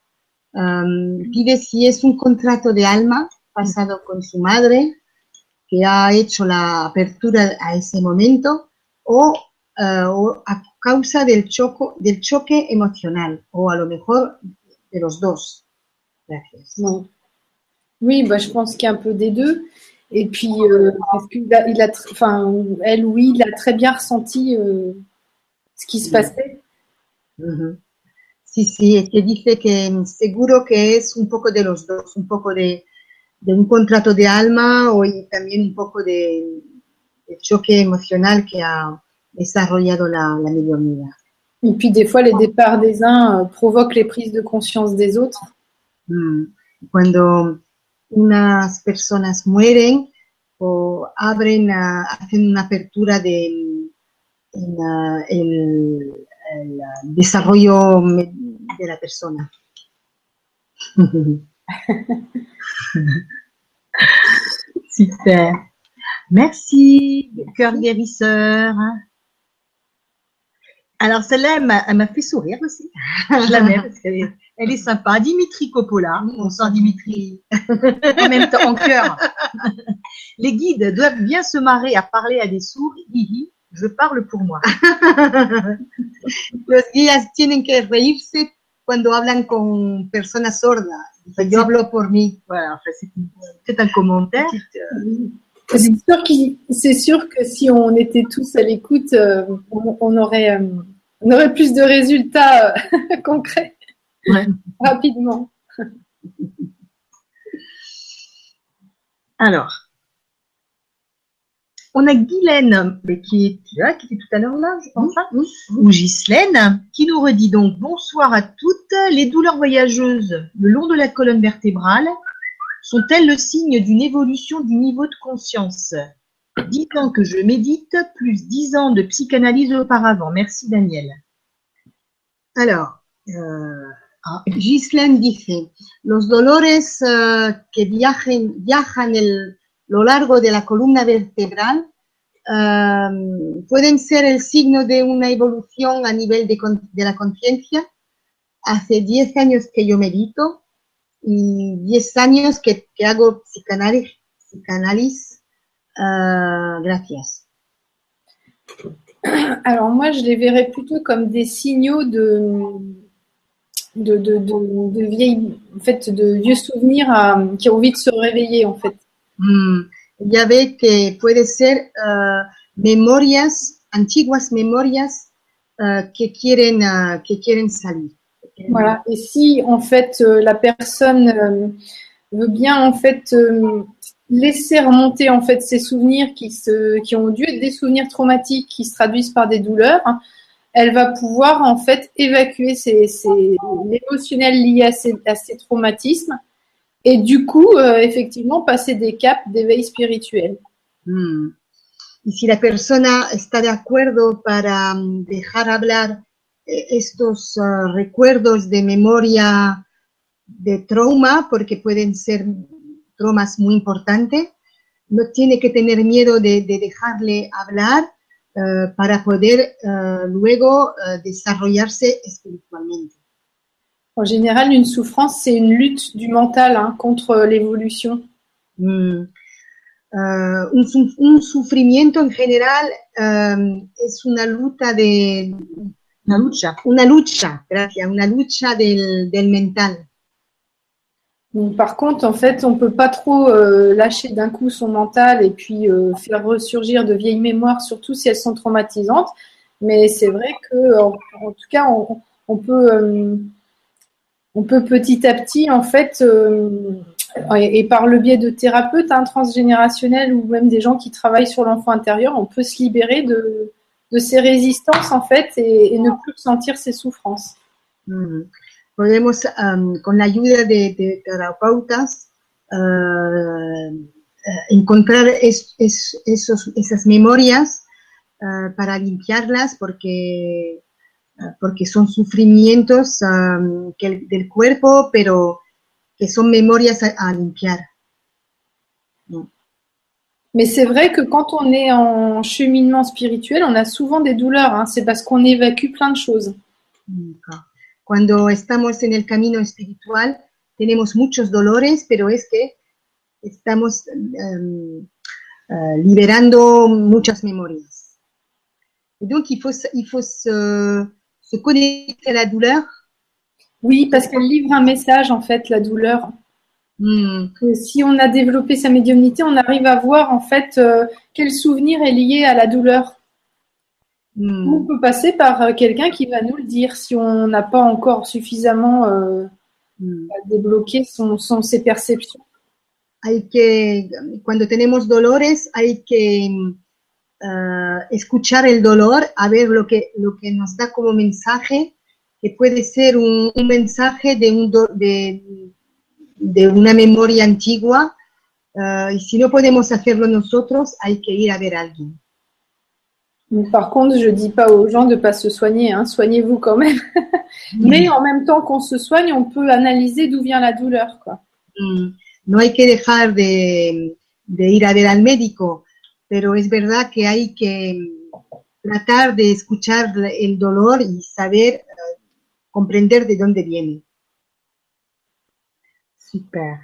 Am, pide si es un contrato de alma pasado con su madre que ha hecho la apertura a ese momento o uh, o a causa del, choco, del choque emocional o a lo mejor de los dos. Gracias. Oui, oui bah, je pense qu'il y a un peu des deux. Et puis, euh, parce a, il a, enfin, elle ou il a très bien ressenti euh, ce qui se passait. Uh -huh. Sí, sí, es que dice que seguro que es un poco de los dos, un poco de, de un contrato de alma o y también un poco de, de choque emocional que ha desarrollado la, la mediunidad. Et puis, des fois, les départs des uns euh, provoquent les prises de conscience des autres. Mm. Cuando unas personas mueren o abren, uh, hacen una apertura de en, uh, el, el, desarrollo de la persona. Super. Merci, cœur guérisseur. Alors, celle-là, elle m'a- fait sourire aussi. Je la mets parce qu'elle est, elle est sympa. Dimitri Coppola. On sent Dimitri en même temps en cœur. Les guides doivent bien se marrer à parler à des sourds. Hihi, je parle pour moi. Los guías tienen que reírse cuando hablan con personas sordas. Yo hablo por mí. Voilà, enfin, c'est c'est un commentaire. C'est sûr, qu'il- c'est sûr que si on était tous à l'écoute, euh, on, on aurait, euh, on aurait plus de résultats euh, concrets Ouais. rapidement. Alors, on a Guylaine, mais qui est là, qui était tout à l'heure là, je pense, hein, ou Ghislaine, qui nous redit donc bonsoir à toutes. Les douleurs voyageuses le long de la colonne vertébrale sont-elles le signe d'une évolution du niveau de conscience? Dix ans que je médite, plus dix ans de psychanalyse auparavant. Merci Daniel. Alors, euh, Ghislaine dice, los dolores eh, que viajen, viajan el, lo largo de la columna vertebral eh, pueden ser el signo de una evolución a nivel de, de la conciencia. Hace 10 años que yo medito y 10 años que, que hago psicanálisis. psicanálisis. Eh, gracias. Alors moi, je les verrais plutôt comme des signaux de, de, de, de, de vieilles, en fait, de vieux souvenirs à- qui ont envie de se réveiller, en fait. Mm, ya ve que puede ser eh, memorias, antiguas memorias eh, que quieren salir. Voilà. Et si en fait euh, la personne euh, veut bien en fait euh, laisser remonter en fait ces souvenirs qui se, qui ont dû être des souvenirs traumatiques qui se traduisent par des douleurs, elle va pouvoir en fait évacuer l'émotionnel lié à ces traumatismes et du coup euh, effectivement passer des caps d'éveil spirituel. Mm. Y si la persona está de acuerdo para mm, dejar hablar eh, estos eh, recuerdos de memoria de trauma, porque pueden ser traumas muy importantes, no tiene que tener miedo de, de dejarle hablar eh, para poder eh, luego desarrollarse espiritualmente. En général, une souffrance, c'est une lutte du mental hein, contre l'évolution. Mm. Eh, un, un sufrimiento en general eh, es una lucha de Una lucha. una lucha, gracias, una lucha del, del mental. Donc, par contre, en fait, on peut pas trop euh, lâcher d'un coup son mental et puis euh, faire ressurgir de vieilles mémoires, surtout si elles sont traumatisantes. Mais c'est vrai que, en, en tout cas, on, on peut, euh, on peut petit à petit, en fait, euh, et, par le biais de thérapeutes hein, transgénérationnels ou même des gens qui travaillent sur l'enfant intérieur, on peut se libérer de, ces résistances, en fait, et, ne plus ressentir ces souffrances. Mm. Podemos, am, con de, de eh, encontrar es- es- eh, porque son sufrimientos am, que el- del cuerpo, pero que son memorias a, a limpiar. Mais c'est vrai que quand on est en cheminement spirituel, on a souvent des douleurs. hein. C'est parce qu'on évacue plein de choses. Nunca. Cuando estamos en el camino espiritual, tenemos muchos dolores, pero es que estamos em, eh, liberando muchas memorias. Et donc, il faut, il faut se, se connecter à la douleur? Oui, parce qu'elle livre un message, en fait, la douleur. Hmm. Si on a développé sa médiumnité, on arrive à voir, en fait, euh, quel souvenir est lié à la douleur. Hmm. On peut passer par euh, quelqu'un qui va nous le dire si on n'a pas encore suffisamment euh, Hmm. débloqué son, son- ses perceptions. Hay que, cuando tenemos dolores, hay que eh, escuchar el dolor, a ver lo que, lo que nos da como mensaje, que puede ser un, un mensaje de, un do- de, de una memoria antigua. eh, y si no podemos hacerlo nosotros, hay que ir a ver a alguien. Mais par contre, je dis pas aux gens de pas se soigner, hein, soignez-vous quand même. Mais en même temps qu'on se soigne, on peut analyser d'où vient la douleur, quoi. Mm, No hay que dejar de, de ir a ver al médico, pero es verdad que hay que tratar de escuchar el dolor y saber eh, comprender de dónde viene. Super.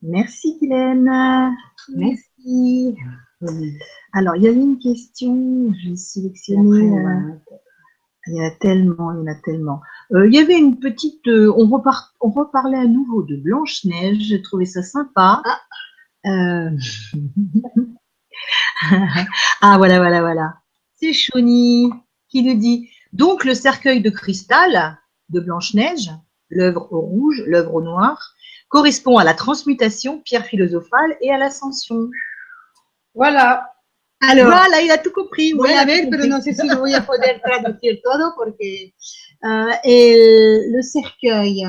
Merci Guylaine. Merci. Alors, il y avait une question, j'ai sélectionné. euh, il y en a tellement, il y en a tellement. Euh, il y avait une petite. euh, on, repart, on reparlait à nouveau de Blanche-Neige, j'ai trouvé ça sympa. Euh, ah, voilà, voilà, voilà. C'est Choni qui nous dit Donc, le cercueil de cristal de Blanche-Neige, l'œuvre au rouge, l'œuvre au noir, correspond à la transmutation, pierre philosophale et à l'ascension. Voilà. Alors, Voilà, il a tout compris. voy a ver, pero no sé si voy a poder traducir todo porque eh, el, le cercueil,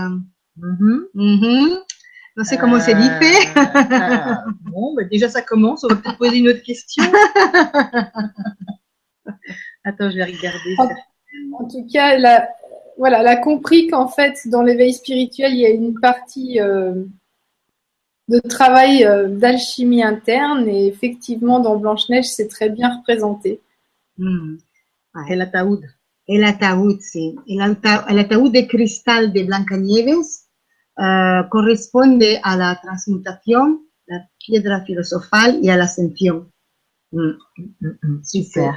Mhm. mhm, no sé cómo se dice. Euh, bon, bah déjà ça commence. On va peut-être poser une autre question. Attends, je vais regarder. En tout cas, elle a, voilà, elle a compris qu'en fait, dans l'éveil spirituel, il y a une partie euh, de travail euh, d'alchimie interne et effectivement, dans Blanche-Neige, c'est très bien représenté. Mm. El ataúd. El ataúd, sí. El, alta- el ataúd de cristal de Blancanieves eh, corresponde a la transmutación, la piedra filosofal y a la ascensión. Mm. Mm, mm, Super.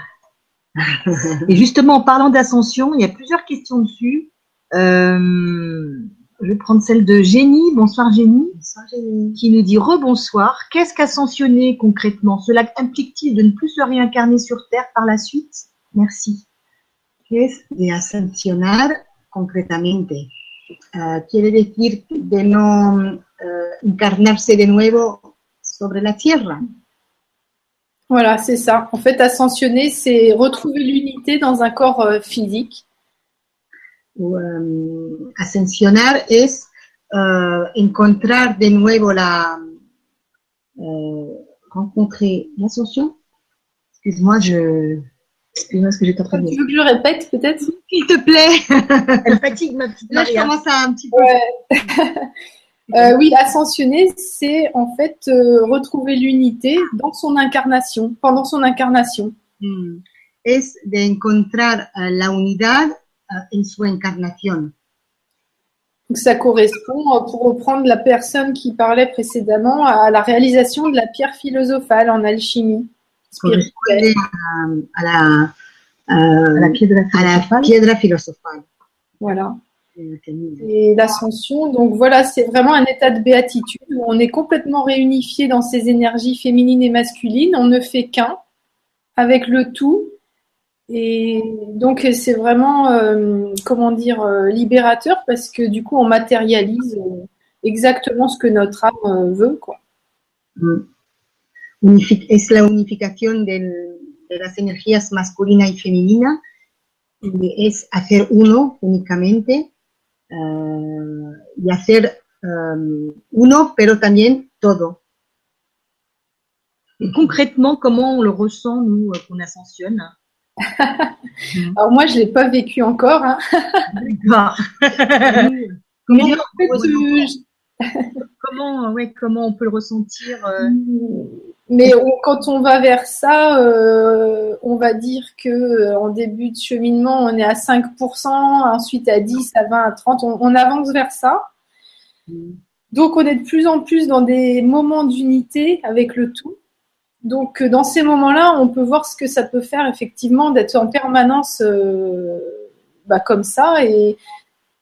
Et justement, en parlant d'ascension, il y a plusieurs questions dessus. Euh, je vais prendre celle de Génie. Bonsoir Génie. Qui nous dit rebonsoir. Qu'est-ce qu'ascensionner concrètement? Cela implique-t-il de ne plus se réincarner sur Terre par la suite? Merci. que es de ascensionar concretamente? Ah, quiere decir de no encarnarse de nuevo sobre la tierra. Voilà, c'est ça. En fait, ascensionner, c'est retrouver l'unité dans un corps euh, physique. Em, ascensionar es eh, encontrar de nuevo la eh, rencontrer l'ascension. Excuse-moi, je excuse-moi ce que j'étais en train de Tu veux que je le répète peut-être? S'il te plaît. Elle fatigue ma petite Là, je Maria. commence à un petit peu. Euh, oui, ascensionner, c'est en fait euh, retrouver l'unité dans son incarnation, pendant son incarnation. Mm. Es de encontrar eh, la unidad eh, en su encarnación. Donc ça correspond, euh, pour reprendre la personne qui parlait précédemment, à la réalisation de la pierre philosophale en alchimie spirituelle. a la, a, À la piedra la philosophale. piedra filosofal. Voilà. Et l'ascension, donc voilà, c'est vraiment un état de béatitude où on est complètement réunifié dans ses énergies féminines et masculines. On ne fait qu'un avec le tout. Et donc c'est vraiment, euh, comment dire, euh, libérateur parce que du coup on matérialise euh, exactement ce que notre âme euh, veut. Quoi. Mm. Es la unificación del- de las energías masculina y femenina. Y es hacer uno únicamente eh, y hacer eh, uno, pero también todo. Et concrètement, comment on le ressent, nous, euh, qu'on ascensionne Alors moi je l'ai pas vécu encore. hein. Comment- Mais en fait, euh, je- comment, ouais, comment on peut le ressentir euh, Mais on- quand on va vers ça, euh, on va dire que euh, en début de cheminement, on est à 5%, ensuite à 10, à 20, à 30, on, on avance vers ça. Donc on est de plus en plus dans des moments d'unité avec le tout. Donc, euh, dans ces moments-là, on peut voir ce que ça peut faire effectivement d'être en permanence euh, bah, comme ça. Et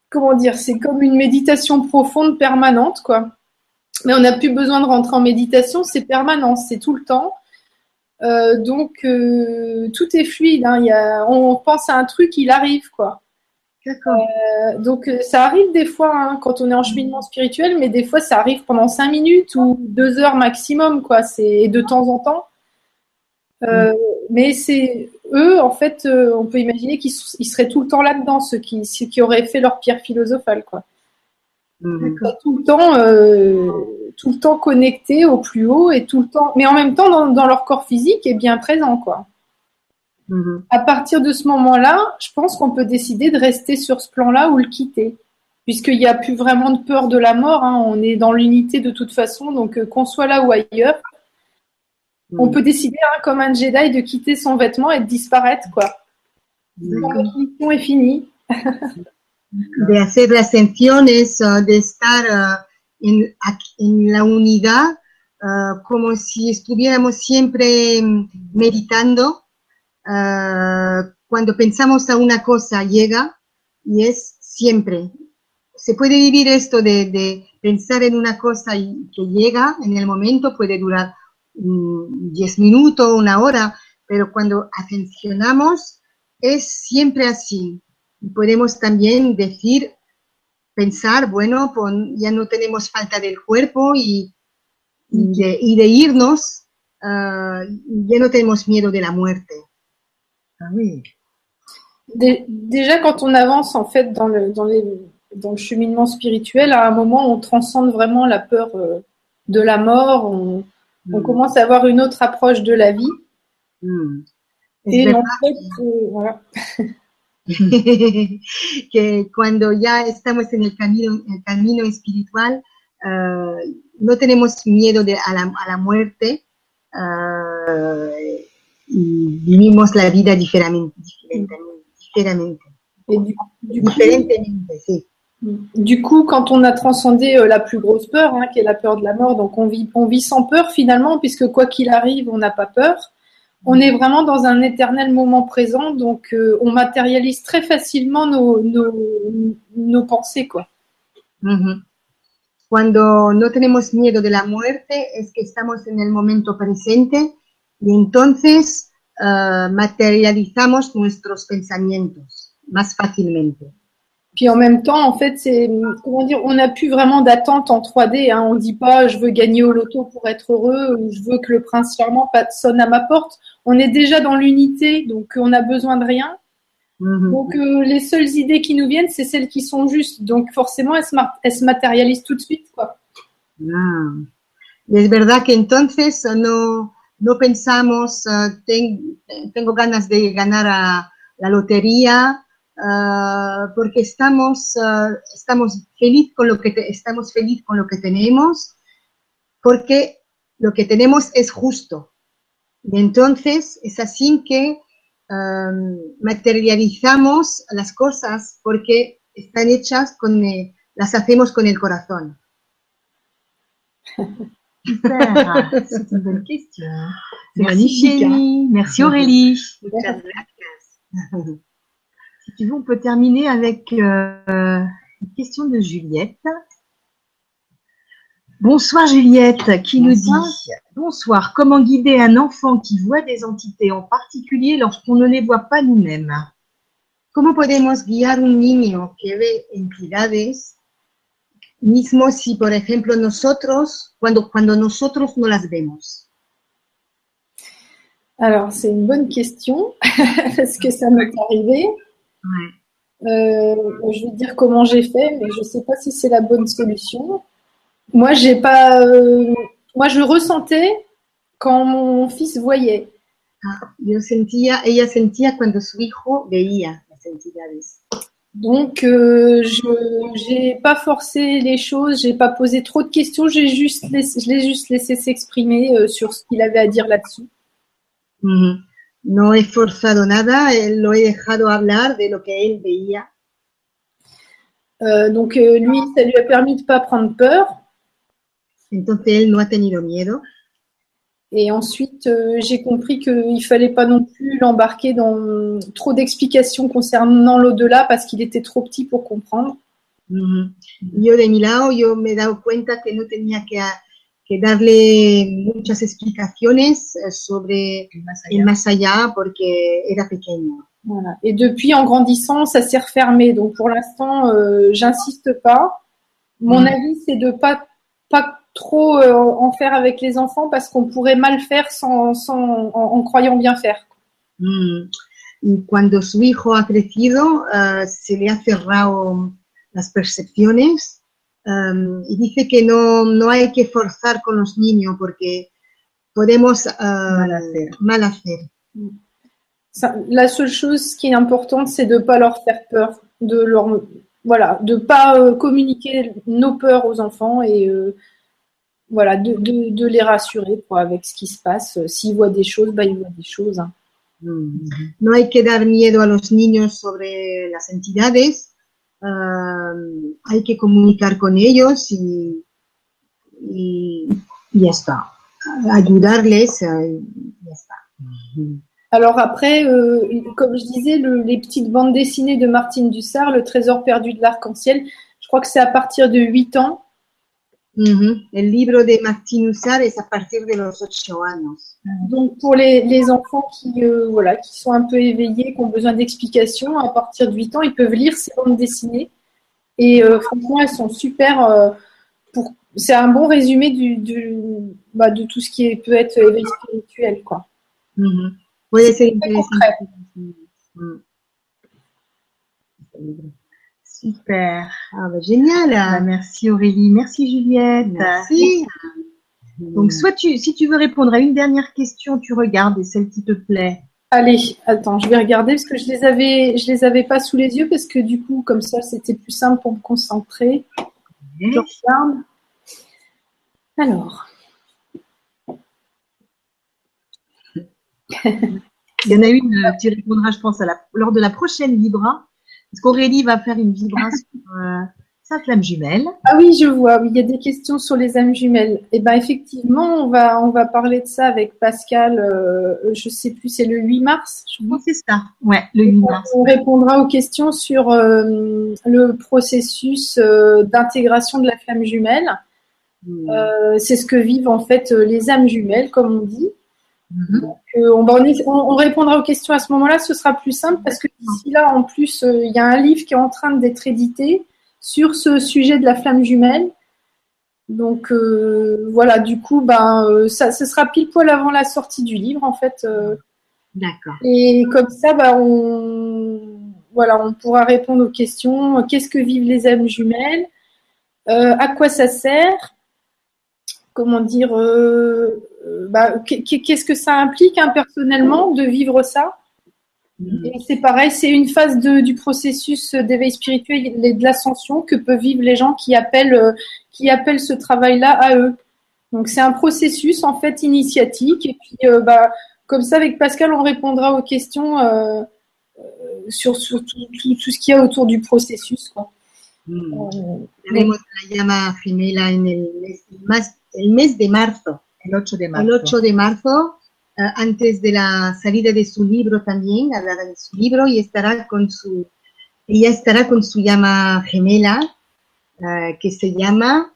comment dire, c'est comme une méditation profonde permanente, quoi. Mais on n'a plus besoin de rentrer en méditation, c'est permanent, c'est tout le temps. Euh, donc, tout est fluide. Hein. Il y a, on pense à un truc, il arrive, quoi. Euh, donc ça arrive des fois hein, quand on est en cheminement spirituel, mais des fois ça arrive pendant cinq minutes ou deux heures maximum, quoi. C'est de temps en temps. Euh, mm. Mais c'est eux, en fait, euh, on peut imaginer qu'ils seraient tout le temps là-dedans, ceux qui, qui auraient fait leur pierre philosophale, quoi. Tout le temps, tout le temps connectés au plus haut et tout le temps, mais en même temps dans, dans leur corps physique est bien présent, quoi. Mhm. À partir de ce moment-là, je pense qu'on peut décider de rester sur ce plan-là ou le quitter. Puisqu'il n'y a plus vraiment de peur de la mort, hein. on est dans l'unité de toute façon, donc euh, qu'on soit là ou ailleurs, on mhm. peut décider, hein, comme un Jedi, de quitter son vêtement et de disparaître, quoi. Notre mission est finie. de hacer las ascensiones, de estar uh, en, la unidad, uh, como si estuviéramos siempre meditando Ah, cuando pensamos a una cosa llega y es siempre. Se puede vivir esto de, pensar en una cosa que llega en el momento, puede durar 10 mm, minutos, una hora, pero cuando atencionamos es siempre así. Podemos también decir, pensar, bueno, ya no tenemos falta del cuerpo y, de, irnos, ah, ya no tenemos miedo de la muerte. Ah oui. déjà, quand on avance en fait dans le, dans, les, dans le cheminement spirituel, à un moment, on transcende vraiment la peur euh, de la mort. On, on, mm. commence à avoir une autre approche de la vie. Mm. Et en fait, euh, voilà. que cuando ya estamos en el camino, el camino espiritual, uh, no tenemos miedo de, a, la, a la muerte. Uh, y vivimos la vida. Et du, du différentemente, sí. Du coup, quand on a transcendé euh, la plus grosse peur, hein, qui est la peur de la mort, donc on vit, on vit sans peur finalement, puisque quoi qu'il arrive, on n'a pas peur. On est vraiment dans un éternel moment présent, donc euh, on matérialise très facilement nos, nos, nos pensées, quoi. Mm -hmm. Cuando no tenemos miedo de la muerte, es que estamos en el momento presente y entonces uh, materializamos nuestros pensamientos más fácilmente. Puis en même temps, en fait, c'est comment dire, on n'a plus vraiment d'attente en 3D. Hein. On dit pas, je veux gagner au loto pour être heureux ou je veux que le prince charmant sonne à ma porte. On est déjà dans l'unité, donc on a besoin de rien. Mm -hmm. Donc euh, les seules idées qui nous viennent, c'est celles qui sont justes. Donc forcément, elles se, elles se matérialisent tout de suite, quoi. Ah. Es verdad que entonces no no pensamos, uh, ten, tengo ganas de ganar a la lotería, uh, porque estamos, uh, estamos feliz con lo que te, estamos feliz con lo que tenemos, porque lo que tenemos es justo. Y entonces es así que um, materializamos las cosas porque están hechas con, eh, las hacemos con el corazón. Super, c'est une bonne question. C'est magnifique. Hein. Merci Aurélie. si tu veux, on peut terminer avec euh, une question de Juliette. Bonsoir Juliette, qui nous dit Bonsoir, comment guider un enfant qui voit des entités, en particulier lorsqu'on ne les voit pas nous-mêmes? Comment podemos guiar un niño que ve entidades mismo si, por ejemplo, nosotros, cuando, cuando nosotros no las vemos? Alors, c'est une bonne question, parce que ça m'est arrivé. Ouais. Euh, je vais dire comment j'ai fait, mais je ne sais pas si c'est la bonne solution. Moi, j'ai pas, euh, moi, je ressentais quand mon fils voyait. Ah, yo sentía, ella sentía cuando su hijo veía las entidades. Donc, euh, je n'ai pas forcé les choses, j'ai pas posé trop de questions, j'ai juste laissé, je l'ai juste laissé s'exprimer euh, sur ce qu'il avait à dire là-dessus. Mm -hmm. No he forzado nada, lo he dejado hablar de lo que él veía. Euh, donc, lui, ça lui a permis de pas prendre peur. Entonces, él no ha tenido miedo. Et ensuite, euh, j'ai compris qu'il fallait pas non plus l'embarquer dans trop d'explications concernant l'au-delà parce qu'il était trop petit pour comprendre. Ujú. Yo de mi lado, yo me he dado cuenta que no tenía que, que darle muchas explicaciones eh, sobre el más allá porque era pequeño. Voilà. Et depuis, en grandissant, ça s'est refermé. Donc pour l'instant, euh, j'insiste pas. Mon Mm. avis, c'est de pas pas trop euh, en faire avec les enfants parce qu'on pourrait mal faire sans, sans en, en croyant bien faire. Mm. Y cuando su hijo ha crecido, eh, se le ha cerrado las percepciones em, y dice que no, no hay que forzar con los niños porque podemos eh, hacer. mal hacer. Ça- la seule chose qui est importante, c'est de pas leur faire peur, de leur voilà, de pas euh, communiquer nos peurs aux enfants et euh, voilà, de, de, de les rassurer quoi, avec ce qui se passe. Euh, S'ils voient des choses, bah, ils voient des choses. hein. Mm. No hay que dar miedo a los niños sobre las entidades, eh, hay que comunicar con ellos y, y ya está. Ayudarles, eh, y ya está. Alors après, euh, comme je disais, le- les petites bandes dessinées de Martine Dussard, Le Trésor perdu de l'arc-en-ciel, je crois que c'est à partir de 8 ans. Ujú. El libro de Martín Usar es a partir de los ocho años. Donc pour les, les enfants qui, euh, voilà, qui sont un peu éveillés, qui ont besoin d'explications, à partir de 8 ans, ils peuvent lire ces bandes dessinées. Et euh, franchement, elles sont super. euh, pour... C'est un bon résumé du, du- bah, de tout ce qui est- peut être éveil spirituel. Quoi. Puede ser Très interesante. Super. Ah, bah, génial. Ah, merci Aurélie, merci Juliette. Merci. Donc, soit tu, si tu veux répondre à une dernière question, tu regardes et celle qui te plaît. Allez, attends, je vais regarder parce que je les avais, je les avais pas sous les yeux parce que du coup, comme ça, c'était plus simple pour me concentrer. Je regarde. Alors, Il y en a une, euh, tu répondras, je pense, à la, lors de la prochaine Vibra. Parce qu'Aurélie va faire une Vibra sur euh, sa flamme jumelle. ah oui, je vois. oui, Il y a des questions sur les âmes jumelles. Et ben effectivement, on va, on va parler de ça avec Pascal. euh, je sais plus, c'est le 8 mars. Je crois. C'est ça. Ouais, le 8 mars. On répondra aux questions sur euh, le processus euh, d'intégration de la flamme jumelle. Euh, c'est ce que vivent en fait les âmes jumelles, comme on dit. Mhm. Donc, euh, on, va- répondra aux questions à ce moment-là, ce sera plus simple parce que d'ici là, en plus, euh, il y a un livre qui est en train d'être édité sur ce sujet de la flamme jumelle. Donc euh, voilà, du coup, ben, euh, ça, ce sera pile poil avant la sortie du livre en fait. euh, D'accord. et comme ça, bah, on, voilà, on pourra répondre aux questions. Qu'est-ce que vivent les âmes jumelles? À quoi ça sert? Comment dire bah, qu'est- Qu'est-ce que ça implique hein, personnellement de vivre ça Mm. Et c'est pareil, c'est une phase de, du processus d'éveil spirituel et de l'ascension que peuvent vivre les gens qui appellent, euh, qui appellent ce travail-là à eux. Donc c'est un processus en fait initiatique et puis euh, bah, comme ça avec Pascal on répondra aux questions euh, euh, sur, sur tout, tout- tout ce qu'il y a autour du processus. Quoi. Mm. Euh, Tenemos la llama gemela en el mes, el mas- el mes de marzo. El 8 de marzo. El 8 de marzo, eh, antes de la salida de su libro también, hablará de su libro y estará con su, ella estará con su llama gemela, eh, que se llama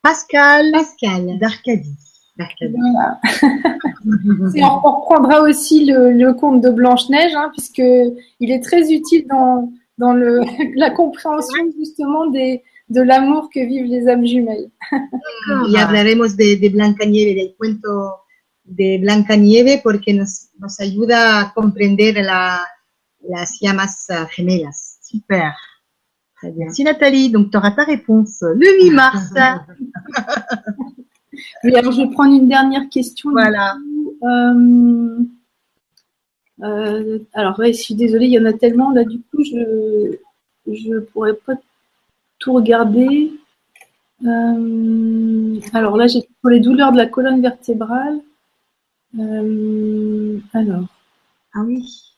Pascal Pascal. d'Arcadie. Voilà. Et on reprendra aussi le, le conte de Blanche-Neige, hein, puisque il est très utile dans, dans le, la compréhension justement des, de l'amour que vivent les âmes jumelles. Y hablaremos de, de Blanca Nieve, del cuento de Blanca Nieve, porque nos, nos ayuda a comprender la, las llamas eh, gemelas. Super. Très bien. Merci Nathalie. Donc, tu auras ta réponse le 8 mars. Et alors, je vais prendre une dernière question. voilà. Euh, euh, alors, ouais, je suis désolée, il y en a tellement. Là, du coup, je je pourrais pas tout regarder. Euh, alors là, j'ai pour les douleurs de la colonne vertébrale. Euh, alors. Ah oui.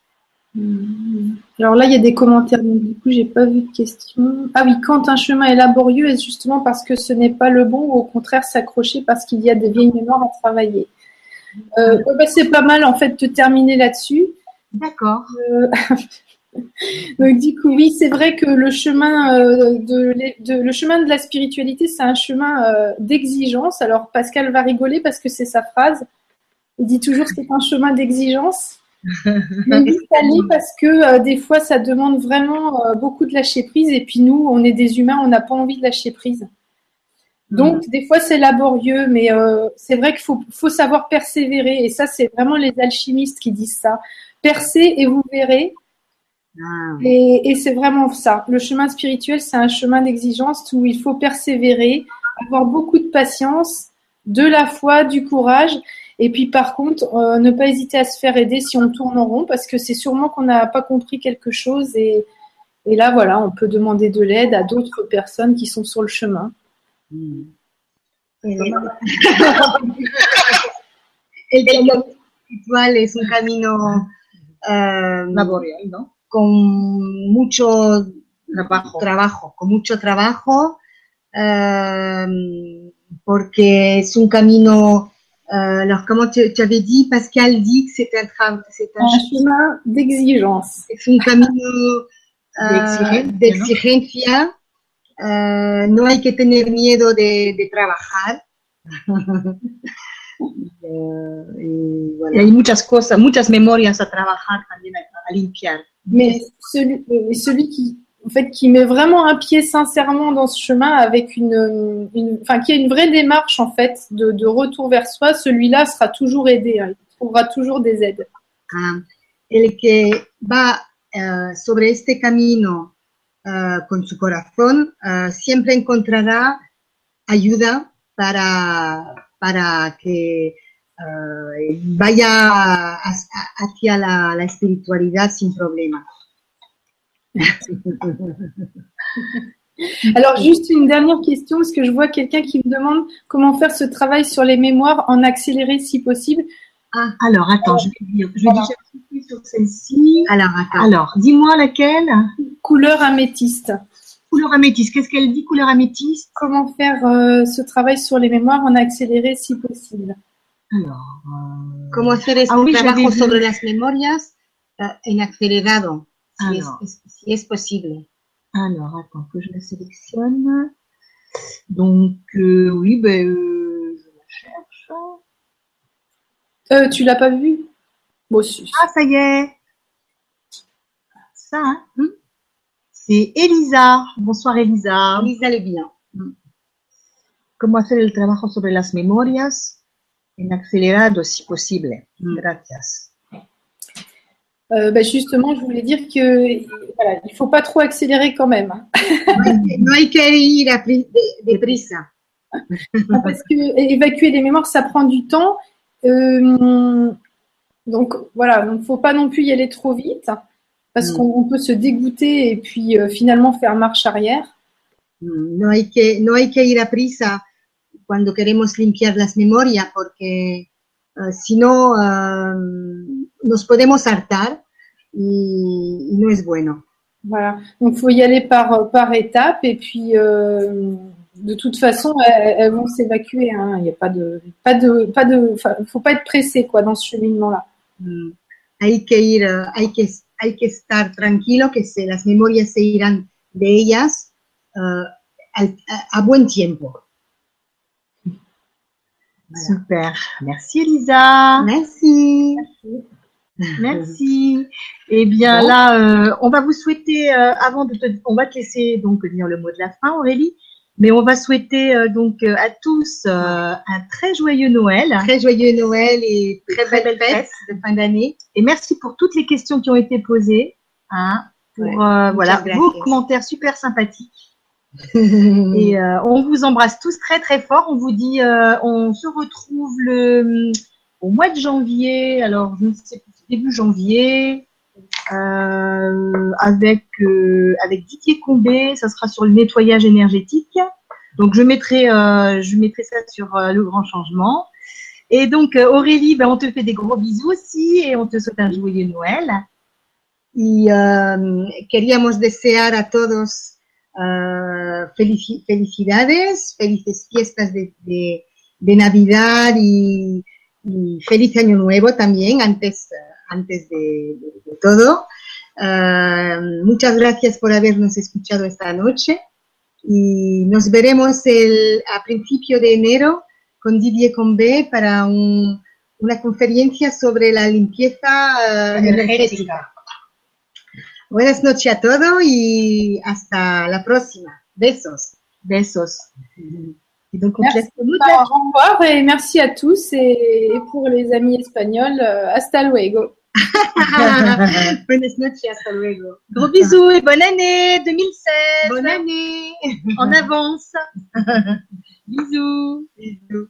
Hum. Alors là, il y a des commentaires, donc du coup, j'ai pas vu de questions. Ah oui, quand un chemin est laborieux, est-ce justement parce que ce n'est pas le bon ou au contraire s'accrocher parce qu'il y a des vieilles mémoires à travailler? Euh, bah, c'est pas mal en fait de terminer là-dessus. D'accord. Euh, donc du coup, oui, c'est vrai que le chemin euh, de, de, le chemin de la spiritualité, c'est un chemin euh, d'exigence. Alors Pascal va rigoler parce que c'est sa phrase. Il dit toujours que c'est un chemin d'exigence. Mais oui, ça l'est parce que euh, des fois, ça demande vraiment beaucoup de lâcher prise. Et puis nous, on est des humains, on n'a pas envie de lâcher prise. Donc, des fois, c'est laborieux, mais euh, c'est vrai qu'il faut, faut savoir persévérer. Et ça, c'est vraiment les alchimistes qui disent ça. Percez et vous verrez. Ah, Et, et c'est vraiment ça. Le chemin spirituel, c'est un chemin d'exigence où il faut persévérer, avoir beaucoup de patience, de la foi, du courage. Et puis par contre, euh, ne pas hésiter à se faire aider si on tourne en rond, parce que c'est sûrement qu'on n'a pas compris quelque chose. Et, et là, voilà, on peut demander de l'aide à d'autres personnes qui sont sur le chemin. hmm. El camino eh. Con mucho Trabajo. trabajo, con mucho trabajo, eh, porque es un camino, eh, alors comment tu, tu avais dit, Pascal dit que c'est un, c'est un, Un chemin d'exigence. es un camino De eh, exigencia, de ¿no? exigencia. Eh, no hay que tener miedo de, de trabajar. Eh, y bueno. Y hay muchas cosas, muchas memorias a trabajar también, a, a limpiar. Mais celui, qui, en fait, qui met vraiment un pied sincèrement dans ce chemin avec une, enfin, qui a une vraie démarche, en fait, de, retour vers soi, celui-là sera toujours aidé. hein. Il trouvera toujours des aides. Ah, el que va eh, sobre este camino eh, con su corazón eh, siempre encontrará ayuda para, para que eh, vaya hacia la, la espiritualidad sin problema. Alors, juste une dernière question, parce que je vois quelqu'un qui me demande comment faire ce travail sur les mémoires en accéléré si possible. Ah, alors, attends, je vais dire, je vais Voilà. déjà cliquer sur celle-ci. Alors. Alors, dis-moi laquelle? Couleur améthyste. Couleur améthyste. Qu'est-ce qu'elle dit, couleur améthyste? Comment faire euh, ce travail sur les mémoires en accéléré si possible? Alors, euh, ¿Cómo hacer este Ah oui, trabajo j'avais vu. sobre las memorias eh, en acelerado, si es, Alors. es- si es posible? alors, attends que je la sélectionne. Donc, euh, oui, ben, euh, je la cherche. euh, Tu l'as pas vu? Bon. Ah, ça y est. Ça, hein hmm C'est Elisa. Bonsoir, Elisa. Lisa le bien. ¿Cómo hacer el trabajo sobre las memorias en acelerado si posible? Mm. Gracias. Euh, bah, justement, je voulais dire que voilà, il faut pas trop accélérer quand même, hein. No hay que ir a pri- de- deprisa. parce que évacuer les mémoires, ça prend du temps. Euh, donc voilà, donc faut pas non plus y aller trop vite, parce Mm. qu'on on peut se dégoûter et puis euh, finalement faire marche arrière. Mm, No hay que, no hay que ir a prisa cuando queremos limpiar las memorias porque eh, si no eh, nos podemos hartar y, y no es bueno. Voilà, donc faut y aller par par étapes et puis euh, de toute façon elles, elles vont s'évacuer. hein. Il n'y a pas de pas de pas de, faut pas être pressé quoi dans ce cheminement-là. Mm, Hay que ir, eh, hay que, hay que estar tranquilo que se, las memorias se irán de ellas al- a, a buen tiempo. Super. Merci, Elisa. Merci. Merci. Eh bien Bon. là, euh, on va vous souhaiter, euh, avant de te, on va te laisser donc dire le mot de la fin, Aurélie, mais on va souhaiter euh, donc euh, à tous euh, un très joyeux Noël Très joyeux Noël et très, Très belle fête de fin d'année. et merci pour toutes les questions qui ont été posées, hein, pour Ouais. euh, voilà vos commentaires super sympathiques. Et euh, on vous embrasse tous très très fort. On vous dit, euh, on se retrouve le au mois de janvier. Alors je ne sais plus, début janvier, euh, avec avec Didier Combé. Ça sera sur le nettoyage énergétique. Donc je mettrai je mettrai ça sur le grand changement. Et donc Aurélie, ben, on te fait des gros bisous aussi et on te souhaite un joyeux Noël. Y queríamos desear a todos uh, felici- felicidades, felices fiestas de, de- de Navidad y, y feliz año nuevo también antes, antes de, de- de todo. Ah, muchas gracias por habernos escuchado esta noche y nos veremos el, a principio de enero con Didier Combe para un- una conferencia sobre la limpieza ah, energética. Buenas noches a todos y hasta la próxima. Besos. Besos. Et donc, on Merci. Bah, au revoir et merci à tous. Et pour les amis espagnols, euh, hasta luego. Buenas noches, hasta luego. Gros bisous et bonne année 2016 Bonne année. en avance. bisous. Bisous.